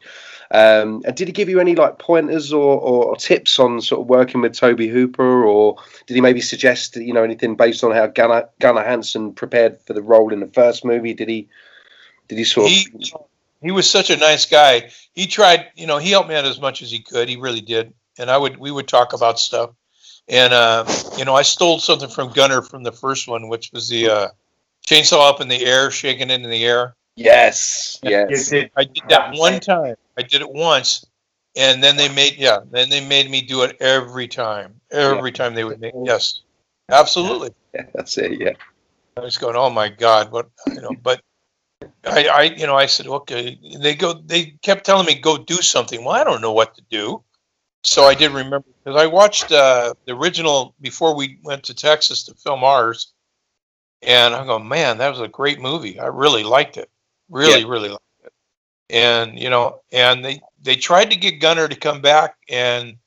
Um, and did he give you any like pointers or, or tips on sort of working with Tobe Hooper, or did he maybe suggest you know anything based on how Gunnar, Gunnar Hansen prepared for the role in the first movie? Did he did he sort He, of he was such a nice guy. He tried, you know, he helped me out as much as he could. He really did. And I would, we would talk about stuff. And, uh, you know, I stole something from Gunnar from the first one, which was the uh, chainsaw up in the air, shaking it in the air. yes yes I did that one time. I did it once. And then they made, yeah, then they made me do it every time. Every time they would make, yes, absolutely. yeah, that's it yeah I was going, oh my God, what you know, but I, I you know, I said, okay, they go they kept telling me go do something. Well, I don't know what to do. So I did remember because I watched uh, the original before we went to Texas to film ours. And I go, man, that was a great movie. I really liked it. Really, really liked it. And you know, and they they tried to get Gunnar to come back and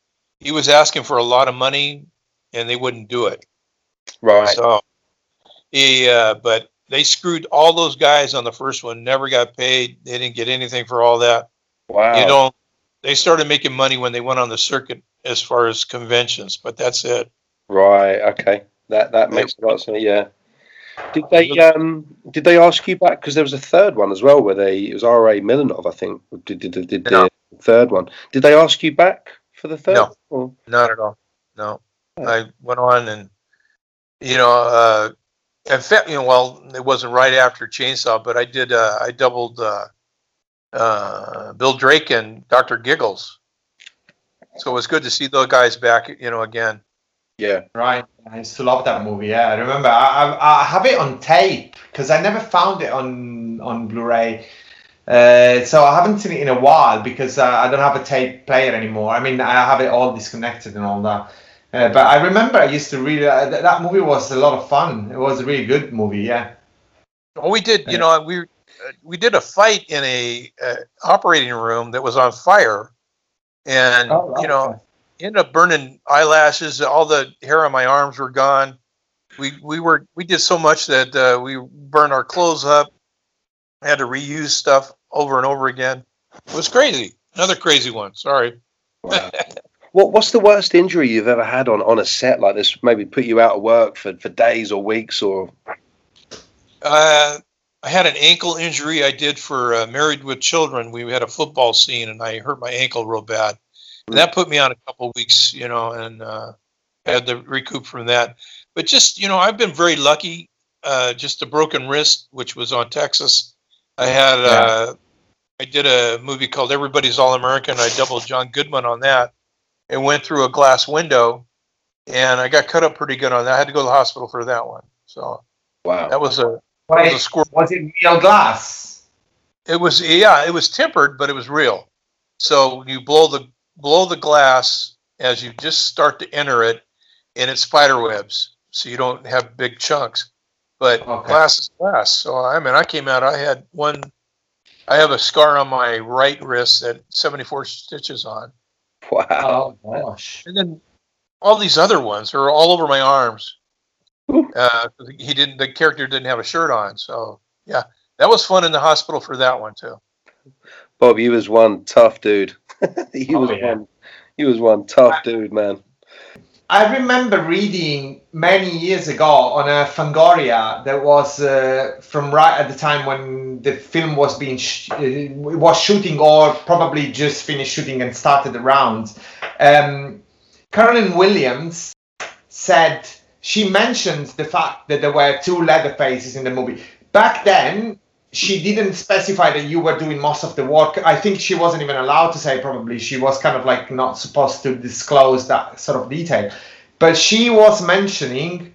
he was asking for a lot of money and they wouldn't do it. right So, he, uh, but they screwed all those guys on the first one. Never got paid. They didn't get anything for all that. wow You know, they started making money when they went on the circuit as far as conventions, but that's it. Right. Okay. That that makes a lot of sense. Yeah. Did they um did they ask you back because there was a third one as well where they it was R. A. Milanov I think did did, did, did No. the third one. Did they ask you back for the third? No. Or- Not at all. No, I went on and you know, uh, in fact, you know, well, it wasn't right after Chainsaw, but I did. Uh, I doubled uh, uh, Bill Drake and Doctor Giggles. So it was good to see those guys back. You know, again. Yeah. Right. I used to love that movie. Yeah, I remember. I, I, I have it on tape because I never found it on on Blu-ray. Uh, so I haven't seen it in a while because uh, I don't have a tape player anymore. I mean, I have it all disconnected and all that. Uh, but I remember I used to really uh, th- that movie was a lot of fun. It was a really good movie. Yeah. Well, we did. You know, we uh, we did a fight in a uh, operating room that was on fire, and Oh, you know, ended up burning eyelashes. All the hair on my arms were gone. We we were we did so much that uh, we burned our clothes up. I Had to reuse stuff over and over again. It was crazy. Another crazy one. Sorry. What what's the worst injury you've ever had on, on a set like this? Maybe put you out of work for, for days or weeks or Uh, I had an ankle injury I did for uh, Married with Children. We had a football scene and I hurt my ankle real bad. And that put me on a couple of weeks, you know, and uh, I had to recoup from that. But just, you know, I've been very lucky uh, just a broken wrist, which was on Texas. I had uh, I did a movie called Everybody's All American. I doubled John Goodman on that, and went through a glass window, and I got cut up pretty good on that. I had to go to the hospital for that one. So Wow. that was a Wait, was a score. was it real glass? It was yeah, it was tempered, but it was real. So you blow the blow the glass as you just start to enter it, and it's spider webs, so you don't have big chunks. But Okay. glass is glass. So I mean, I came out. I had one. I have a scar on my right wrist that 74 stitches on, Wow. Oh gosh. and then all these other ones are all over my arms. Uh, he didn't. The character didn't have a shirt on, so yeah, that was fun in the hospital for that one too. Bob, you was one tough dude. he Oh, was yeah. one. He was one tough dude, man. I remember reading many years ago on a Fangoria that was uh, from right at the time when the film was being sh- uh, was shooting or probably just finished shooting and started around. Um, Carolyn Williams said she mentioned the fact that there were two leather faces in the movie. Back then, she didn't specify that you were doing most of the work. I think she wasn't even allowed to say probably. She was kind of like not supposed to disclose that sort of detail. But she was mentioning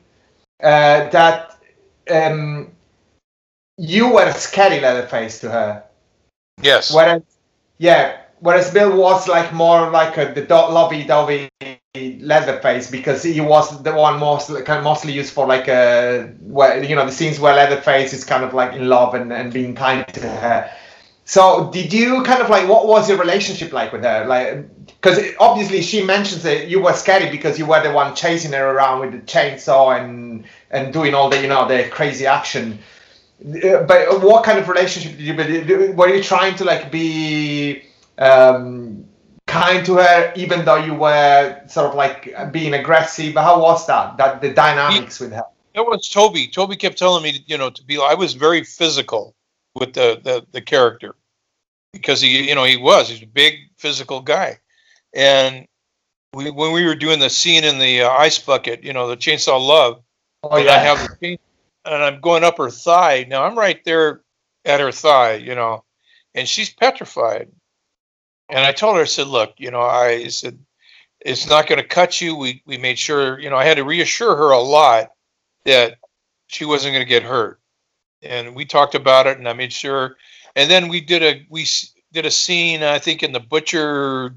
uh, that um, you were a scary Leatherface to her. Yes. Whereas, yeah, whereas Bill was like more like a, the do- lovey-dovey Leatherface because he was the one most kind of mostly used for like a where you know the scenes where Leatherface is kind of like in love and, and being kind to her. So did you kind of like what was your relationship like with her? Like because obviously she mentions that you were scary because you were the one chasing her around with the chainsaw and and doing all the you know the crazy action. Uh, But what kind of relationship did you? Were you trying to like be um, kind to her even though you were sort of like being aggressive? How was that? That the dynamics with her? That was Tobe. Tobe kept telling me, you know, to be. I was very physical with the the, the character because he, you know, he was. He's a big physical guy, and we when we were doing the scene in the uh, ice bucket, you know, the chainsaw love. Oh and yeah. I have the chain, and I'm going up her thigh. Now I'm right there at her thigh, you know, and she's petrified. And I told her, I said, look, you know, I said, it's not going to cut you. We we made sure, you know, I had to reassure her a lot that she wasn't going to get hurt. And we talked about it, and I made sure. And then we did a we did a scene, I think, in the butcher,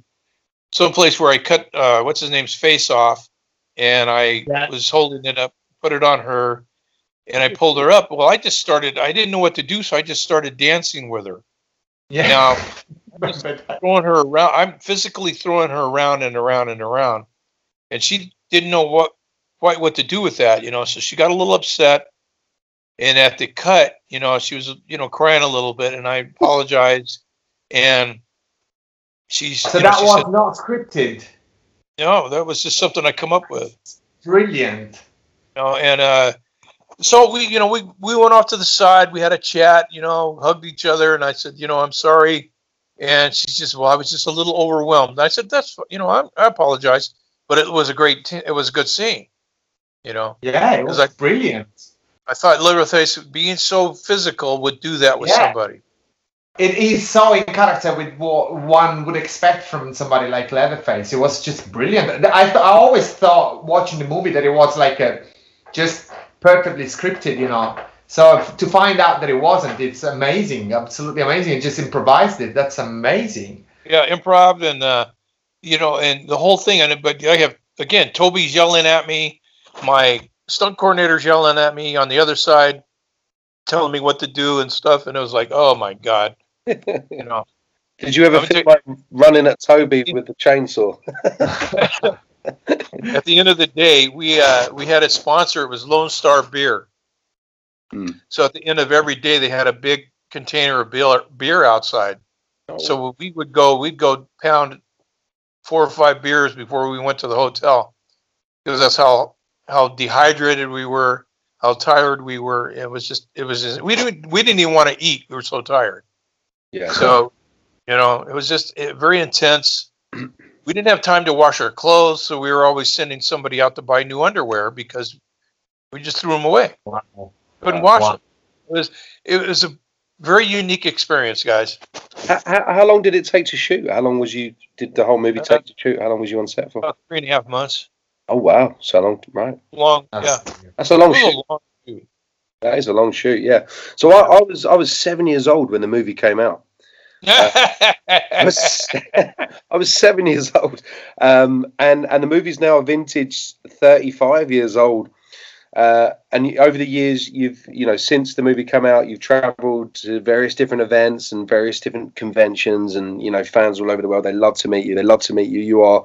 someplace where I cut uh, what's his name's face off, and I Yeah. was holding it up, put it on her, and I pulled her up. Well, I just started. I didn't know what to do, so I just started dancing with her. Yeah. Now Remember that. throwing her around. I'm physically throwing her around and around and around, and she didn't know what quite what to do with that, you know. So she got a little upset, and at the cut, you know, she was you know crying a little bit, and I apologized, and she's So you know, that she was said, not scripted. no, that was just something I come up with. Brilliant. you know, and uh, so we, you know, we we went off to the side. We had a chat, you know, hugged each other, and I said, you know, I'm sorry. And she's just, well, I was just a little overwhelmed. And I said, that's, you know, I, I apologize, but it was a great, t- it was a good scene, you know. Yeah, it was I- brilliant. I thought Leatherface being so physical would do that with Yeah. somebody. It is so in character with what one would expect from somebody like Leatherface. It was just brilliant. I, th- I always thought watching the movie that it was like a just perfectly scripted, you know. So to find out that it wasn't, it's amazing, absolutely amazing. It just improvised it. That's amazing. Yeah, improv and uh, you know, and the whole thing. And but I have again, Tobe's yelling at me, my stunt coordinator's yelling at me on the other side, telling me what to do and stuff. And it was like, oh my god, you know. Did you ever I'm feel ta- like running at Tobe with the chainsaw? at the end of the day, we uh, we had a sponsor. It was Lone Star Beer. Hmm. So at the end of every day, they had a big container of beer, beer outside. Oh. So we would go, we'd go pound four or five beers before we went to the hotel, because that's how how dehydrated we were, how tired we were. It was just, it was just, we didn't we didn't even want to eat. We were so tired. Yeah. So, you know, it was just eh, very intense. We didn't have time to wash our clothes, so we were always sending somebody out to buy new underwear because we just threw them away. Wow. Couldn't Uh, watch wow. them. It was it was a very unique experience, guys. How, how, how long did it take to shoot? How long was you? Did the whole movie Uh, take to shoot? How long was you on set for? About three and a half months. Oh wow, so long, right? Long, yeah. That's- That's a long shoot. a long shoot. That is a long shoot, yeah. So I, I was I was seven years old when the movie came out. I was, I was seven years old, um, and and the movie's now a vintage thirty five years old. Uh, and over the years, you've you know since the movie come out, you've travelled to various different events and various different conventions, and you know fans all over the world. They love to meet you. They love to meet you. You are,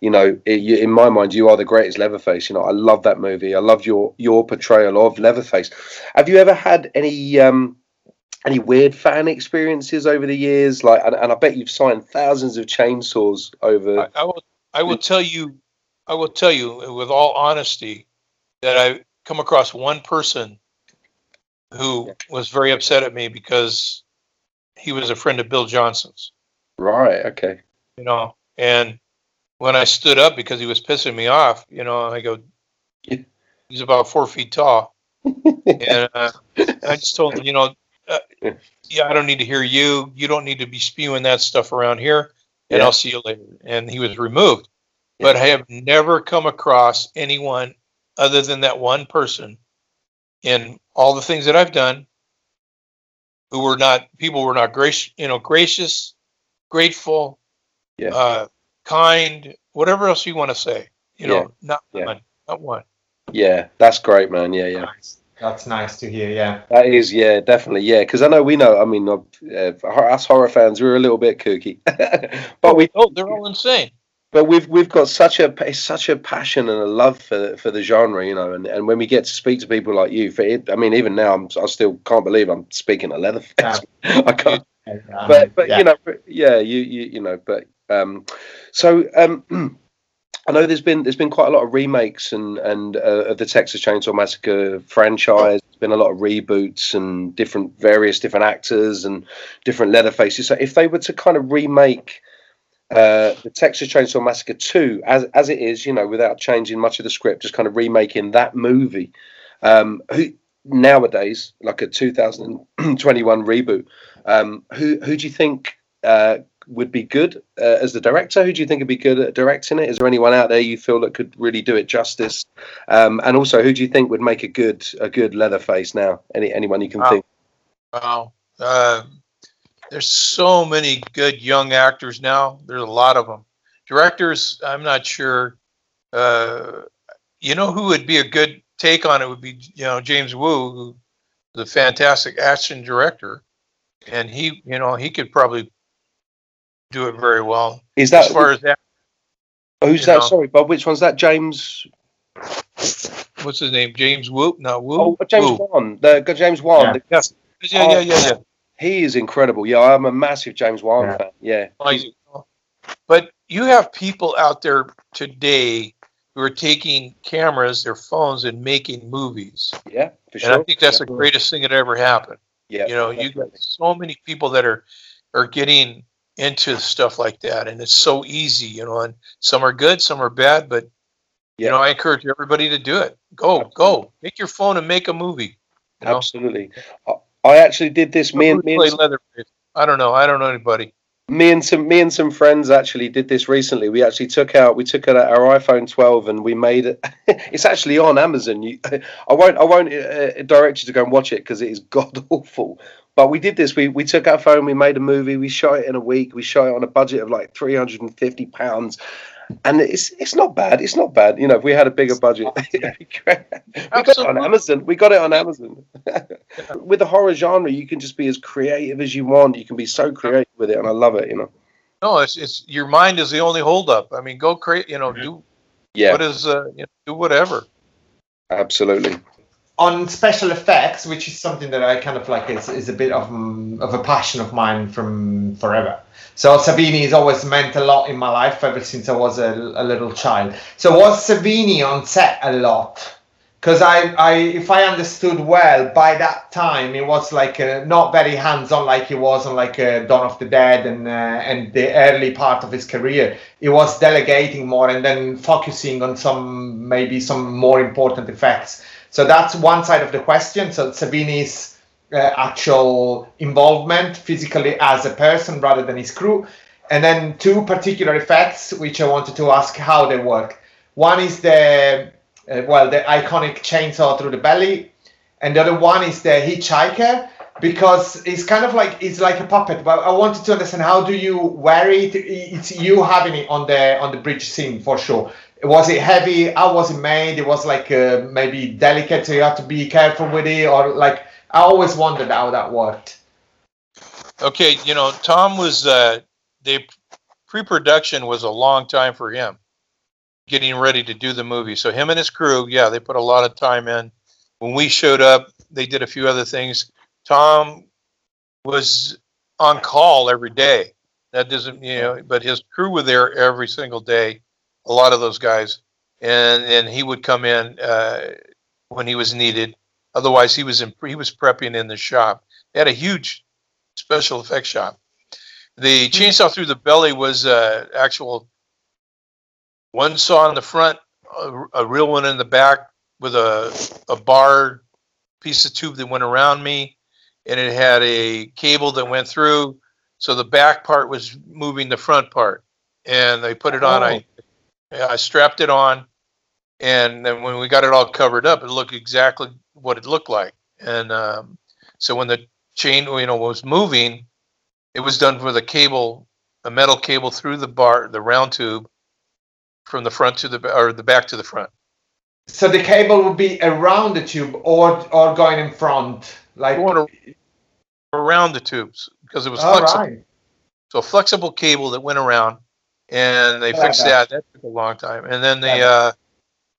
you know, in my mind, you are the greatest Leatherface. You know, I love that movie. I love your your portrayal of Leatherface. Have you ever had any? Um, any weird fan experiences over the years? Like, and, and I bet you've signed thousands of chainsaws over. I, I will I will tell you I will tell you with all honesty that I come across one person who was very upset at me because he was a friend of Bill Johnson's, Right. Okay. you know, and when I stood up because he was pissing me off, you know, I go, Yeah. he's about four feet tall, and uh, I just told him, you know, uh, Yeah. yeah, I don't need to hear you. You don't need to be spewing that stuff around here, and Yeah. I'll see you later. And he was removed. But I have never come across anyone other than that one person in all the things that I've done who were not people were not gracious, you know, gracious, grateful, Yeah. uh, kind, whatever else you want to say. You know, Yeah. not Yeah. one, not one. Yeah, that's great, man. Yeah, yeah. That's nice to hear. Yeah. That is, yeah, definitely, yeah. Because I know we know. I mean, uh, us horror fans, we're a little bit kooky, but we, Oh, they're all insane. But we've we've got such a such a passion and a love for for the genre, you know. And, and when we get to speak to people like you, for it, I mean, even now, I'm I still can't believe I'm speaking to Leatherface. I can't. Um, but but yeah. you know yeah you you you know but um so um I know there's been there's been quite a lot of remakes and and uh, of the Texas Chainsaw Massacre franchise. There's been a lot of reboots and different various different actors and different Leatherfaces. So if they were to kind of remake uh, the Texas Chainsaw Massacre two as as it is, you know, without changing much of the script, just kind of remaking that movie. Um, who nowadays, like a 2021 reboot, um, who who do you think uh, would be good uh, as the director? Who do you think would be good at directing it? Is there anyone out there you feel that could really do it justice? Um, and also, who do you think would make a good a good Leatherface now? Any anyone you can Wow. think? Wow. Uh, there's so many good young actors now. There's a lot of them. Directors, I'm not sure. Uh, you know who would be a good take on it would be you know James Wu, who is a fantastic action director, and he you know he could probably do it very well. Is that as far as that? who's that? know. Sorry, Bob. Which one's that? James? What's his name? James Wu? No, Wu. Oh, James Wu. Wan. The James Wan. Yeah. the- Yes. Yeah, yeah, yeah, yeah. He is incredible. Yeah, I'm a massive James Wan Yeah. fan. Yeah. Oh, but you have people out there today who are taking cameras, their phones, and making movies. Yeah, for sure. And I think that's the greatest thing that ever happened. Yeah. You know, you got so many people that are are getting into stuff like that, and it's so easy. You know, and some are good, some are bad, but Yeah. you know, I encourage everybody to do it. Go, go, make your phone and make a movie. You know? Absolutely. Uh, I, actually did this. Me and, me and Leatherface. I don't know. I don't know anybody. me and some me and some friends actually did this recently. We actually took out we took out our iPhone 12 and we made it. it's actually on Amazon. You, I won't I won't uh, direct you to go and watch it because it is god awful. But we did this. We we took our phone. We made a movie. We shot it in a week. We shot it on a budget of like 350 pounds. And it's it's not bad. It's not bad. You know, if we had a bigger budget, it'd be great. we got it on Amazon. We got it on Amazon. with the horror genre, you can just be as creative as you want. You can be so creative with it, and I love it. You know. No, it's it's your mind is the only holdup. I mean, go create. You know, do Yeah, what is uh, you know, do whatever. absolutely. On special effects, which is something that I kind of like is, is a bit of of a passion of mine from forever. So Savini has always meant a lot in my life ever since I was a, a little child. So was Savini on set a lot? Because I, I, if I understood well, by that time it was like uh, not very hands-on like he was on like uh, Dawn of the Dead and uh, and the early part of his career. He was delegating more and then focusing on some maybe some more important effects. So that's one side of the question. So Savini's uh, actual involvement physically as a person rather than his crew, and then two particular effects which I wanted to ask how they work. One is the uh, well the iconic chainsaw through the belly, and the other one is the hitchhiker because it's kind of like it's like a puppet. But I wanted to understand how do you wear it? It's you having it on the on the bridge scene for sure. Was it heavy? How was it made? It was like uh, maybe delicate, so you have to be careful with it, or like I always wondered how that worked. Okay, you know, Tom was uh, the pre-production was a long time for him, getting ready to do the movie. So him and his crew, yeah, they put a lot of time in. When we showed up, they did a few other things. Tom was on call every day. That doesn't, you know, but his crew were there every single day. A lot of those guys, and and he would come in uh, when he was needed. Otherwise, he was in, he was prepping in the shop. They had a huge special effects shop. The chainsaw through the belly was uh, actual one saw in the front, a, a real one in the back with a a bar piece of tube that went around me, and it had a cable that went through. So the back part was moving the front part, and they put it on. I I strapped it on, and then when we got it all covered up, it looked exactly what it looked like. And um, so when the chain, you know, was moving, it was done with a cable, a metal cable through the bar, the round tube, from the front to the or the back to the front. So the cable would be around the tube or or going in front, like Going around the tubes because it was All flexible. right. So a flexible cable that went around, and they I fixed that. that. That took a long time. And then the uh,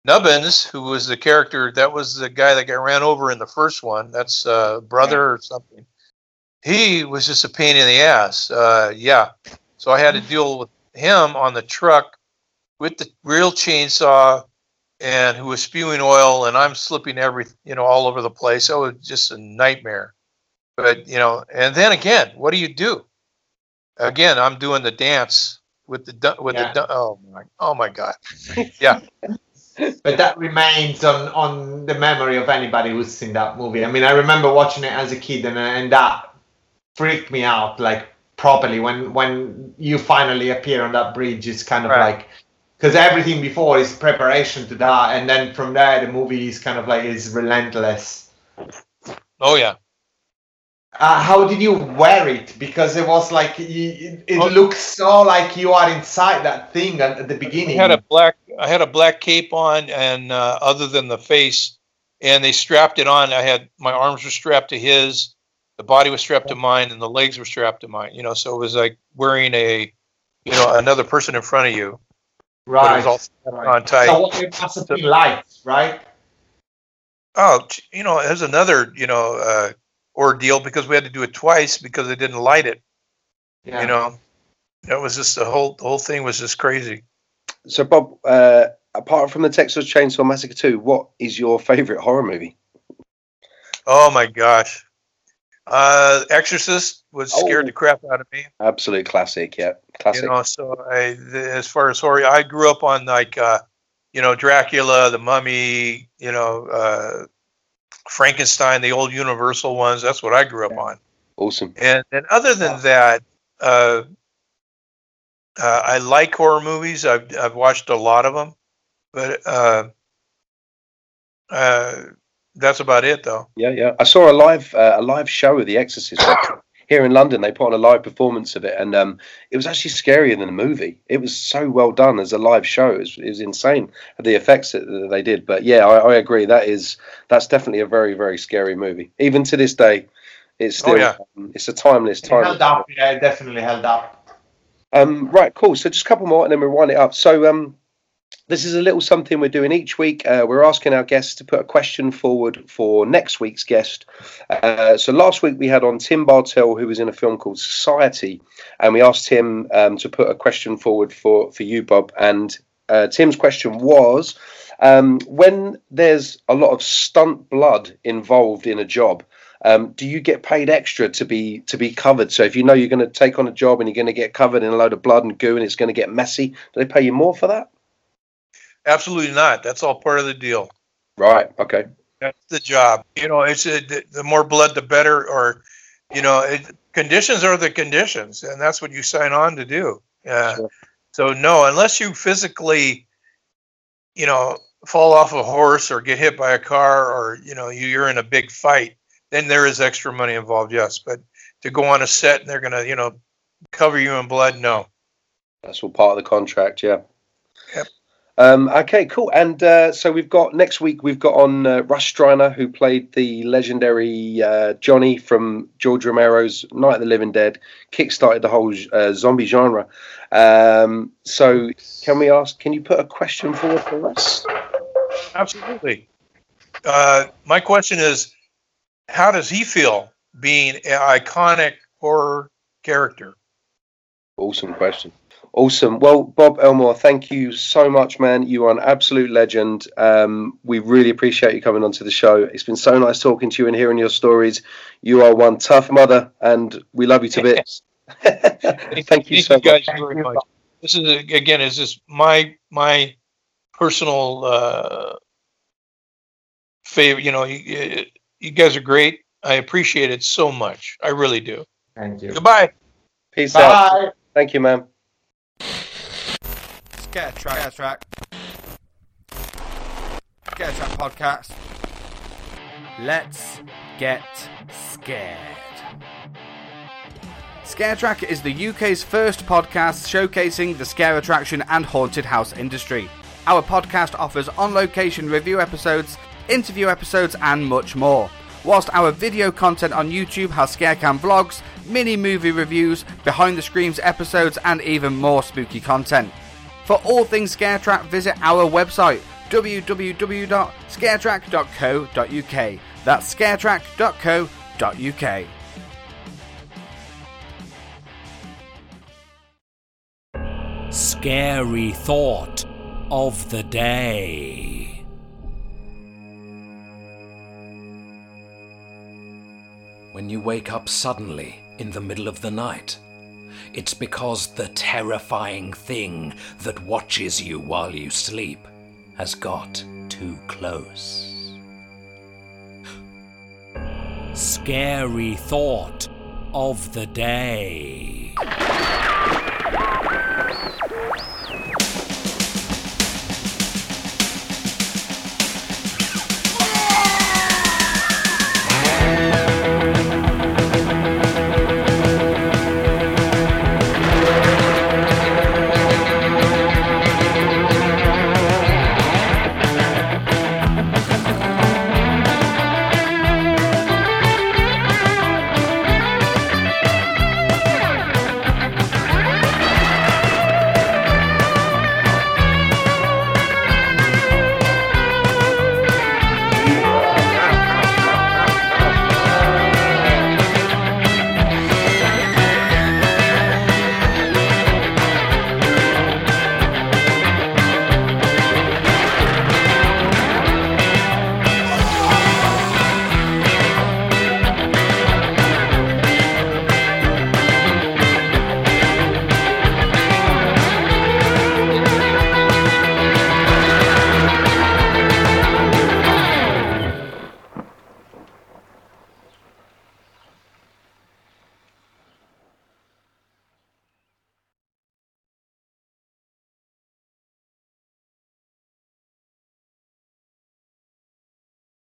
Nubbins, who was the character, that was the guy that got ran over in the first one. That's uh, brother or something. He was just a pain in the ass. Uh, yeah. So I had to deal with him on the truck with the real chainsaw and who was spewing oil and I'm slipping every you know all over the place. It was just a nightmare. But you know, and then again, what do you do? Again, I'm doing the dance with the with Yeah. the oh my oh my god. Yeah. but that remains on on the memory of anybody who's seen that movie. I mean, I remember watching it as a kid, and and that freaked me out like properly when when you finally appear on that bridge. It's kind of Right. like because everything before is preparation to that, and then from there the movie is kind of like is relentless. Oh yeah. Uh, how did you wear it? Because it was like you, it Oh. looks so like you are inside that thing at, at the I beginning. had a black I had a black cape on and uh, other than the face and they strapped it on. I had my arms were strapped to his, the body was strapped to mine and the legs were strapped to mine, you know, so it was like wearing a you know another person in front of you. But it right. was all right. on tight. So it must have been lights, right? Oh, you know, there's another, you know, uh, ordeal because we had to do it twice because they didn't light it. Yeah. You know, it was just the whole the whole thing was just crazy. So, Bob, uh, apart from the Texas Chainsaw Massacre 2, what is your favorite horror movie? Oh my gosh, uh, Exorcist was scared Oh. the crap out of me. Absolute classic, yeah, classic. You know, so I, the, as far as horror, I grew up on like, uh, you know, Dracula, The Mummy, you know, uh, Frankenstein, the old Universal ones. That's what I grew up on. awesome. And and other than that, uh, uh, I like horror movies. I've I've watched a lot of them, but uh, uh, that's about it, though. Yeah, yeah. I saw a live uh, a live show of The Exorcist here in London. They put on a live performance of it, and um, it was actually scarier than the movie. It was so well done as a live show. It was, it was insane the effects that, that they did. But yeah, I, I agree. That is that's definitely a very very scary movie. Even to this day, it's Oh, still yeah. um, it's a timeless It timeless. held up. Yeah, it definitely held up. Um, right, cool. So just a couple more, and then we'll wind it up. So um, this is a little something we're doing each week. Uh, we're asking our guests to put a question forward for next week's guest. Uh, so last week we had on Tim Bartell, who was in a film called Society, and we asked him um, to put a question forward for for you, Bob. And uh, Tim's question was, um, when there's a lot of stunt blood involved in a job. Um, do you get paid extra to be to be covered? So if you know you're going to take on a job and you're going to get covered in a load of blood and goo and it's going to get messy, do they pay you more for that? Absolutely not. That's all part of the deal. Right. Okay. That's the job. You know, it's a, the, the more blood, the better. Or, you know, it, conditions are the conditions, and that's what you sign on to do. Yeah. Sure. So no, unless you physically, you know, fall off a horse or get hit by a car, or you know, you, you're in a big fight, then there is extra money involved. Yes, but to go on a set and they're gonna, you know, cover you in blood, no. That's all part of the contract, yeah. Yep. Um, okay, cool. And uh, so we've got next week we've got on uh, Russ Streiner, who played the legendary uh, Johnny from George Romero's Night of the Living Dead, kickstarted the whole uh, zombie genre. Um, so can we ask? Can you put a question forward for us? Absolutely. Uh, my question is, how does he feel being an iconic horror character? Awesome question. Awesome. Well, Bob Elmore, thank you so much, man. You are an absolute legend. Um, we really appreciate you coming onto the show. It's been so nice talking to you and hearing your stories. You are one tough mother, and we love you to bits. thank you so guys much. very much. This is again, is this my my personal uh, favorite? You know, you, you guys are great. I appreciate it so much. I really do. Thank you. Goodbye. Peace Bye. out. Thank you, man. Scare Track. Scare Track. Scare Track podcast. Let's get scared. Scare Track is the UK's first podcast showcasing the scare attraction and haunted house industry. Our podcast offers on location review episodes, interview episodes, and much more. Whilst our video content on YouTube has Scarecam vlogs, mini movie reviews, behind the screens episodes, and even more spooky content. For all things Scare Track, visit our website www.scaretrack.co.uk. That's scaretrack.co.uk. Scary thought of the day. When you wake up suddenly in the middle of the night, it's because the terrifying thing that watches you while you sleep has got too close. Scary thought of the day.